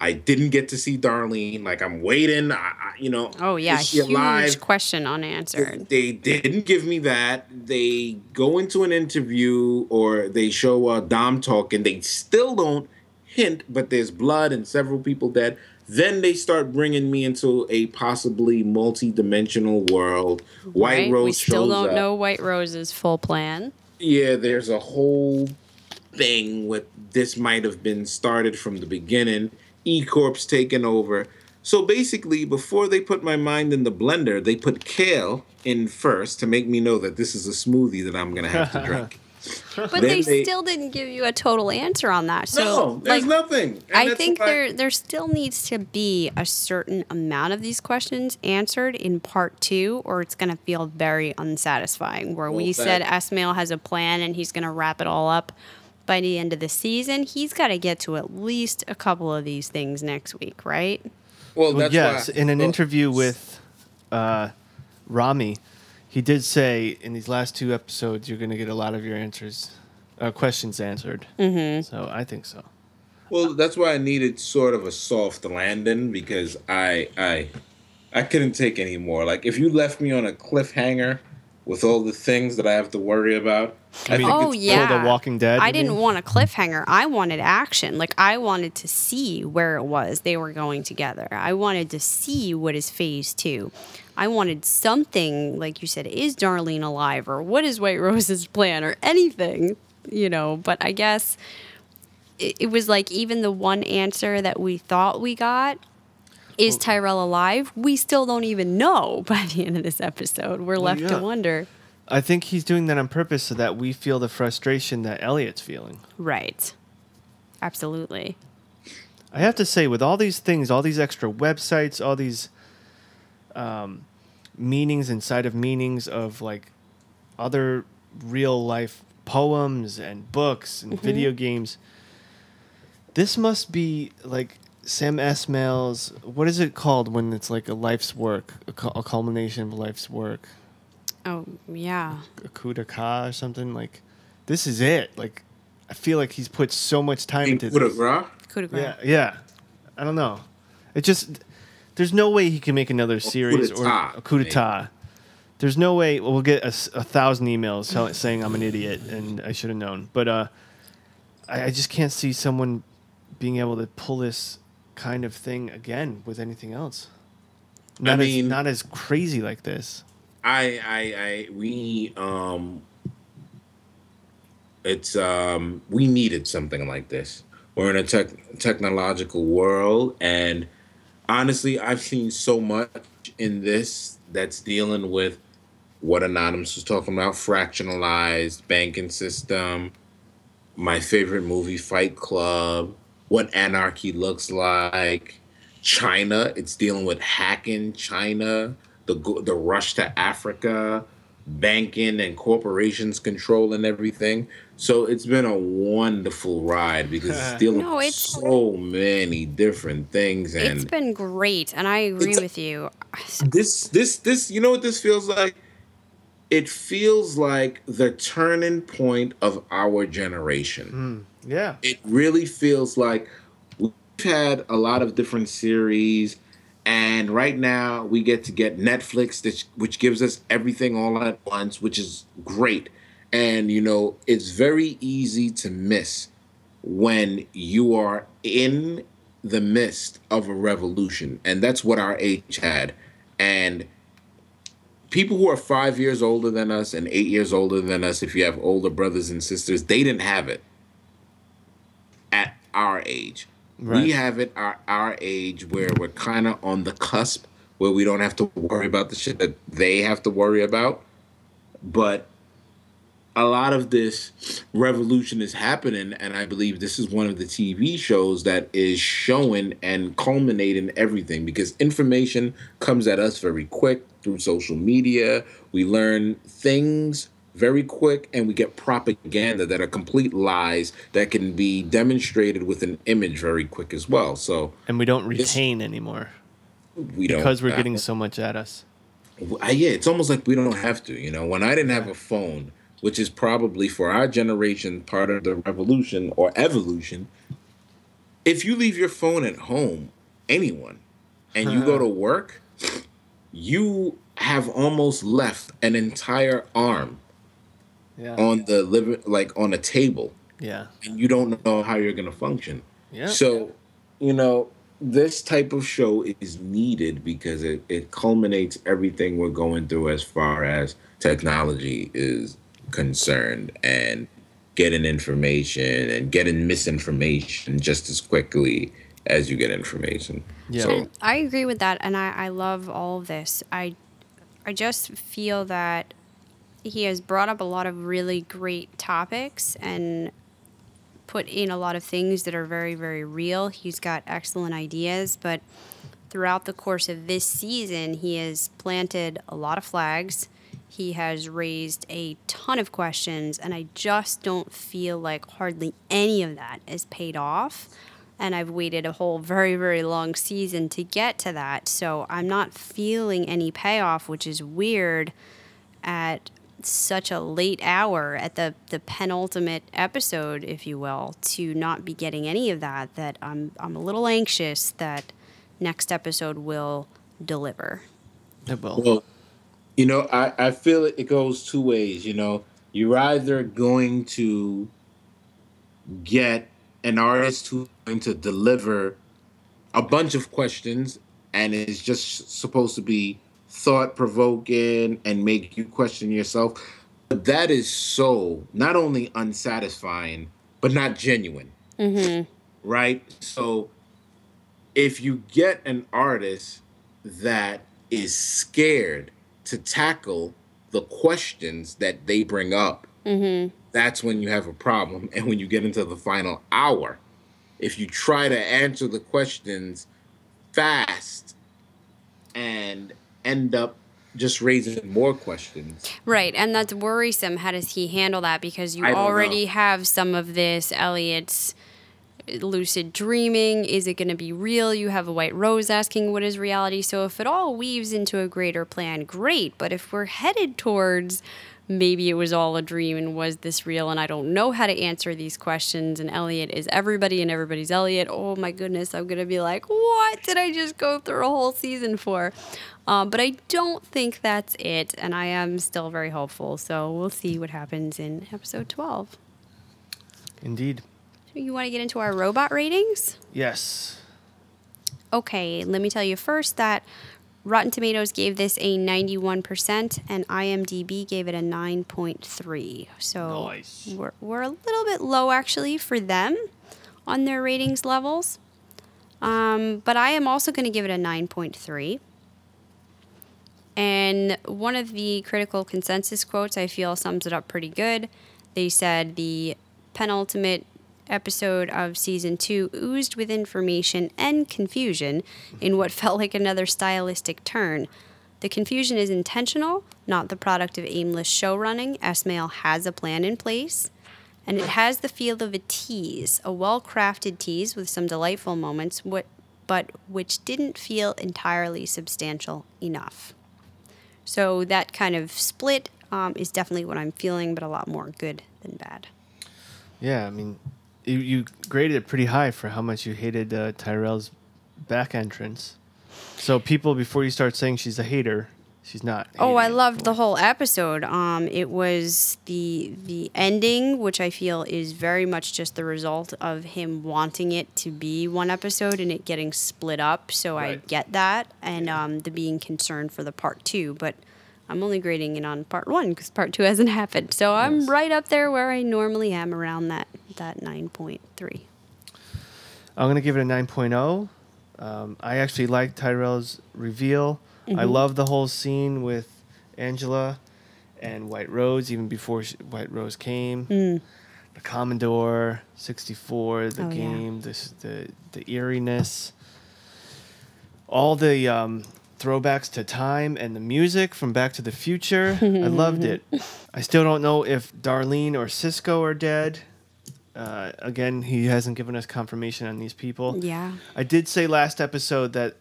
I didn't get to see Darlene. Like I'm waiting. I, I, you know. Oh yeah, is she huge alive? question unanswered. They didn't give me that. They go into an interview or they show uh, Dom talking. They still don't hint, but there's blood and several people dead. Then they start bringing me into a possibly multi-dimensional world. White right? Rose we still don't up. know White Rose's full plan. Yeah, there's a whole thing with this might have been started from the beginning. E Corp's taken over. So basically, before they put my mind in the blender, they put kale in first to make me know that this is a smoothie that I'm gonna have to drink. But they, they- still didn't give you a total answer on that. So no, there's like, nothing. And I think why- there there still needs to be a certain amount of these questions answered in part two, or it's going to feel very unsatisfying. Where we said that- Esmail has a plan and he's going to wrap it all up by the end of the season. He's got to get to at least a couple of these things next week, right? Well, Well, yes, why. in an well, interview with uh, Rami, he did say in these last two episodes you're going to get a lot of your answers, uh, questions answered. Mm-hmm. So I think so. Well, that's why I needed sort of a soft landing because I I I couldn't take any more. Like if you left me on a cliffhanger with all the things that I have to worry about, I think oh yeah, The Walking Dead, I didn't mean? want a cliffhanger. I wanted action. Like I wanted to see where it was they were going together. I wanted to see what is phase two. I wanted something like you said. Is Darlene alive, or what is White Rose's plan, or anything? You know. But I guess it, it was like even the one answer that we thought we got. Is Tyrell alive? We still don't even know by the end of this episode. We're left yeah. to wonder. I think he's doing that on purpose so that we feel the frustration that Elliot's feeling. Right. Absolutely. I have to say, with all these things, all these extra websites, all these um, meanings inside of meanings of like other real life poems and books and Mhm. video games, this must be like Sam Esmail's. What is it called when it's like a life's work, a, cu- a culmination of life's work? Oh yeah. a coup d'etat or something like this is it. Like i feel like he's put so much time Coup into de this. grace? Coup de grace. yeah yeah. I don't know. It just there's no way he can make another series or d'etat, a coup d'etat. There's no way well, we'll get a thousand emails tell, saying i'm an idiot and i should have known. But uh I, I just can't see someone being able to pull this kind of thing again with anything else. Not mean- as not as crazy like this I I I we um it's um we needed something like this. We're in a tech technological world and honestly I've seen so much in this that's dealing with what Anonymous was talking about, fractionalized banking system, my favorite movie Fight Club, what anarchy looks like, China, it's dealing with hacking China, the the rush to Africa, banking and corporations controlling everything. So it's been a wonderful ride because it's dealing No, with it's- so many different things and It's been great, and I agree with you. this this this you know what this feels like it feels like the turning point of our generation hmm, yeah it really feels like we've had a lot of different series and right now we get to get netflix which gives us everything all at once which is great. And you know it's very easy to miss when you are in the midst of a revolution. And that's what our age had. And people who are five years older than us and eight years older than us if you have older brothers and sisters they didn't have it at our age Right. we have it our, our age where we're kind of on the cusp where we don't have to worry about the shit that they have to worry about but a lot of this revolution is happening and i believe this is one of the tv shows that is showing and culminating everything because information comes at us very quick through social media we learn things very quick and we get propaganda that are complete lies that can be demonstrated with an image very quick as well so and we don't retain anymore we don't because we're getting so much at us. I, yeah, it's almost like we don't have to. You know, when I didn't have a phone, which is probably for our generation part of the revolution or evolution, if you leave your phone at home, anyone, and you go to work, you have almost left an entire arm Yeah. on the living like on a table Yeah. and you don't know how you're going to function. Yeah. So, you know, this type of show is needed because it, it culminates everything we're going through as far as technology is concerned and getting information and getting misinformation just as quickly as you get information. So, I agree with that, and I, I love all of this. I, I just feel that he has brought up a lot of really great topics and put in a lot of things that are very, very real. He's got excellent ideas, but throughout the course of this season, he has planted a lot of flags. He has raised a ton of questions, and I just don't feel like hardly any of that is paid off. And I've waited a whole very, very long season to get to that. So I'm not feeling any payoff, which is weird at such a late hour at the, the penultimate episode, if you will, to not be getting any of that, that I'm, I'm a little anxious that next episode will deliver. It will. Well, you know, I, I feel it, it goes two ways. You know, you're either going to get an artist who's going to deliver a bunch of questions and it's just supposed to be thought provoking and make you question yourself. But that is so not only unsatisfying, but not genuine Mm-hmm. right? So if you get an artist that is scared to tackle the questions that they bring up, Mm-hmm. that's when you have a problem. And when you get into the final hour, if you try to answer the questions fast and end up just raising more questions, Right, and that's worrisome. How does he handle that? Because you already know. have some of this Elliot's uh, lucid dreaming. Is it going to be real? You have a White Rose asking what is reality. So if it all weaves into a greater plan, great. But if we're headed towards maybe it was all a dream and was this real and I don't know how to answer these questions and Elliot is everybody and everybody's Elliot. Oh my goodness, I'm going to be like, what did I just go through a whole season for? Um, but I don't think that's it, and I am still very hopeful. So we'll see what happens in episode 12. Indeed. You want to get into our robot ratings? Yes. Okay, let me tell you first that Rotten Tomatoes gave this a 91%, and IMDb gave it a 9.3. So Nice. we're, we're a little bit low actually for them on their ratings levels. Um, but I am also going to give it a 9.3. And one of the critical consensus quotes I feel sums it up pretty good. They said the penultimate episode of season two oozed with information and confusion in what felt like another stylistic turn. The confusion is intentional, not the product of aimless show running. Esmail has a plan in place, and it has the feel of a tease, a well crafted tease with some delightful moments, but which didn't feel entirely substantial enough. So that kind of split um, is definitely what I'm feeling, but a lot more good than bad. Yeah, I mean, you, you graded it pretty high for how much you hated uh, Tyrell's back entrance. So people, before you start saying she's a hater, she's not. Oh, I loved the whole episode. Um, it was the the ending, which I feel is very much just the result of him wanting it to be one episode and it getting split up. So I get that, and um, the being concerned for the part two, but. I'm only grading it on part one because part two hasn't happened. So I'm right up there where I normally am around that that 9.3. I'm gonna give it a 9.0. Um, I actually like Tyrell's reveal. I Mhm. love the whole scene with Angela and White Rose, even before she, White Rose came. Mm. The Commodore 64, the Oh, yeah. game, this the the eeriness, all the um, throwbacks to time and the music from Back to the Future. I loved it. I still don't know if Darlene or Cisco are dead. Uh, again, he hasn't given us confirmation on these people. Yeah. I did say last episode that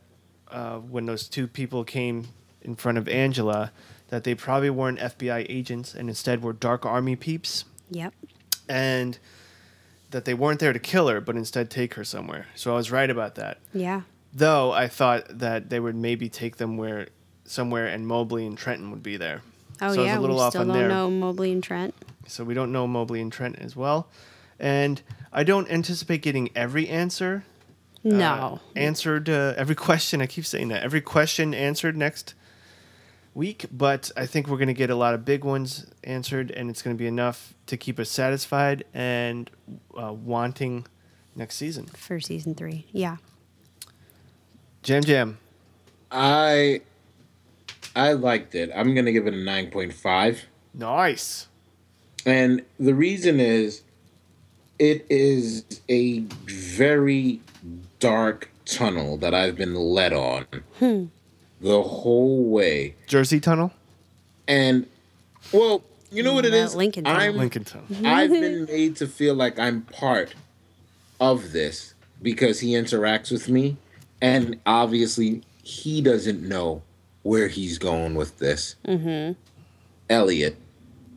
uh, when those two people came in front of Angela, that they probably weren't FBI agents and instead were Dark Army peeps. Yep. And that they weren't there to kill her, but instead take her somewhere. So I was right about that. Yeah. Though I thought that they would maybe take them where somewhere, and Mobley and Trenton would be there. Oh so I yeah, was a little we off still on don't there. know Mobley and Trent. So we don't know Mobley and Trent as well, and I don't anticipate getting every answer. No. uh, answered uh, every question. I keep saying that every question answered next week, but I think we're going to get a lot of big ones answered, and it's going to be enough to keep us satisfied and uh, wanting next season. For season three. Yeah. Jam Jam. I I liked it. I'm gonna give it a nine point five. Nice. And the reason is it is a very dark tunnel that I've been led on Hmm. the whole way. Jersey Tunnel. And well, you know what it is? Lincoln Tunnel. I'm Lincoln Tunnel. I've been made to feel like I'm part of this because he interacts with me and obviously he doesn't know where he's going with this. Mm-hmm. Elliot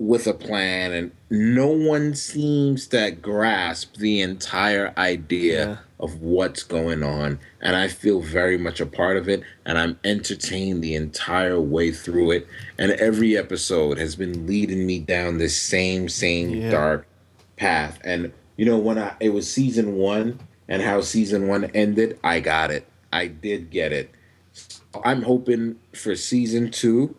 with a plan, and no one seems to grasp the entire idea of what's going on. And I feel very much a part of it, and I'm entertained the entire way through it. And every episode has been leading me down this same, same Yeah. dark path. And you know, when I it was season one and how season one ended, I got it. I did get it. I'm hoping for season two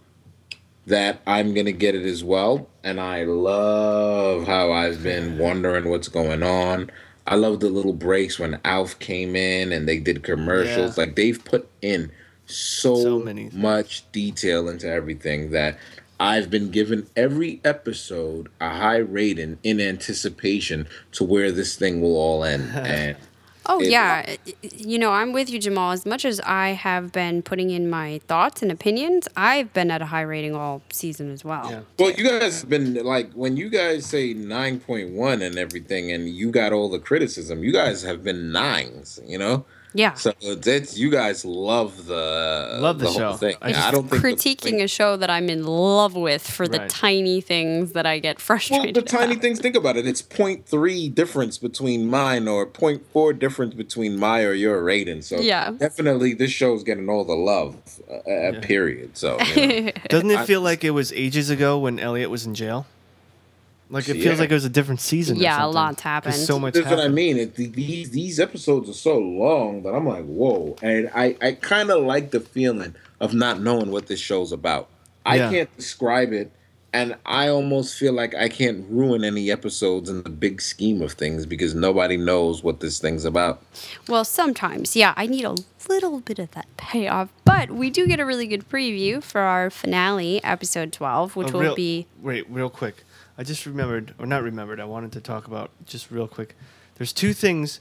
that I'm gonna get it as well. And I love how I've been wondering what's going on. I love the little breaks when Alf came in and they did commercials. Yeah. Like they've put in so, much detail into everything that I've been given every episode a high rating in anticipation to where this thing will all end. And Oh It- yeah, you know I'm with you, Jamal. As much as I have been putting in my thoughts and opinions, I've been at a high rating all season as well. Well, you guys have been like when you guys say nine point one and everything, and you got all the criticism. You guys have been nines, you know. Yeah. So that's you guys love the Love the whole show. thing. I I, don't think the- critiquing a show that I'm in love with for the tiny things that I get well, frustrated. the tiny things. Think about it. It's 0.3 difference between mine, or 0.4 difference between my or your rating. So Yeah. definitely this show's getting all the love. Uh, uh, Period. So you know. Doesn't it I- feel like it was ages ago when Elliot was in jail? Like it Yeah. feels like it was a different season. or Yeah, a something. lot's 'Cause happened. So much. That's what I mean. It, these these episodes are so long that I'm like, whoa. And I I kind of like the feeling of not knowing what this show's about. I Yeah. can't describe it, and I almost feel like I can't ruin any episodes in the big scheme of things because nobody knows what this thing's about. Well, sometimes, yeah, I need a little bit of that payoff, but we do get a really good preview for our finale, episode 12, which Oh, will be. Wait, real quick. I just remembered, or not remembered. I wanted to talk about just real quick. There's two things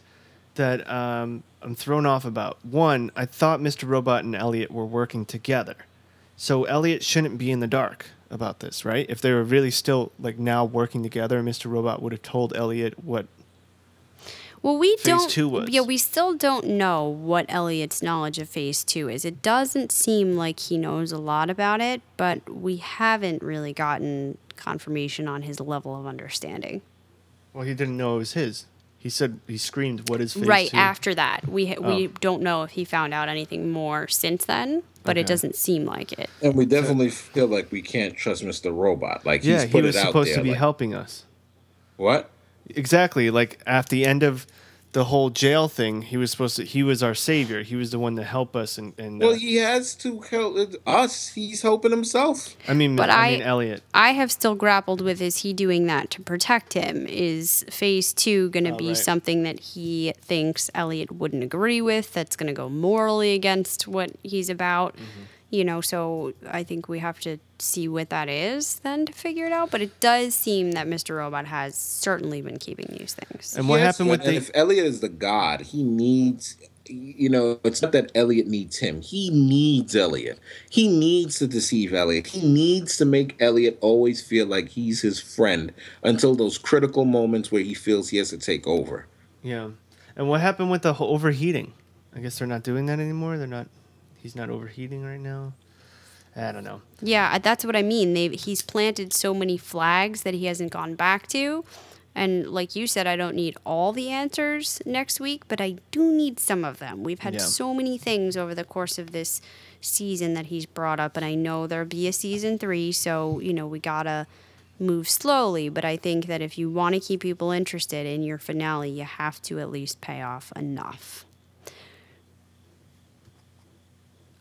that um, I'm thrown off about. One, I thought Mr. Robot and Elliot were working together, so Elliot shouldn't be in the dark about this, right? If they were really still like now working together, Mr. Robot would have told Elliot what. Well, we Phase don't. two was. Yeah, we still don't know what Elliot's knowledge of Phase Two is. It doesn't seem like he knows a lot about it, but we haven't really gotten confirmation on his level of understanding. Well, he didn't know it was his. He said he screamed, "What is phase right two?" after that, we ha- we Oh. don't know if he found out anything more since then, but it doesn't seem like it. And we definitely feel like we can't trust Mr. Robot. Like yeah, he's he put was it out supposed there. to be like, helping us. What? Exactly. Like at the end of the whole jail thing, he was supposed to. He was our savior. He was the one to help us. And, and Well, uh, he has to help us. He's helping himself. I mean, But I, I- mean Elliot. I have still grappled with is he doing that to protect him? Is phase two going to Oh, be right. something that he thinks Elliot wouldn't agree with, that's going to go morally against what he's about? Mm-hmm. You know, so I think we have to see what that is then to figure it out. But it does seem that Mr. Robot has certainly been keeping these things. And what Yes, happened with the? if Elliot is the god, he needs you know, it's not that Elliot needs him. He needs Elliot. He needs to deceive Elliot. He needs to make Elliot always feel like he's his friend until those critical moments where he feels he has to take over. Yeah. And what happened with the overheating? I guess they're not doing that anymore. They're not. He's not overheating right now. I don't know. Yeah, uh, that's what I mean. They he's planted so many flags that he hasn't gone back to And like you said, I don't need all the answers next week, but I do need some of them. We've had Yeah. so many things over the course of this season that he's brought up, and I know there'll be a season three, so, you know, we gotta move slowly. But I think that if you want to keep people interested in your finale, you have to at least pay off enough.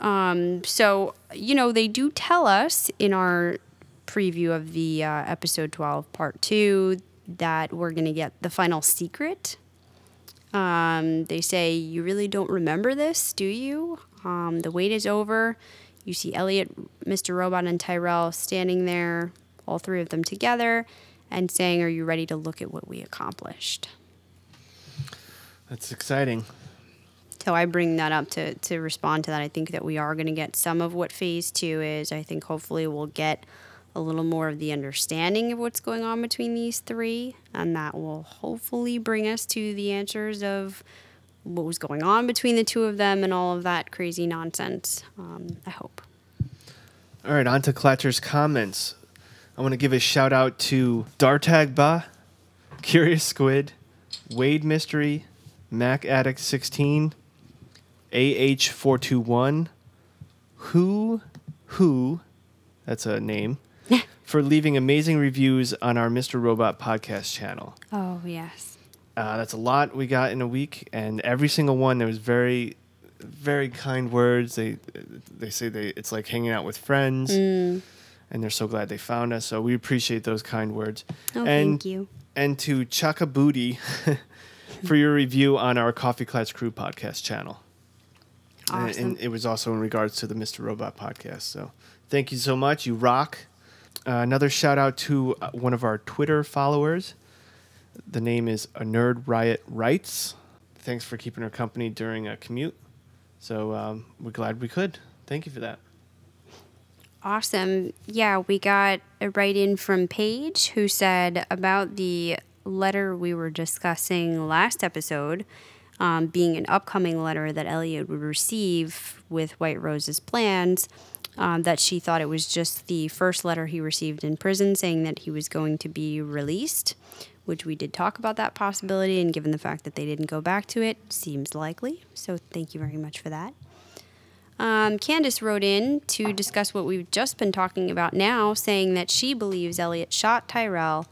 Um, so, you know, they do tell us in our preview of the uh, episode 12, part two, that we're going to get the final secret. Um, they say, You really don't remember this, do you? Um, the wait is over. You see Elliot, Mr. Robot, and Tyrell standing there, all three of them together, and saying, Are you ready to look at what we accomplished? That's exciting. So I bring that up to, to respond to that. I think that we are going to get some of what phase two is. I think hopefully we'll get a little more of the understanding of what's going on between these three, and that will hopefully bring us to the answers of what was going on between the two of them and all of that crazy nonsense. Um, I hope. All right, on to Clatcher's comments. I want to give a shout out to Dartag Ba, Curious Squid, Wade Mystery, Mac Addict 16, AH421, Who, Who, that's a name, for leaving amazing reviews on our Mr. Robot podcast channel. Oh, yes. Uh, that's a lot we got in a week, and every single one there was very, very kind words. They they say they it's like hanging out with friends, Mm. and they're so glad they found us. So we appreciate those kind words. Oh, and, thank you. And to Chaka Booty for your review on our Coffee Clatch Crew podcast channel. And- Awesome. And, it was also in regards to the Mr. Robot podcast. So thank you so much. You rock. Uh, another shout out to uh, one of our Twitter followers. The name is a Nerd Riot Writes. Thanks for keeping her company during a commute. So um, we're glad we could. Thank you for that. Awesome. Yeah, we got a write in from Paige who said about the letter we were discussing last episode um, being an upcoming letter that Elliot would receive with White Rose's plans. Um, that she thought it was just the first letter he received in prison saying that he was going to be released, which we did talk about that possibility. And given the fact that they didn't go back to it, seems likely. So thank you very much for that. Um, Candace wrote in to discuss what we've just been talking about now, saying that she believes Elliot shot Tyrell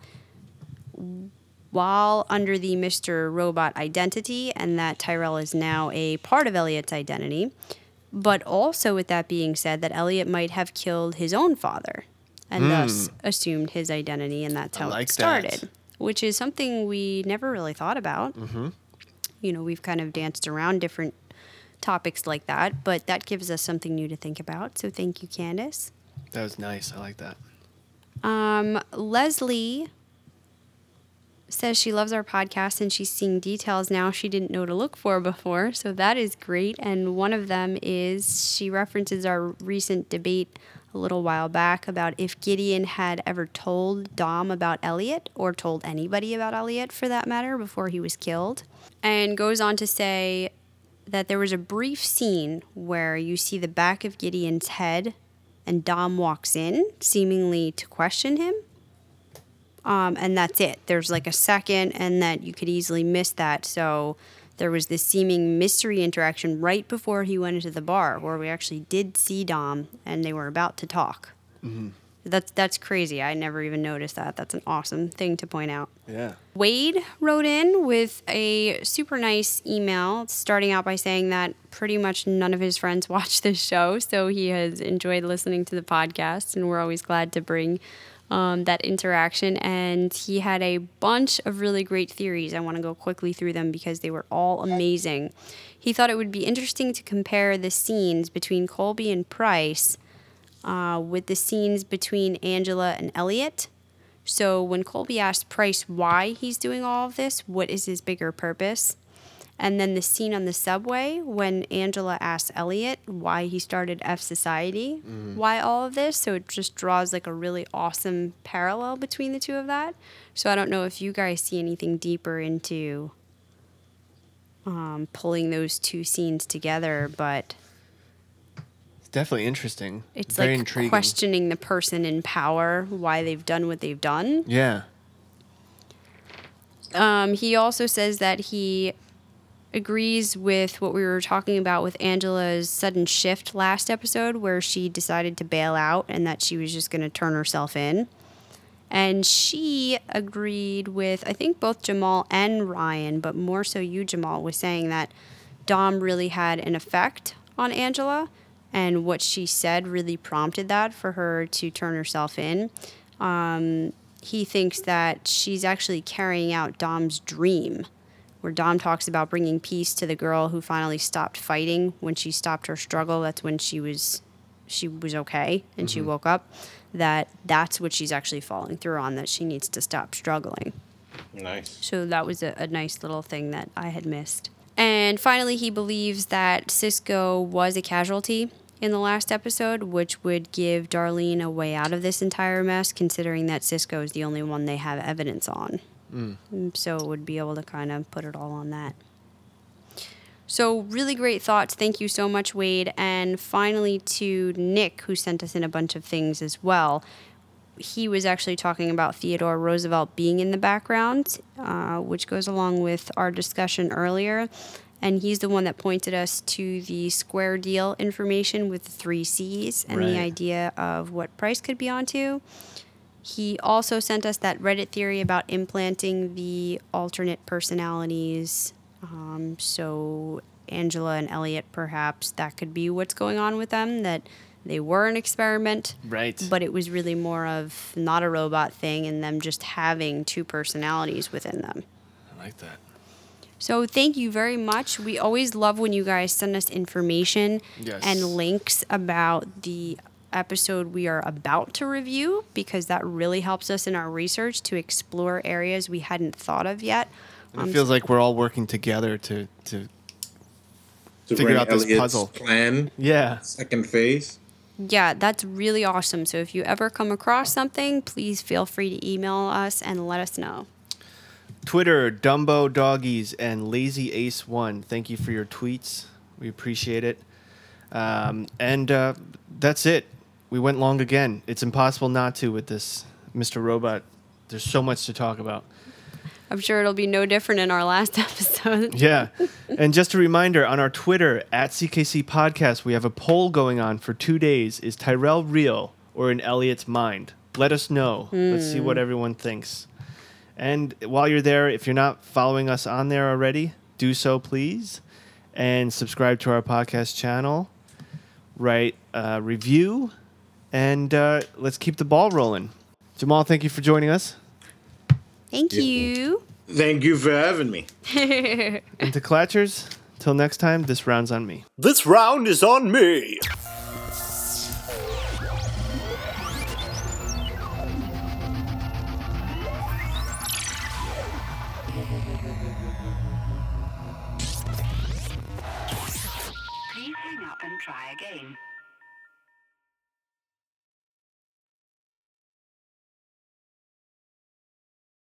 while under the Mr. Robot identity, and that Tyrell is now a part of Elliot's identity. But also, with that being said, that Elliot might have killed his own father and Hmm. thus assumed his identity, and that's how like it that. started, which is something we never really thought about Mm-hmm. you know, we've kind of danced around different topics like that, but that gives us something new to think about. So thank you, Candace. That was nice. I like that. Um, Leslie says she loves our podcast and she's seeing details now she didn't know to look for before. So that is great. And one of them is she references our recent debate a little while back about if Gideon had ever told Dom about Elliot or told anybody about Elliot for that matter before he was killed. And goes on to say that there was a brief scene where you see the back of Gideon's head and Dom walks in, seemingly to question him. Um, and that's it. There's like a second, and that you could easily miss that. So there was this seeming mystery interaction right before he went into the bar, where we actually did see Dom, and they were about to talk. Mm-hmm. That's that's crazy. I never even noticed that. That's an awesome thing to point out. Yeah. Wade wrote in with a super nice email starting out by saying that pretty much none of his friends watch this show, so he has enjoyed listening to the podcast, and we're always glad to bring um, that interaction. And he had a bunch of really great theories. I want to go quickly through them because they were all amazing. He thought it would be interesting to compare the scenes between Colby and Price uh, with the scenes between Angela and Elliot. So when Colby asked Price why he's doing all of this, what is his bigger purpose? And then the scene on the subway when Angela asks Elliot why he started F Society, Mm-hmm. why all of this. So it just draws like a really awesome parallel between the two of that. So I don't know if you guys see anything deeper into um, pulling those two scenes together, but It's definitely interesting. it's Very like intriguing. questioning the person in power, why they've done what they've done. Yeah. Um, he also says that he agrees with what we were talking about with Angela's sudden shift last episode, where she decided to bail out and that she was just going to turn herself in. And she agreed with, I think, both Jamal and Ryan, but more so you, Jamal, was saying that Dom really had an effect on Angela, and what she said really prompted that for her to turn herself in. Um, he thinks that she's actually carrying out Dom's dream, where Dom talks about bringing peace to the girl who finally stopped fighting when she stopped her struggle. That's when she was she was okay and she Mhm. woke up. That that's what she's actually following through on. That she needs to stop struggling. Nice. So that was a, a nice little thing that I had missed. And finally, he believes that Cisco was a casualty in the last episode, which would give Darlene a way out of this entire mess, considering that Cisco is the only one they have evidence on. Mm. So it would be able to kind of put it all on that. So, really great thoughts. Thank you so much, Wade. And finally, to Nick, who sent us in a bunch of things as well. He was actually talking about Theodore Roosevelt being in the background, uh, which goes along with our discussion earlier. And he's the one that pointed us to the square deal information with the three C's and the idea of what price could be onto. He also sent us that Reddit theory about implanting the alternate personalities. Um, so Angela and Elliot, perhaps that could be what's going on with them. That they were an experiment, Right. But it was really more of not a robot thing, and them just having two personalities within them. I like that. So thank you very much. We always love when you guys send us information Yes. and links about the episode we are about to review because that really helps us in our research to explore areas we hadn't thought of yet. Um, it feels like we're all working together to to, To figure bring out this Elliot's puzzle. plan. Yeah. Second phase. yeah, that's really awesome. So if you ever come across something, please feel free to email us and let us know. Twitter, Dumbo Doggies, and Lazy Ace One. Thank you for your tweets. We appreciate it. Um, and uh, that's it. We went long again. It's impossible not to with this Mr. Robot. There's so much to talk about. I'm sure it'll be no different in our last episode. Yeah. and just a reminder on our Twitter at CKC Podcast, we have a poll going on for two days. Is Tyrell real or in Elliot's mind? Let us know. Let's see what Hmm. everyone thinks. And while you're there, if you're not following us on there already, do so please. And subscribe to our podcast channel. Write a review. And uh, let's keep the ball rolling. Jamal, thank you for joining us. Thank you. Thank you for having me. And to Clatchers, till next time, this round's on me. This round is on me. Please hang up and try again.